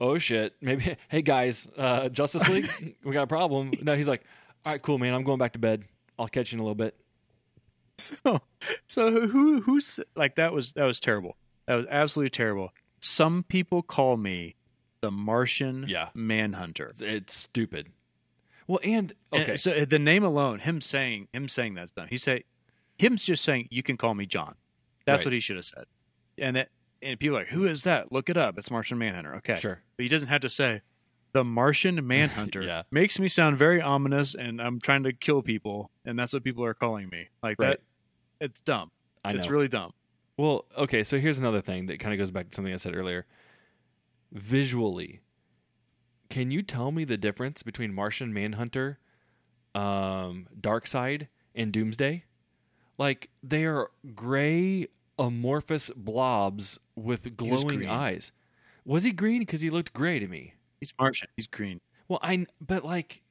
"Oh shit, maybe hey guys, uh, Justice League, we got a problem." No, he's like, "All right, cool, man, I'm going back to bed. I'll catch you in a little bit." So, so who who's like that was that was terrible. That was absolutely terrible. Some people call me the Martian Yeah. Manhunter. It's, it's stupid. Well, and And okay, so uh, the name alone, him saying him saying that's done. He say him's just saying you can call me John. That's Right. what he should have said. And that and people are like, who is that? Look it up. It's Martian Manhunter. Okay, sure. but he doesn't have to say the Martian Manhunter. Yeah. makes me sound very ominous, and I'm trying to kill people, and that's what people are calling me. Like Right. that. It's dumb. I know. It's really dumb. Well, okay, so here's another thing that kind of goes back to something I said earlier. Visually, can you tell me the difference between Martian Manhunter, um, Darkseid, and Doomsday? Like they are gray, amorphous blobs with glowing eyes. Was he green? Because he looked gray to me. He's Martian. He's green. Well, I but like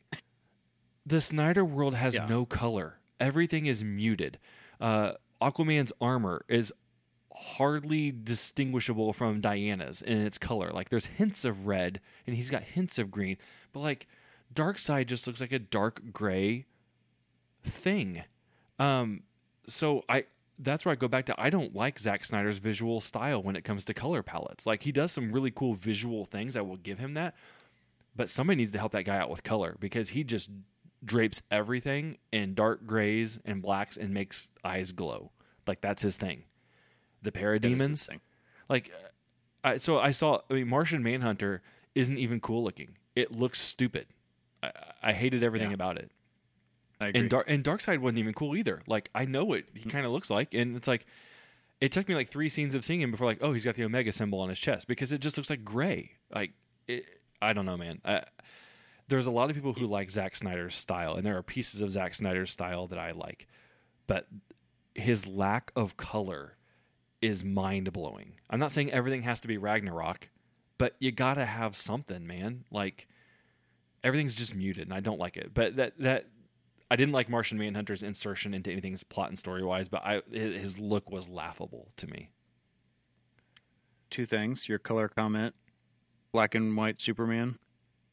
the Snyder world has Yeah. no color. Everything is muted. Uh, Aquaman's armor is hardly distinguishable from Diana's in its color. Like there's hints of red and he's got hints of green, but like Darkseid just looks like a dark gray thing. Um, so I that's where I go back to I don't like Zack Snyder's visual style when it comes to color palettes. Like he does some really cool visual things. I will give him that but somebody needs to help that guy out with color because he just drapes everything in dark grays and blacks and makes eyes glow. Like that's his thing. The That is his parademons, like, uh, I, so I saw. I mean, Martian Manhunter isn't even cool looking. It looks stupid. I, I hated everything Yeah. about it. I agree. And Dark and Darkseid wasn't even cool either. Like I know what he hmm. kind of looks like, and it's like it took me like three scenes of seeing him before like, oh, he's got the Omega symbol on his chest because it just looks like gray. Like it, I don't know, man. I, there's a lot of people who like Zack Snyder's style, and there are pieces of Zack Snyder's style that I like, but his lack of color is mind blowing. I'm not saying everything has to be Ragnarok, but you gotta have something, man. Like everything's just muted, and I don't like it. But that that I didn't like Martian Manhunter's insertion into anything's plot and story wise, but I his look was laughable to me. Two things. Your color comment: black and white Superman,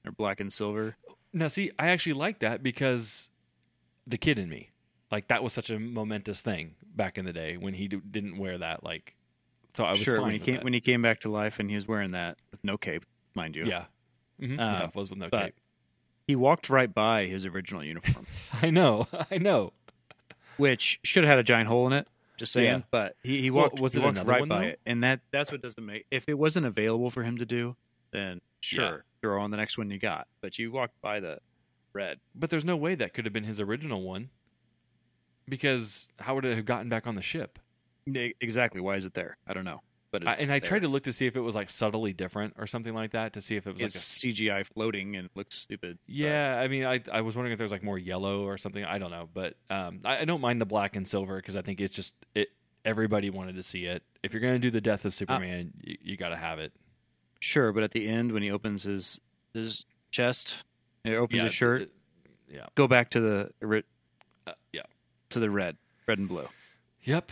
or black and silver. Now, see, I actually like that because the kid in me, like that was such a momentous thing back in the day when he d- didn't wear that. Like, so I was sure, when he came that. when he came back to life and he was wearing that with no cape, mind you. yeah, Mhm. Uh, yeah, was with no cape. He walked right by his original uniform, I know, I know. which should have had a giant hole in it. Just saying, Yeah. but he, he Well, walked. was he it walked another right one, by though? it, and that that's what doesn't make. If it wasn't available for him to do, then sure, Yeah. throw on the next one you got. But you walked by the red. But there's no way that could have been his original one because how would it have gotten back on the ship? Exactly. Why is it there? I don't know. But I, and I there. tried to look to see if it was like subtly different or something like that to see if it was It's like a CGI floating and it looks stupid. but- Yeah, I mean, I I was wondering if there's like more yellow or something. I don't know, but um, I, I don't mind the black and silver because I think it's just it. Everybody wanted to see it. If you're gonna do the death of Superman, you, you got to have it. Sure, but at the end when he opens his his chest, he opens Yeah, his shirt. it- yeah, go back to the uh, yeah, to the red, red and blue. yep,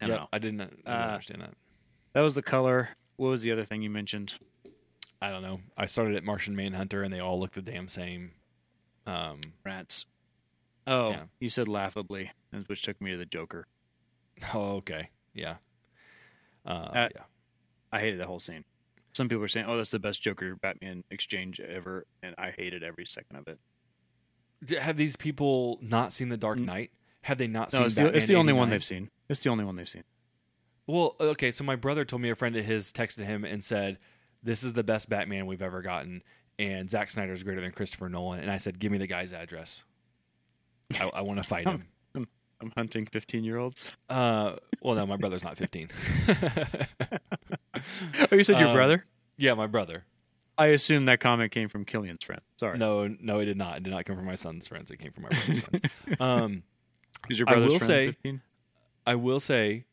I yep. know. I didn't, I didn't Uh, understand that. That was the color. What was the other thing you mentioned? I don't know. I started at Martian Manhunter, and they all look the damn same. Um, Rats. Oh, Yeah. you said laughably, which took me to the Joker. oh, okay, yeah, uh, yeah. I hated that whole scene. Some people are saying, "Oh, that's the best Joker Batman exchange ever," and I hated every second of it. Have these people not seen The Dark. Knight? Have they not No, seen? it's the, it's the only one they've seen. It's the only one they've seen. Well, okay, so my brother told me a friend of his texted him and said, "This is the best Batman we've ever gotten, and Zack Snyder is greater than Christopher Nolan." And I said, "Give me the guy's address. I, I want to fight him." I'm hunting 15 year olds. Uh, well, no, my brother's not fifteen. Oh, you said your Um, brother? yeah, my brother. I assume that comment came from Killian's friend. Sorry. No, no, it did not. It did not come from my son's friends. It came from my brother's friends. Um, Is your I will say- 15? I will say,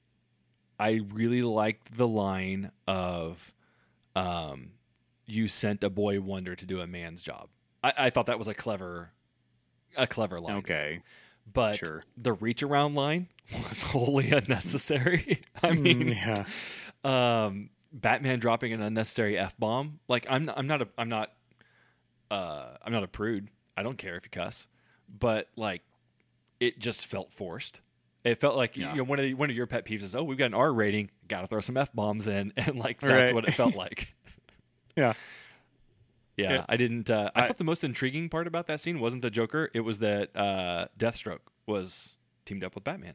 I really liked the line of, um, "You sent a boy wonder to do a man's job." I, I thought that was a clever a clever line. Okay. but sure. the reach around line was wholly unnecessary. I mean, Mm, yeah. um, Batman dropping an unnecessary f bomb. Like I'm, I'm not a, I'm not, uh, I'm not a prude. I don't care if you cuss, but like, it just felt forced. It felt like Yeah. you know one of the, one of your pet peeves is oh we've got an R rating, got to throw some f bombs in, and like that's Right. what it felt like. Yeah. Yeah, Yeah. I didn't. Uh, I, I- thought the most intriguing part about that scene wasn't the Joker; it was that uh, Deathstroke was teamed up with Batman.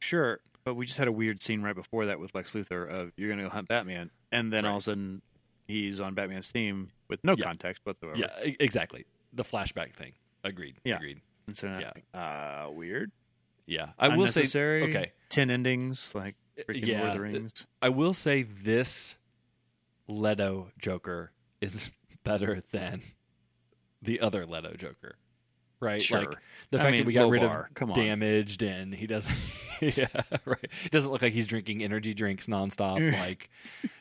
Sure. But we just had a weird scene right before that with Lex Luthor of you're going to go hunt Batman. And then all of a sudden he's on Batman's team with no Yeah. context whatsoever. Yeah, exactly. The flashback thing. Agreed. Yeah. Agreed. So Yeah. uh, weird. Yeah, I will say. Okay, 10 endings like freaking Lord of the Rings. I will say this Leto Joker is better than the other Leto Joker. Right? Sure. Like the I fact mean, that we got rid bar. of damaged and he doesn't yeah, right. It doesn't look like he's drinking energy drinks nonstop. like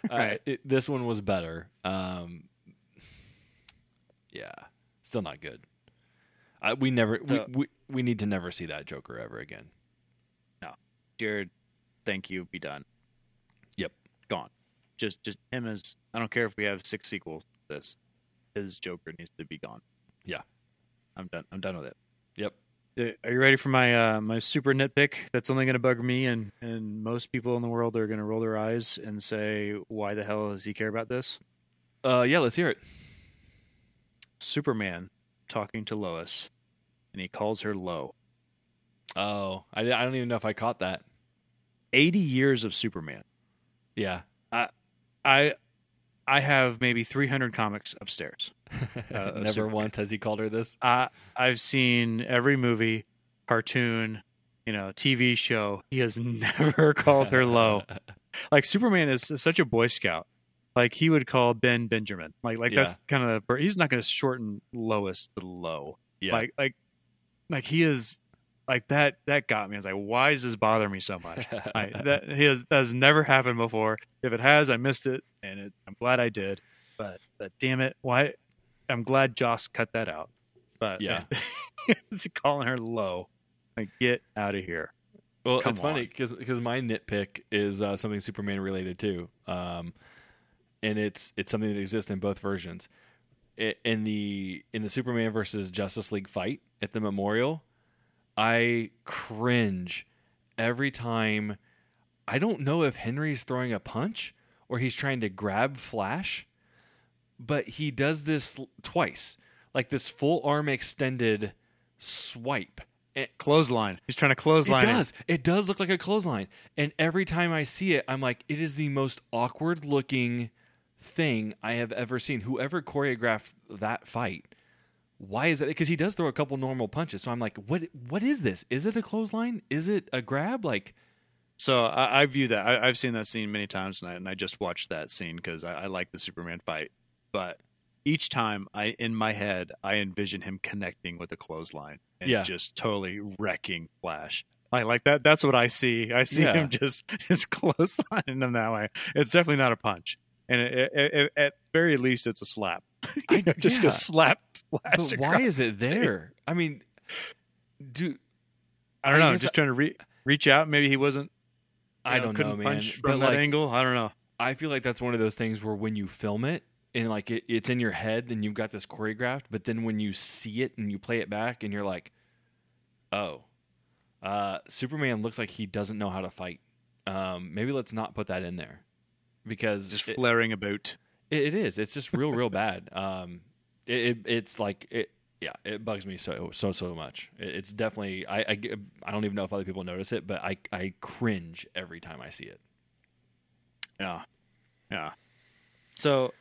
uh, Right. it, this one was better. Um yeah. Still not good. Uh, we never So- we, we we need to never see that Joker ever again. No, Jared, thank you. Be done. Yep. Gone. Just, just him as I don't care if we have six sequels. to This, his Joker needs to be gone. Yeah. I'm done. I'm done with it. Yep. Uh, Are you ready for my uh, my super nitpick? That's only going to bug me, and and most people in the world are going to roll their eyes and say, "Why the hell does he care about this?" Uh yeah, let's hear it. Superman talking to Lois, and he calls her low. Oh, I, I don't even know if I caught that. Eighty years of Superman. Yeah. I I I have maybe 300 comics upstairs. Uh, Never Superman. once has he called her this. I I've seen every movie, cartoon, you know, TV show. He has never called her low. Like Superman is such a boy scout. Like he would call Ben Benjamin. Like like that's kind of he's not going to shorten Lois to low. yeah. Like like like he is like that that got me. I was like, why does this bother me so much? I, that he has that has never happened before. If it has, I missed it, and it, I'm glad I did. But but damn it, why? I'm glad Joss cut that out. But Yeah. he's calling her low. Like get out of here. Well, Come it's funny on. because my nitpick is uh, something Superman related too, um, and it's it's something that exists in both versions. In the in the Superman versus Justice League fight at the memorial, I cringe every time. I don't know if Henry's throwing a punch or he's trying to grab Flash, but he does this twice, like this full arm extended swipe. And Clothesline. He's trying to clothesline. it does. It does look like a clothesline. And every time I see it, I'm like, it is the most awkward looking thing I have ever seen. Whoever choreographed that fight, why is that? Because he does throw a couple normal punches. So I'm like, what? What is this? Is it a clothesline? Is it a grab? Like, So I, I view that. I, I've seen that scene many times, and I, and I just watched that scene because I, I like the Superman fight. But each time, I in my head, I envision him connecting with a clothesline and Yeah. just totally wrecking Flash. I like that. That's what I see. I see Yeah. him just just clotheslining him that way. It's definitely not a punch, and it, it, it, at very least, it's a slap. I- just yeah. a slap but why is it there? I mean, do I don't I know. Just trying to re- reach out. Maybe he wasn't. I know, don't couldn't know, man. punch But from that like, angle. I don't know. I feel like that's one of those things where when you film it and like it, it's in your head, then you've got this choreographed, but then when you see it and you play it back and you're like, oh, uh, Superman looks like he doesn't know how to fight. Um, maybe let's not put that in there because Just it, flaring about. it, it is. It's just real, real bad. Um, it, it it's like it. Yeah, it bugs me so so so much. It, it's definitely I, I I don't even know if other people notice it, but I I cringe every time I see it. Yeah, yeah. So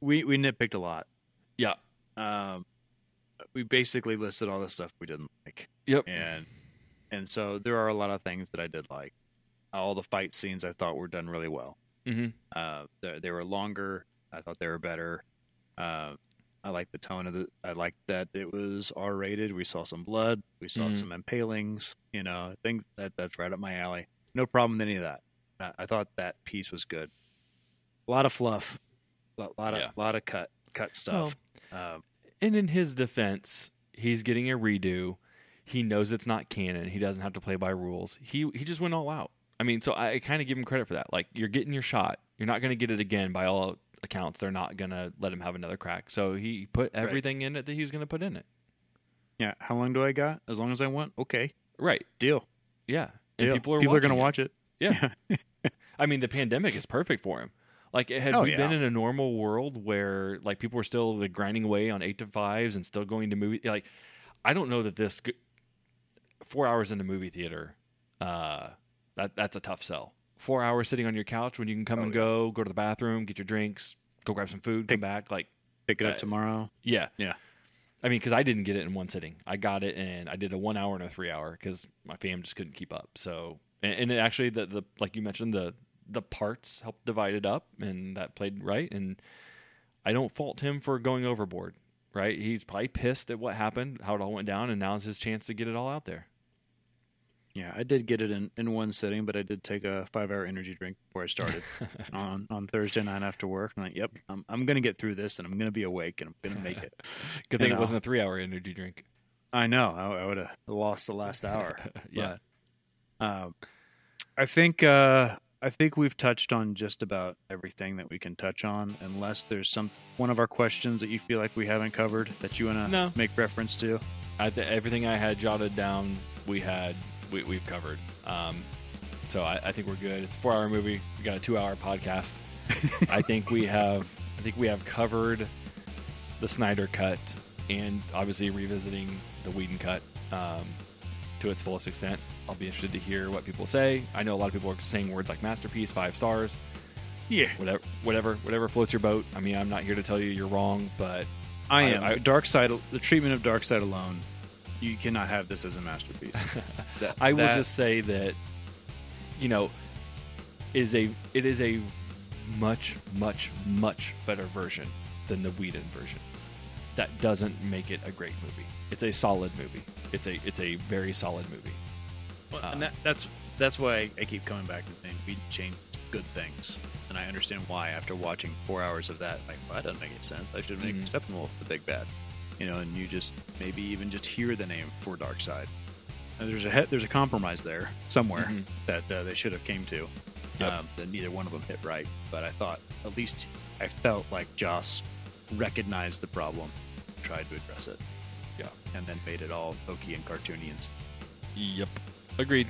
we we nitpicked a lot. Yeah. Um, we basically listed all the stuff we didn't like, Yep. and and so there are a lot of things that I did like. All the fight scenes I thought were done really well. Hmm Uh, they, they were longer. I thought they were better. Uh, I liked the tone of the. I liked that it was R rated. We saw some blood. We saw Mhm. some impalings. You know, things that that's right up my alley. No problem with any of that. I, I thought that piece was good. A lot of fluff. A lot, lot of Yeah. lot of cut cut stuff. Um, And in his defense, He's getting a redo. He knows it's not canon. He doesn't have to play by rules. He he just went all out. I mean, so I kind of give him credit for that. Like you're getting your shot. You're not going to get it again by all accounts. They're not going to let him have another crack. So he put everything in it that he was going to put in it. Yeah. How long do I got? As long as I want. Okay. Right. Deal. Yeah. And Deal. people are people are going to watch it. Yeah. I mean, the pandemic is perfect for him. Like, had Oh, we yeah. been in a normal world where like people were still like grinding away on eight to fives and still going to movie, like, I don't know that this g- four hours in the movie theater, uh, that that's a tough sell. Four hours sitting on your couch when you can come Oh, and yeah. go, go to the bathroom, get your drinks, go grab some food, come back. Like, Pick it up Uh, tomorrow. yeah, Yeah. I mean, because I didn't get it in one sitting. I got it and I did a one hour and a three hour because my fam just couldn't keep up. So, and, and it actually, the the like you mentioned, the the parts helped divide it up, and that played right. And I don't fault him for going overboard. Right? He's probably pissed at what happened, how it all went down, and now's his chance to get it all out there. Yeah, I did get it in, in one sitting, but I did take a five hour energy drink before I started on, on Thursday night after work. I'm like, yep, I'm, I'm going to get through this and I'm going to be awake and I'm going to make it. Good thing You it know. wasn't a three hour energy drink. I know. I, I would have lost the last hour. Yeah. But, um, I think uh, I think we've touched on just about everything that we can touch on, unless there's some one of our questions that you feel like we haven't covered that you want to No. make reference to. I th- everything I had jotted down, we had we, we've covered. Um, so I, I think we're good. It's a four hour movie. We got a two hour podcast. I think we have I think we have covered the Snyder cut and obviously revisiting the Whedon cut um, to its fullest extent. I'll be interested to hear what people say. I know a lot of people are saying words like masterpiece, five stars, Yeah, whatever, whatever, whatever floats your boat. I mean, I'm not here to tell you you're wrong, but I I- am. I- Darkseid, the treatment of Darkseid alone, you cannot have this as a masterpiece. That- I will that- just say that you know is a it is a much much much better version than the Whedon version. That doesn't make it a great movie. It's a solid movie. It's a it's a very solid movie. Well, Uh, and that, that's that's why I, I keep coming back to saying we changed good things, and I understand why after watching four hours of that. Like, well, that doesn't make any sense. I should make Mhm. Steppenwolf the big bad, you know. And you just maybe even just hear the name for Darkseid. And there's a he- there's a compromise there somewhere Mhm. that uh, they should have came to. Yep. Um, that neither one of them hit right, but I thought at least I felt like Joss recognized the problem, tried to address it, Yeah. and then made it all hokey and cartoony and Yep. Agreed.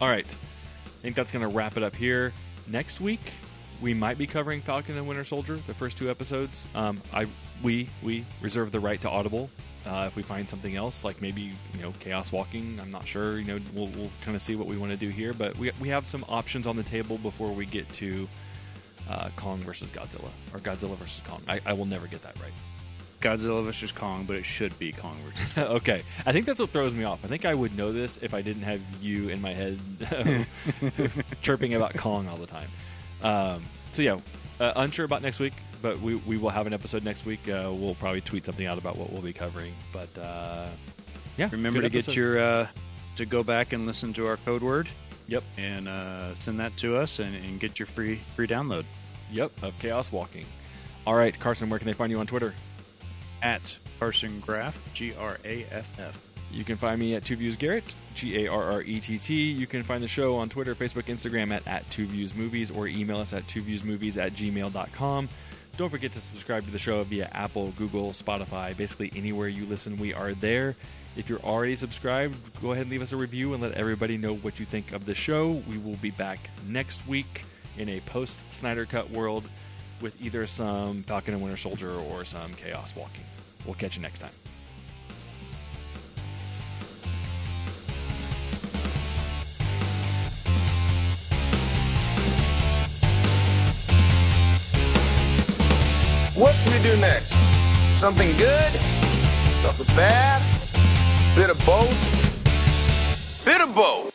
All right. I think that's going to wrap it up here. Next week, we might be covering Falcon and Winter Soldier, the first two episodes. Um, I we we reserve the right to Audible uh, if we find something else, like maybe you know Chaos Walking. I'm not sure. You know, we'll, we'll kind of see what we want to do here, but we we have some options on the table before we get to uh, Kong versus Godzilla or Godzilla versus Kong. I, I will never get that right. Godzilla versus Kong, but it should be Kong versus. okay. I think that's what throws me off. I think I would know this if I didn't have you in my head chirping about Kong all the time. Um, so, yeah, uh, unsure about next week, but we, we will have an episode next week. Uh, we'll probably tweet something out about what we'll be covering. But, uh, yeah. Remember to good get your uh, to go back and listen to our code word Yep. and uh, send that to us and, and get your free free download Yep. Of Chaos Walking. All right, Carson, where can they find you on Twitter? at Carson Graff G R A F F. You can find me at Two Views Garrett, G A R R E T T. You can find the show on Twitter, Facebook, Instagram at, at Two Views Movies or email us at two views movies at gmail.com. Don't forget to subscribe to the show via Apple, Google, Spotify, basically anywhere you listen, we are there. If you're already subscribed, go ahead and leave us a review and let everybody know what you think of the show. We will be back next week in a post Snyder Cut world with either some Falcon and Winter Soldier or some Chaos Walking. We'll catch you next time. What should we do next? Something good? Something bad? Bit of both? Bit of both.